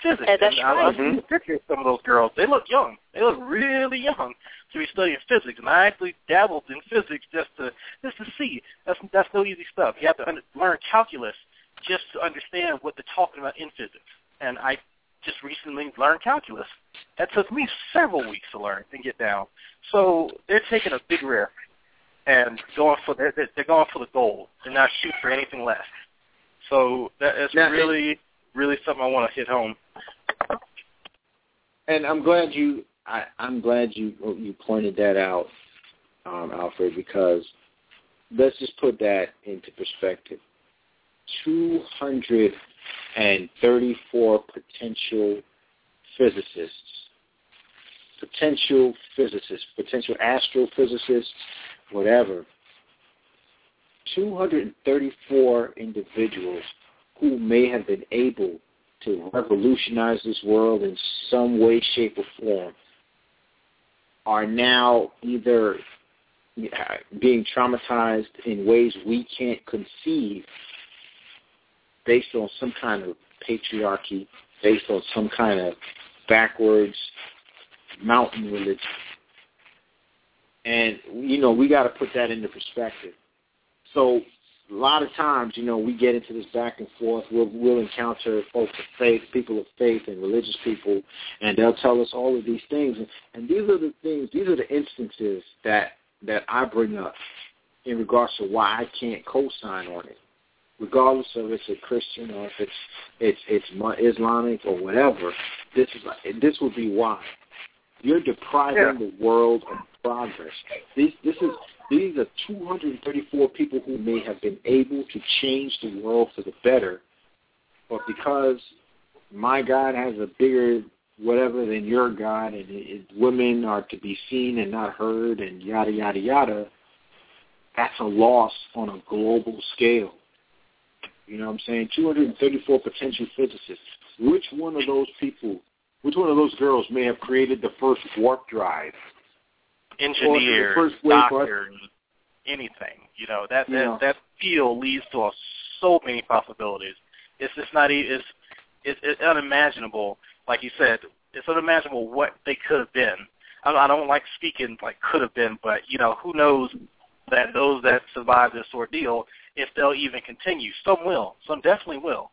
Physics. And that's I, right. I've seen pictures of some of those girls. They look young. They look really young to be studying physics. And I actually dabbled in physics just to just to see. That's that's no easy stuff. You have to under, learn calculus just to understand what they're talking about in physics. And I just recently learned calculus. That took me several weeks to learn and get down. So they're taking a big risk and going for they're, they're going for the gold. They're not shooting for anything less. So that is Now, really really something I want to hit home. And I'm glad you I, I'm glad you you pointed that out, um, Alfred, because let's just put that into perspective. Two hundred and thirty-four potential physicists, potential physicists, potential astrophysicists, whatever. 234 individuals who may have been able to revolutionize this world in some way, shape, or form are now either uh, being traumatized in ways we can't conceive based on some kind of patriarchy, based on some kind of backwards mountain religion. And, you know, we got to put that into perspective. So a lot of times, you know, we get into this back and forth. We'll, we'll encounter folks of faith, people of faith, and religious people, and they'll tell us all of these things. And, these are the things, these are the instances that that I bring up in regards to why I can't co-sign on it, regardless of if it's a Christian or if it's it's it's Islamic or whatever. This is this would be why you're depriving Yeah. the world of progress. These this is these are 234 people who may have been able to change the world for the better, but because my God has a bigger whatever than your God, and it, it, women are to be seen and not heard, and yada yada yada. That's a loss on a global scale. You know what I'm saying? 234 potential physicists. Which one of those people, which one of those girls may have created the first warp drive? engineers, Or the first wave anything. You know that that Yeah. that field leads to so many possibilities. It's just not even, it's, it's it's unimaginable. Like you said, it's unimaginable what they could have been. I don't, I don't like speaking like could have been, but you know who knows that those that survived this ordeal, if they'll even continue. Some will. Some definitely will.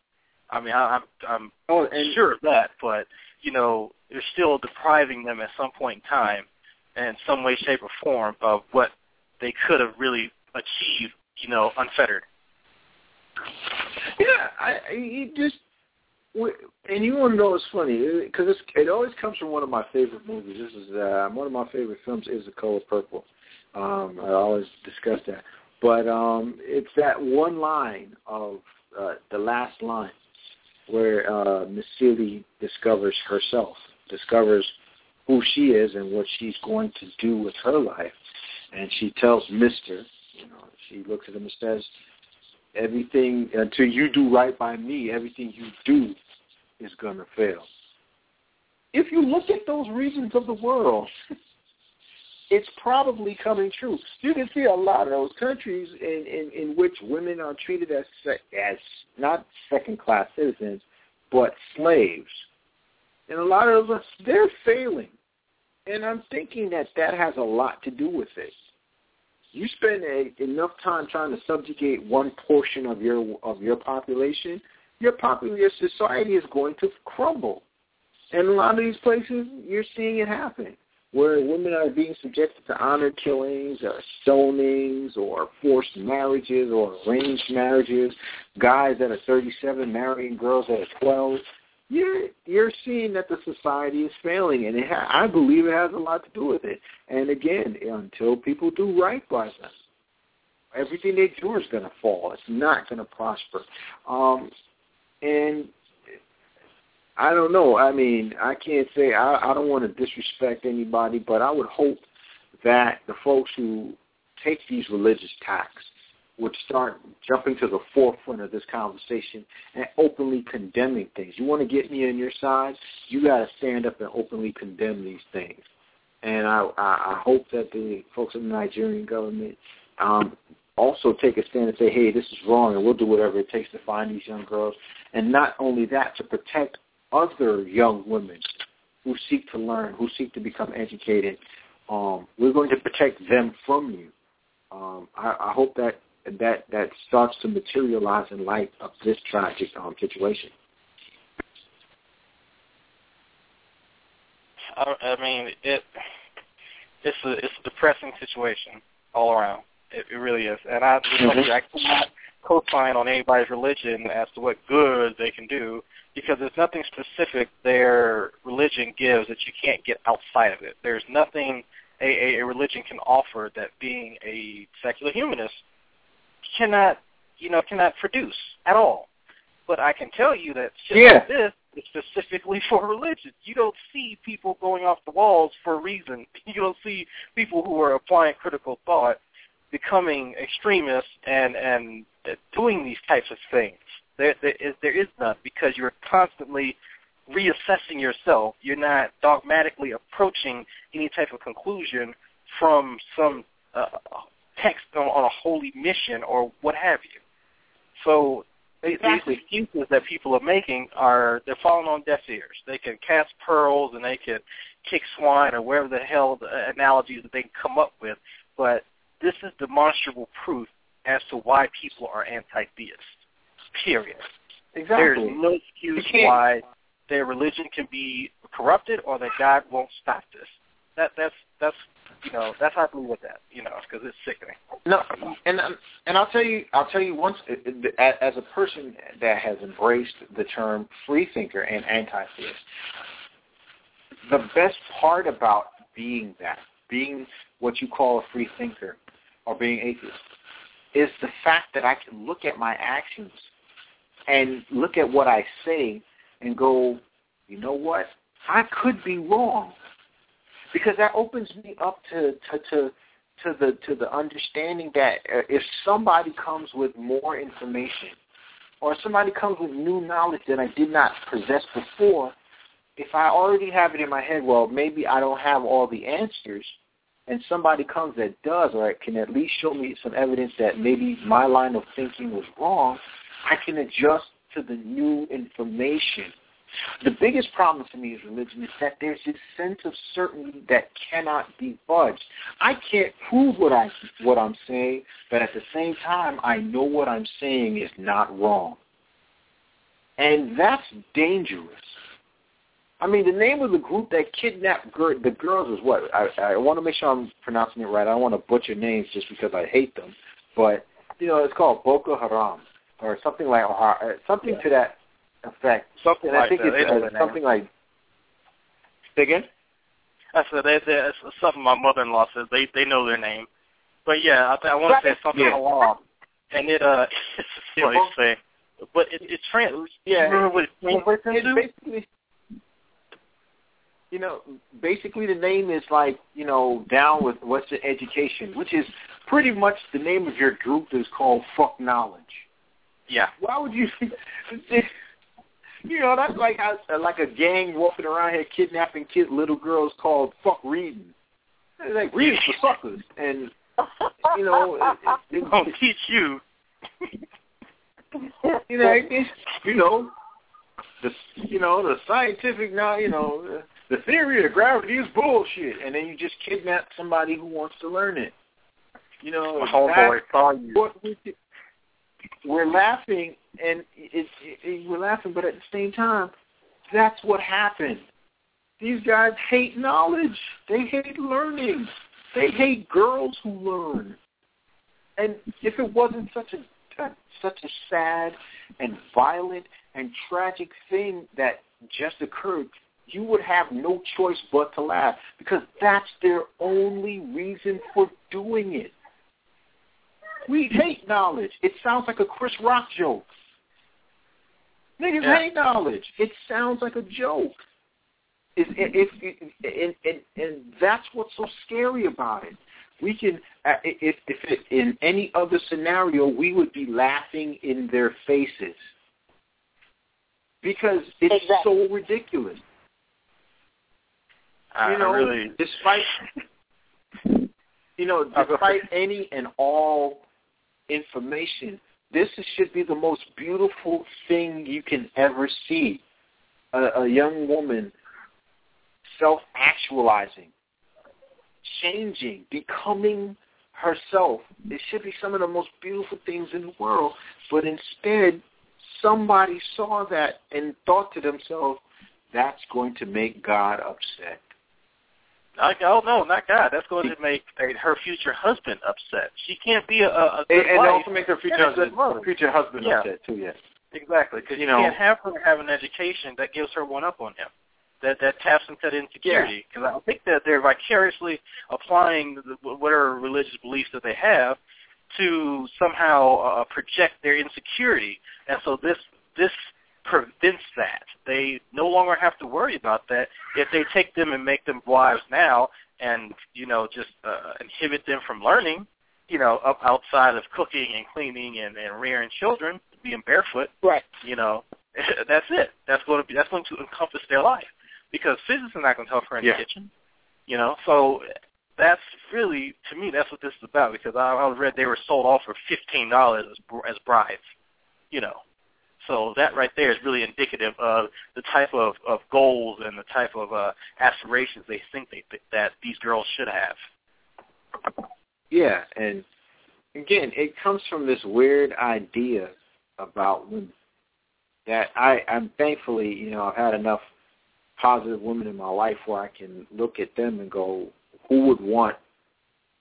I mean, I, I'm I'm Oh, and sure of that, but you know, they're still depriving them at some point in time, in some way, shape, or form, of what they could have really achieved, you know, unfettered. Yeah, I, I you just and you want to know what's funny because it always comes from one of my favorite movies. This is uh, one of my favorite films is The Color Purple. Um, I always discuss that, but um, it's that one line of uh, the last line where uh, Miss Celie discovers herself, discovers who she is and what she's going to do with her life, and she tells Mister, you know, she looks at him and says, everything until you do right by me, everything you do is going to fail. If you look at those regions of the world, it's probably coming true. You can see a lot of those countries in, in, in which women are treated as as not second class citizens, but slaves. And a lot of us, they're failing. And I'm thinking that that has a lot to do with it you spend a, enough time trying to subjugate one portion of your of your population, your popular your society is going to crumble. And a lot of these places, you're seeing it happen, where women are being subjected to honor killings, or stonings, or forced marriages, or arranged marriages. Guys that are 37 marrying girls that are 12. You're you're seeing that the society is failing, and it ha- I believe it has a lot to do with it. And again, until people do right by them, everything they do is going to fall. It's not going to prosper. Um, and I don't know. I mean, I can't say I, I don't want to disrespect anybody, but I would hope that the folks who take these religious tacks would start jumping to the forefront of this conversation and openly condemning things. You want to get me on your side, you got to stand up and openly condemn these things. And I, I, I hope that the folks in the Nigerian government um, also take a stand and say, hey, this is wrong, and we'll do whatever it takes to find these young girls. And not only that, to protect other young women who seek to learn, who seek to become educated. Um, we're going to protect them from you. Um, I, I hope that that that starts to materialize in light of this tragic um, situation. I, I mean, it it's a it's a depressing situation all around. It, it really is, and I mm-hmm. I cannot co-sign on anybody's religion as to what good they can do because there's nothing specific their religion gives that you can't get outside of it. There's nothing a, a religion can offer that being a secular humanist cannot, you know, cannot produce at all. But I can tell you that shit yeah. like this is specifically for religion. You don't see people going off the walls for a reason. You don't see people who are applying critical thought becoming extremists and and doing these types of things. There, there is there is none because you're constantly reassessing yourself. You're not dogmatically approaching any type of conclusion from some uh, text on, on a holy mission or what have you. So exactly. these excuses that people are making are they're falling on deaf ears. They can cast pearls and they can kick swine or wherever the hell the analogies that they can come up with, but this is demonstrable proof as to why people are anti-theist. Period. Exactly. There's no excuse why their religion can be corrupted or that God won't stop this. That that's that's you know that's how I believe with that. You know, because it's sickening. No, and um, and I'll tell you, I'll tell you once as a person that has embraced the term free thinker and anti-theist, the best part about being that, being what you call a free thinker or being atheist, is the fact that I can look at my actions and look at what I say and go, you know what? I could be wrong. Because that opens me up to to to to the to the understanding that uh, if somebody comes with more information or somebody comes with new knowledge that I did not possess before, if I already have it in my head, well, maybe I don't have all the answers, and somebody comes that does, or can at least show me some evidence that maybe my line of thinking was wrong, I can adjust to the new information. The biggest problem for me is religion is that there's this sense of certainty that cannot be fudged. I can't prove what I what I'm saying, but at the same time, I know what I'm saying is not wrong, and that's dangerous. I mean, the name of the group that kidnapped gir- the girls is what? I, I want to make sure I'm pronouncing it right. I don't want to butcher names just because I hate them, but you know, it's called Boko Haram or something like uh, something yeah. to that effect. Something and like I think that. it's uh, something like. Again. I said they, they, it's something my mother-in-law says. They they know their name, but yeah, I, I want to say something yeah. along, and it uh it's funny to say, but it it trans. Yeah, remember what it translates into? Basically, you know, basically the name is like, you know, down with what's the education, which is pretty much the name of your group is called Fuck Knowledge. Yeah. Why would you? You know, that's like how, like a gang walking around here kidnapping kid little girls called fuck reading. It's like reading for suckers, and you know, it, it, I'll teach you. you know, it, you know, the you know the scientific now, you know, the, the theory of gravity is bullshit, and then you just kidnap somebody who wants to learn it. You know, My homeboy saw you. We're laughing and it's it, we're laughing, but at the same time, that's what happened. These guys hate knowledge. They hate learning. They hate girls who learn. And if it wasn't such a such a sad and violent and tragic thing that just occurred, you would have no choice but to laugh because that's their only reason for doing it. We hate knowledge. It sounds like a Chris Rock joke. Niggas yeah. hate knowledge. It sounds like a joke. If, if, and, and that's what's so scary about it. We can, uh, if, if it, in any other scenario, we would be laughing in their faces because it's Exactly. so ridiculous. I you know, really, despite you know, despite any and all information, this should be the most beautiful thing you can ever see. A, a young woman self-actualizing, changing, becoming herself. It should be some of the most beautiful things in the world. But instead, somebody saw that and thought to themselves, that's going to make God upset. I, oh no, not God. That's going to make her future husband upset. She can't be a, a a And, and also make her future Yeah, husband, good mother. future husband Yeah. upset too. Yes. Exactly, because you, You know- can't have her have an education that gives her one up on him, that that taps into that insecurity. Because I think that they're vicariously applying the, whatever religious beliefs that they have to somehow uh, project their insecurity, and so this this prevents that. They no longer have to worry about that if they take them and make them wives now, and you know just uh, inhibit them from learning. You know, up outside of cooking and cleaning and, and rearing children, being barefoot Right. you know, that's it. That's going to be that's going to encompass their life because physics is not going to help her in Yeah. the kitchen, you know. So that's really to me that's what this is about because I, I read they were sold off for fifteen dollars as as brides, you know. So that right there is really indicative of the type of, of goals and the type of uh, aspirations they think they, that these girls should have. Yeah, and again, it comes from this weird idea about women that I, I'm thankfully, you know, I've had enough positive women in my life where I can look at them and go, who would want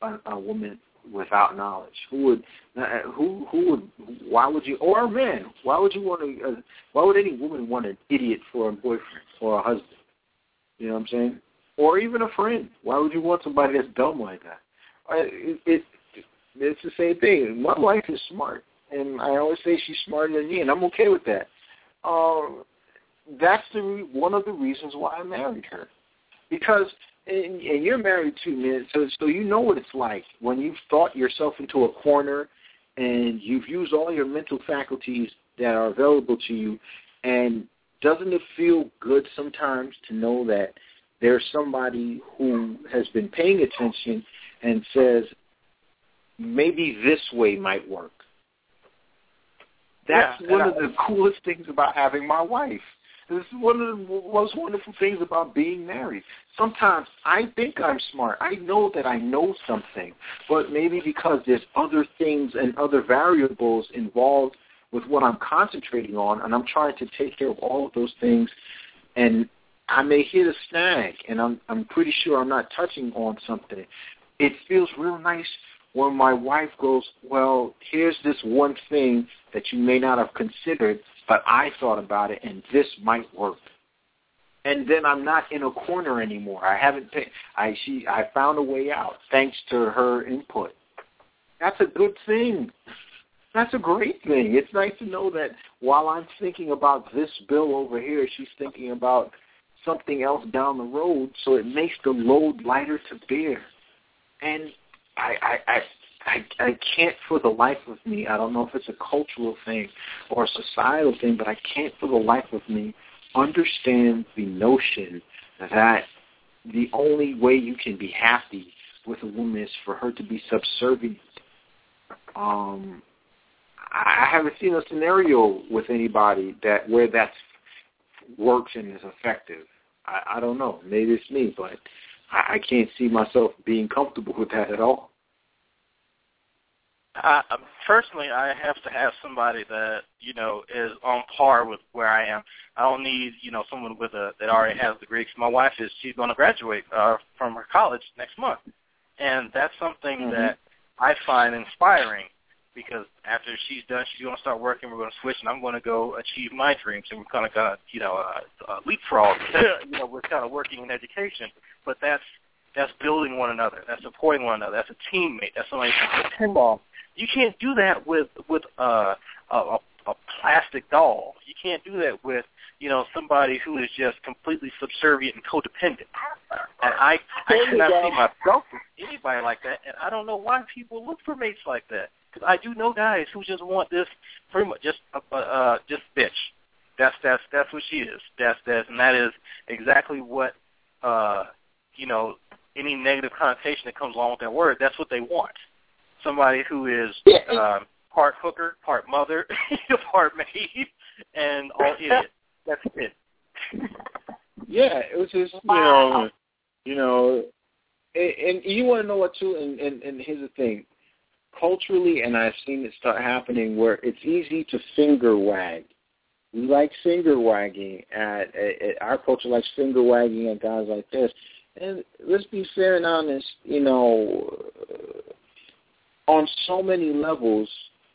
a, a woman without knowledge? Who would, uh, who, who would, why would you, or a man? Why would you want to, uh, why would any woman want an idiot for a boyfriend or a husband? You know what I'm saying? Or even a friend. Why would you want somebody that's dumb like that? It, it it's the same thing. My wife is smart, and I always say she's smarter than me, and I'm okay with that. Um, that's the re- one of the reasons why I married her, because and, and you're married too, man. So so you know what it's like when you've thought yourself into a corner, and you've used all your mental faculties that are available to you, and doesn't it feel good sometimes to know that there's somebody who has been paying attention and says, maybe this way might work. That's Yeah, one and of the coolest things about having my wife. This is one of the most wonderful things about being married. Sometimes I think I'm smart. I know that I know something, but maybe because there's other things and other variables involved with what I'm concentrating on, and I'm trying to take care of all of those things, and I may hit a snag, and I'm I'm pretty sure I'm not touching on something. It feels real nice when my wife goes, well, here's this one thing that you may not have considered, but I thought about it, and this might work. And then I'm not in a corner anymore. I haven't. Pay, I she. I found a way out thanks to her input. That's a good thing. That's a great thing. It's nice to know that while I'm thinking about this bill over here, she's thinking about something else down the road, so it makes the load lighter to bear. And I, I, I, I, I can't for the life of me. I don't know if it's a cultural thing or a societal thing, but I can't for the life of me understand the notion that the only way you can be happy with a woman is for her to be subservient. Um, I haven't seen a scenario with anybody that where that works and is effective. I, I don't know. Maybe it's me, but I, I can't see myself being comfortable with that at all. I, um, personally, I have to have somebody that you know is on par with where I am. I don't need you know someone with a that already has the degrees. My wife is she's going to graduate uh, from her college next month, and that's something Mhm. that I find inspiring because after she's done, she's going to start working. We're going to switch, and I'm going to go achieve my dreams, and we're kind of going to you know uh, uh, leapfrog. you know, we're kind of working in education, but that's that's building one another. That's supporting one another. That's a teammate. That's somebody you can depend on. You can't do that with with uh, a, a a plastic doll. You can't do that with you know somebody who is just completely subservient and codependent. And I I There cannot see myself with anybody like that, and I don't know why people look for mates like that. Because I do know guys who just want this pretty much just uh, uh just bitch. That's that's that's what she is. That's that's and that is exactly what uh you know any negative connotation that comes along with that word. That's what they want. Somebody who is um, part hooker, part mother, part maid, and all idiot. That's it. Yeah, it was just you know, you know, and, and you want to know what too, and, and and here's the thing, culturally, and I've seen it start happening where it's easy to finger wag. We like finger wagging at, at, at our culture likes finger wagging at guys like this. And let's be fair and honest, you know, on so many levels,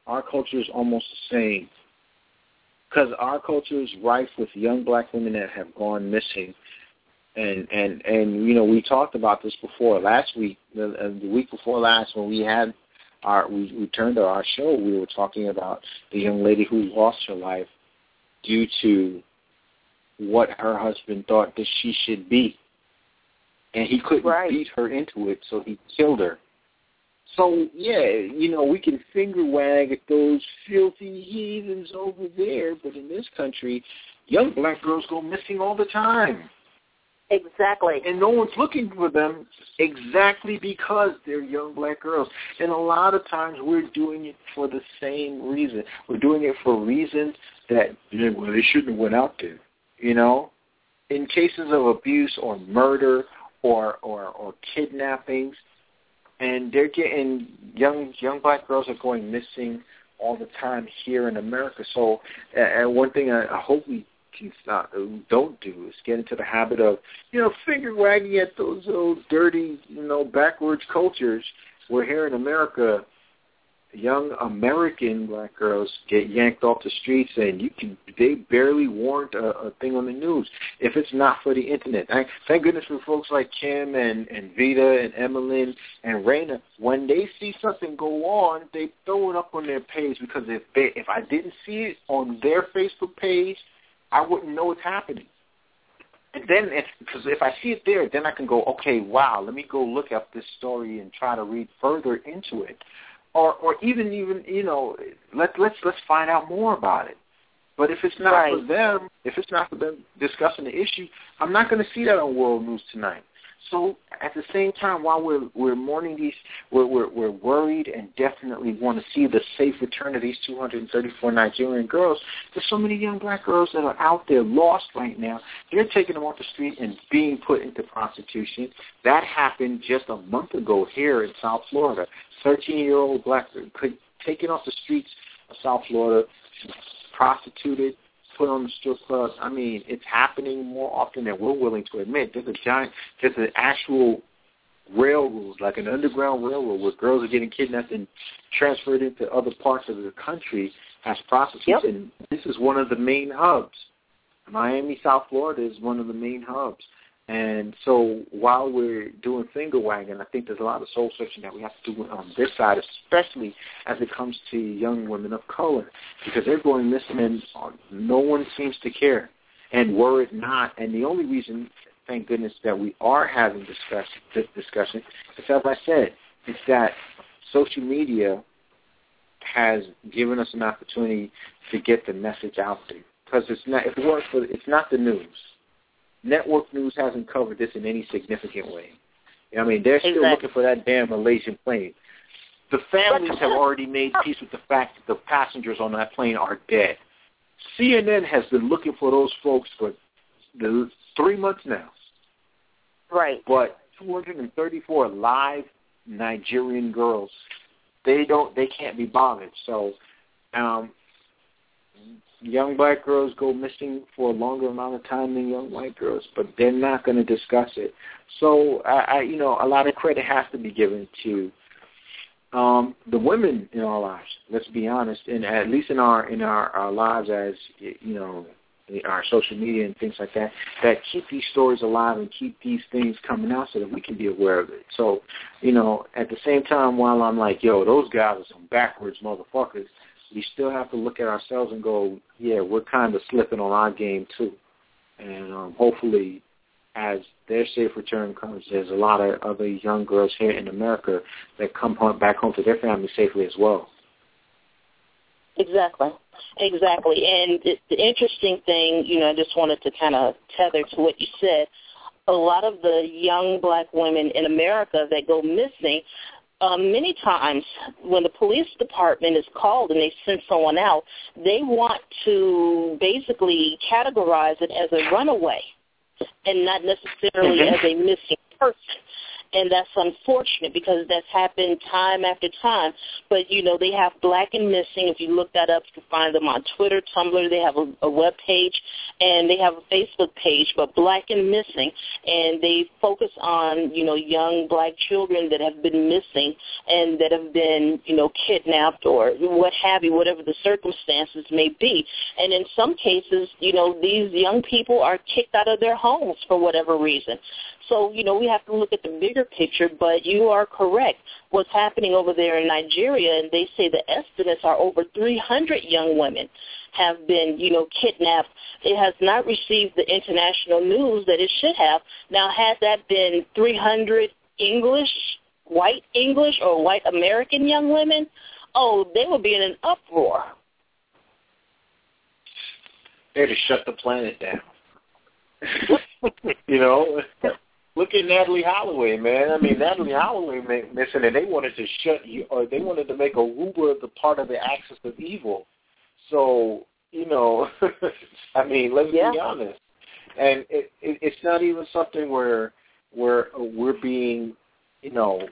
our culture is almost the same. Because our culture is rife with young black women that have gone missing. And and and you know we talked about this before last week, the, uh, the week before last when we had our we returned to our show. We were talking about the young lady who lost her life due to what her husband thought that she should be, and he couldn't right. beat her into it, so he killed her. So yeah, you know, we can finger wag at those filthy heathens over there, but in this country, young black girls go missing all the time. Exactly. And no one's looking for them exactly because they're young black girls. And a lot of times we're doing it for the same reason. We're doing it for reasons that, yeah, well, they shouldn't have went out there. You know? In cases of abuse or murder or, or, or kidnappings, and they're getting young young black girls are going missing all the time here in America. So, and one thing I, I hope we can stop, uh, don't do is get into the habit of you know finger wagging at those old dirty you know backwards cultures. Where here in America, young American black girls get yanked off the streets, and you can they barely warrant a, a thing on the news if it's not for the internet. Thank goodness for folks like Kim and and Vita and Emmeline and Raina. When they see something go on, they throw it up on their page because if they if I didn't see it on their Facebook page, I wouldn't know it's happening. And then, if, because if I see it there, then I can go, okay, wow, let me go look up this story and try to read further into it or or even even you know let let's let's find out more about it. But if it's not right. for them, if it's not for them discussing the issue, I'm not going to see that on World News tonight. So at the same time, while we're we're mourning these, we're we're, we're worried and definitely want to see the safe return of these 234 Nigerian girls. There's so many young black girls that are out there lost right now. They're taking them off the street and being put into prostitution. That happened just a month ago here in South Florida. 13-year-old black girl taken off the streets of South Florida, prostituted, put on the strip clubs. I mean, it's happening more often than we're willing to admit. There's a giant, there's an actual railroad, like an underground railroad, where girls are getting kidnapped and transferred into other parts of the country as prostitutes. Yep. And this is one of the main hubs. Miami, South Florida is one of the main hubs. And so while we're doing finger wagging, I think there's a lot of soul searching that we have to do on this side, especially as it comes to young women of color, because they're going missing and no one seems to care. And were it not, and the only reason, thank goodness, that we are having discuss, this discussion is, as I said, it's that social media has given us an opportunity to get the message out there. Because it's not, if it weren't it's not the news network news hasn't covered this in any significant way. I mean, they're still exactly. looking for that damn Malaysian plane. The families have already made peace with the fact that the passengers on that plane are dead. CNN has been looking for those folks for the three months now. Right. But 234 live Nigerian girls, they don't, they can't be bothered. So, um, young black girls go missing for a longer amount of time than young white girls, but they're not going to discuss it. So, I, I, you know, a lot of credit has to be given to um, the women in our lives. Let's be honest, and at least in our in our, our lives as you know, our social media and things like that, that keep these stories alive and keep these things coming out so that we can be aware of it. So, you know, at the same time, while I'm like, yo, those guys are some backwards motherfuckers we still have to look at ourselves and go, yeah, we're kind of slipping on our game too. And um, hopefully as their safe return comes, there's a lot of other young girls here in America that come home, back home to their family safely as well. Exactly. Exactly. And the, the interesting thing, you know, I just wanted to kind of tether to what you said. A lot of the young black women in America that go missing, um, many times when the police department is called and they send someone out, they want to basically categorize it as a runaway and not necessarily mm-hmm. as a missing person and that's unfortunate because that's happened time after time. But you know, they have Black and Missing. If you look that up, you can find them on Twitter, Tumblr. They have a, a web page, and they have a Facebook page. But Black and Missing, and they focus on you know young Black children that have been missing and that have been you know kidnapped or what have you, whatever the circumstances may be. And in some cases, you know, these young people are kicked out of their homes for whatever reason. So, you know, we have to look at the bigger picture, but you are correct. What's happening over there in Nigeria, and they say the estimates are over 300 young women have been, you know, kidnapped. It has not received the international news that it should have. Now, had that been 300 English, white English, or white American young women, oh, they would be in an uproar. They'd have shut the planet down. you know, Look at Natalee Holloway, man. I mean, Natalee Holloway missing, and they wanted to shut you, or they wanted to make Aruba the part of the axis of evil. So, you know, I mean, let's yeah. be honest. And it, it, it's not even something where where we're being, you know,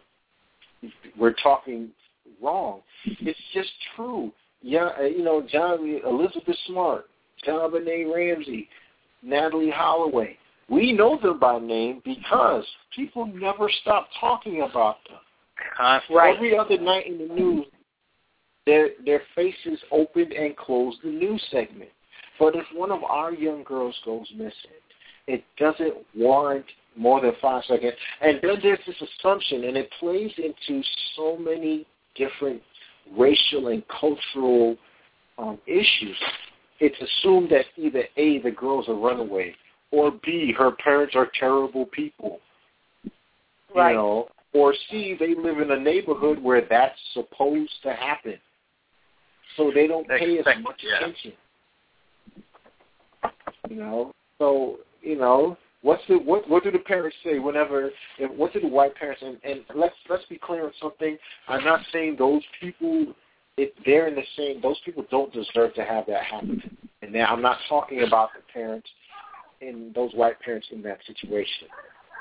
we're talking wrong. It's just true. Yeah, uh, you know, John Elizabeth Smart, John JonBenét Ramsey, Natalee Holloway we know them by name because people never stop talking about them. Right. Every other night in the news, their their faces opened and closed the news segment. But if one of our young girls goes missing, it doesn't warrant more than five seconds. And then there's this assumption, and it plays into so many different racial and cultural um, issues. It's assumed that either A, the girl's a runaway, or B, her parents are terrible people. Right. You know, or C, they live in a neighborhood where that's supposed to happen. So they don't they pay as much yeah. attention. You know, so you know, what's the what? What do the parents say whenever? What do the white parents? And, and let's let's be clear on something. I'm not saying those people. If they're in the same, those people don't deserve to have that happen. And now I'm not talking about the parents in those white parents in that situation.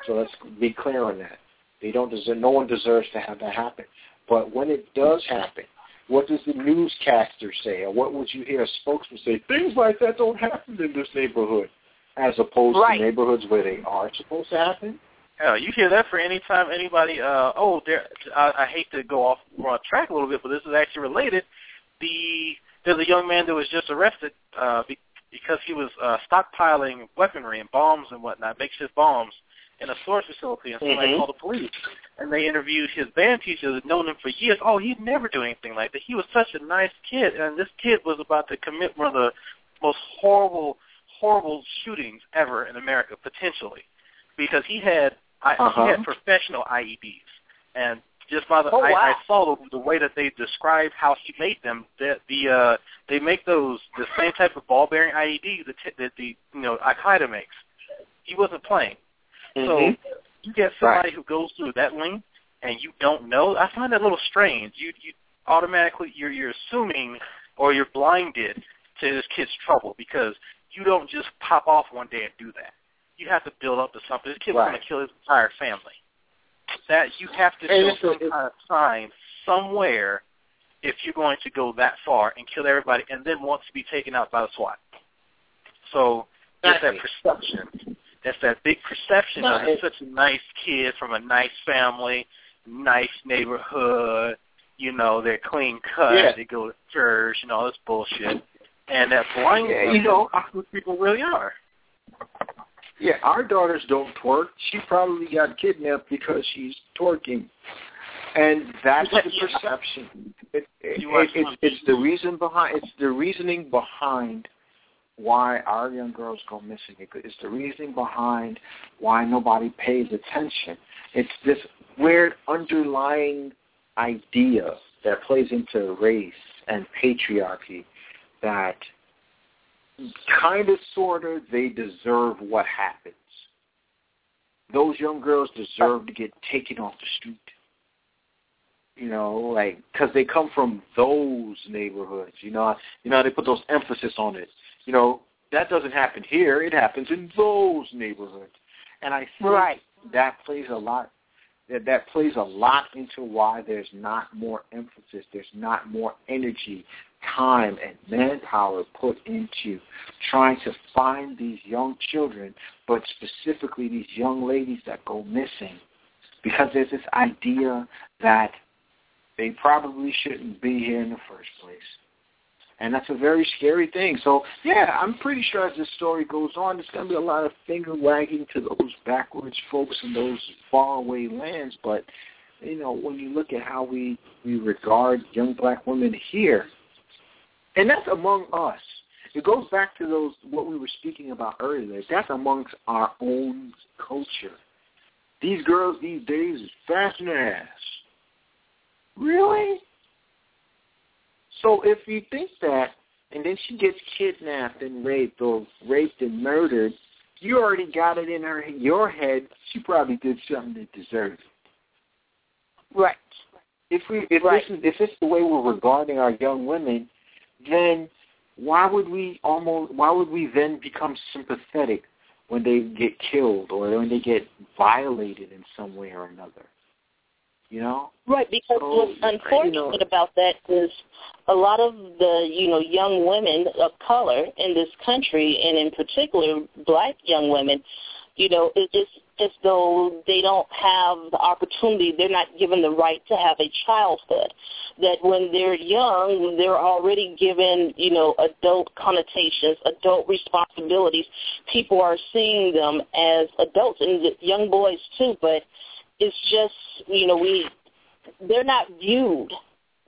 So let's be clear on that. They don't deserve. No one deserves to have that happen. But when it does happen, what does the newscaster say, or what would you hear a spokesman say? Things like that don't happen in this neighborhood, as opposed right. to neighborhoods where they are supposed to happen. Hell, you hear that for any time anybody. Uh, oh, there. I, I hate to go off on track a little bit, but this is actually related. The there's a young man that was just arrested uh, because he was uh, stockpiling weaponry and bombs and whatnot, makeshift bombs, in a storage facility, and somebody mm-hmm. called the police. And they interviewed his band teacher that had known him for years. Oh, he'd never do anything like that. He was such a nice kid, and this kid was about to commit one of the most horrible, horrible shootings ever in America, potentially, because he had uh-huh. he had professional IEDs, and just by the oh, I, wow. I saw the, the way that they described how he made them. That the uh, they make those the same type of ball bearing IED that, t- that the you know Al Qaeda makes. He wasn't playing. Mm-hmm. So you get somebody Right. who goes through that length and you don't know. I find that a little strange. You you automatically you're you're assuming or you're blinded to this kid's trouble because you don't just pop off one day and do that. You have to build up to something. This kid was Right. going to kill his entire family. That you have to show a- some kind of sign somewhere if you're going to go that far and kill everybody and then wants to be taken out by the SWAT. So it's that perception. That's that big perception No, of he's it- such a nice kid from a nice family, nice neighborhood. You know, they're clean cut. Yeah. They go to church and all this bullshit. And that blind Yeah, you know, who people really are. Yeah, our daughters don't twerk. She probably got kidnapped because she's twerking, and that's the perception. It, it, it, it's, it's the reason behind. It's the reasoning behind why our young girls go missing. It's the reasoning behind why nobody pays attention. It's this weird underlying idea that plays into race and patriarchy that kind of, sort of, they deserve what happens. Those young girls deserve to get taken off the street. You know, like because they come from those neighborhoods. You know, you know they put those emphasis on it. You know, that doesn't happen here. It happens in those neighborhoods, and I think right. that plays a lot that that plays a lot into why there's not more emphasis, there's not more energy, time, and manpower put into trying to find these young children, but specifically these young ladies that go missing, because there's this idea that they probably shouldn't be here in the first place. And that's a very scary thing. So, yeah, I'm pretty sure as this story goes on, there's going to be a lot of finger wagging to those backwards folks in those faraway lands. But, you know, when you look at how we, we regard young black women here, and that's among us. It goes back to those what we were speaking about earlier. That's amongst our own culture. These girls these days is fast in the ass. Really? So if you think that, and then she gets kidnapped and raped or raped and murdered, you already got it in her your head. She probably did something that deserved it. Right. If we if right. this is if it's the way we're regarding our young women, then why would we almost why would we then become sympathetic when they get killed or when they get violated in some way or another? You know? Right, because so, what's unfortunate you know, about that is a lot of the, you know, young women of color in this country and in particular black young women, you know, it, it's as though they don't have the opportunity, they're not given the right to have a childhood. That when they're young, they're already given, you know, adult connotations, adult responsibilities. People are seeing them as adults, and young boys too, but it's just you know we they're not viewed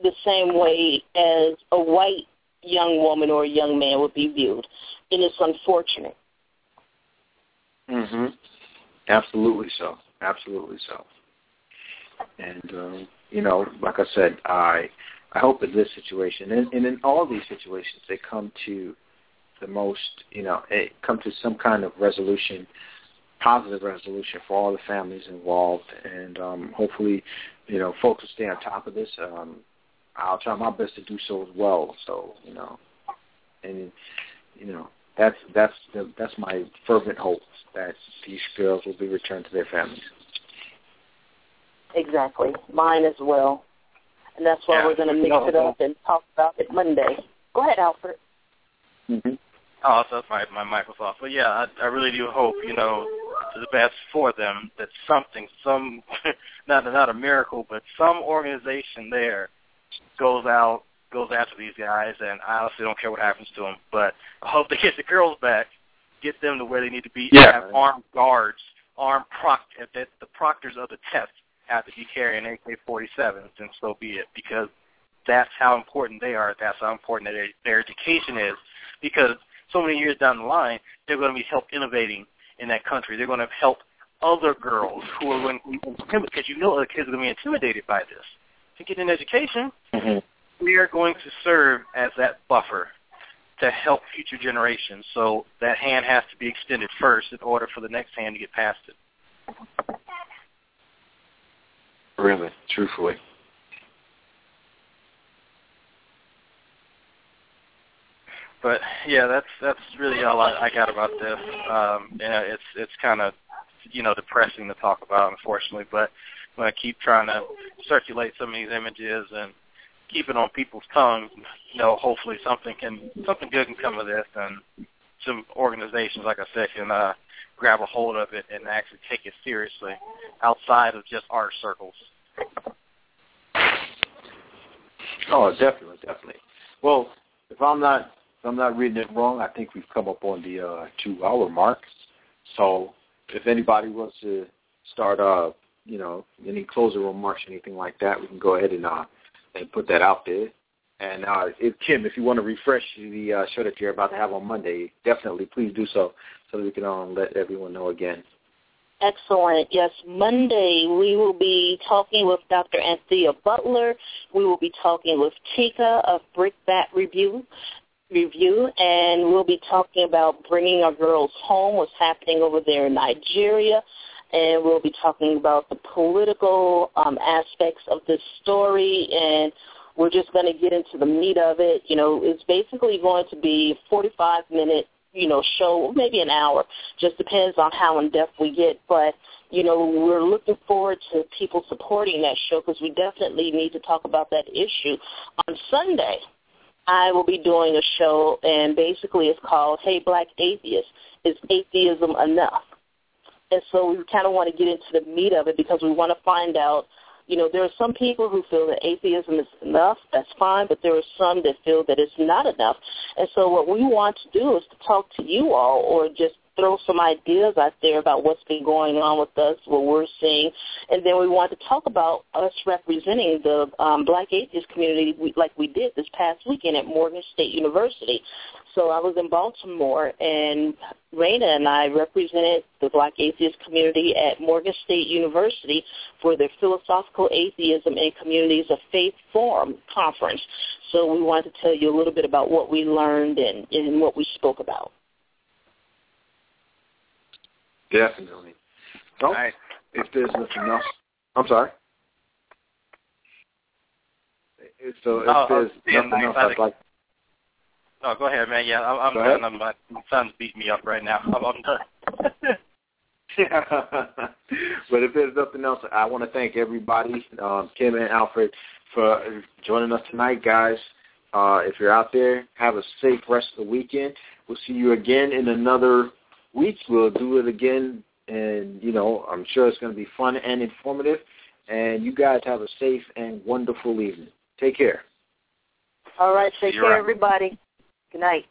the same way as a white young woman or a young man would be viewed, and it's unfortunate. Mhm. Absolutely so. Absolutely so. And um, you know, like I said, I I hope in this situation and, and in all these situations they come to the most, you know, come to some kind of resolution positive resolution for all the families involved, and um, hopefully, you know, folks will stay on top of this. Um, I'll try my best to do so as well. So, you know, and you know, that's that's the, that's my fervent hope that these girls will be returned to their families. Exactly, mine as well, and that's why Yeah. we're going to mix it up and talk about it Monday. Go ahead, Alfred. Mm-hmm. Oh, that's my my mic was off. But yeah, I, I really do hope you know the best for them that something, some not not a miracle, but some organization there goes out goes after these guys, and I honestly don't care what happens to them. But I hope they get the girls back, get them to where they need to be, Yeah. have armed guards, armed proct that the proctors of the test have to be carrying AK-47s, and so be it, because that's how important they are. That's how important their, their education is, because so many years down the line, they're going to be help innovating in that country. They're going to help other girls who are going to be intimidated, because you know other kids are going to be intimidated by this. To get an education, Mm-hmm. We are going to serve as that buffer to help future generations. So that hand has to be extended first in order for the next hand to get past it. Really, truthfully. But yeah, that's that's really all I, I got about this. Um, yeah, it's it's kind of you know depressing to talk about, unfortunately. But I'm gonna keep trying to circulate some of these images and keep it on people's tongues. You know, hopefully something can something good can come of this, and some organizations, like I said, can uh, grab a hold of it and actually take it seriously outside of just our circles. Oh, definitely, definitely. Well, if I'm not if I'm not reading it wrong, I think we've come up on the uh, two hour mark. So if anybody wants to start uh you know, any closing remarks anything like that, we can go ahead and uh and put that out there. And uh, if Kim, if you want to refresh the uh, show that you're about to have on Monday, definitely please do so, so that we can um, let everyone know again. Excellent. Yes, Monday we will be talking with Dr. Anthea Butler. We will be talking with Tika of Brickbat Review, Review, and we'll be talking about bringing our girls home, what's happening over there in Nigeria, and we'll be talking about the political um, aspects of this story and we're just going to get into the meat of it. You know, it's basically going to be 45 minute, you know, show, maybe an hour. Just depends on how in depth we get. But you know, we're looking forward to people supporting that show because we definitely need to talk about that issue. On Sunday, I will be doing a show, and basically it's called Hey Black Atheist, Is Atheism Enough? And so we kind of want to get into the meat of it because we want to find out you know, there are some people who feel that atheism is enough. That's fine, but there are some that feel that it's not enough. And so what we want to do is to talk to you all or just throw some ideas out there about what's been going on with us, what we're seeing, and then we want to talk about us representing the um, Black atheist community like we did this past weekend at Morgan State University. So I was in Baltimore, and Raina and I represented the Black atheist community at Morgan State University for their Philosophical Atheism and Communities of Faith Forum conference. So we wanted to tell you a little bit about what we learned and, and what we spoke about. Definitely. So, right. if there's nothing else, I'm sorry. So if oh, there's nothing nice. else, I'd like no, go ahead, man. Yeah, I'm, I'm done. My son's beating me up right now. I'm, I'm done. but if there's nothing else, I want to thank everybody, um, Kim and Alfred, for joining us tonight, guys. Uh, if you're out there, have a safe rest of the weekend. We'll see you again in another week. We'll do it again, and you know, I'm sure it's going to be fun and informative. And you guys have a safe and wonderful evening. Take care. All right, take You're care, right. everybody. Good night.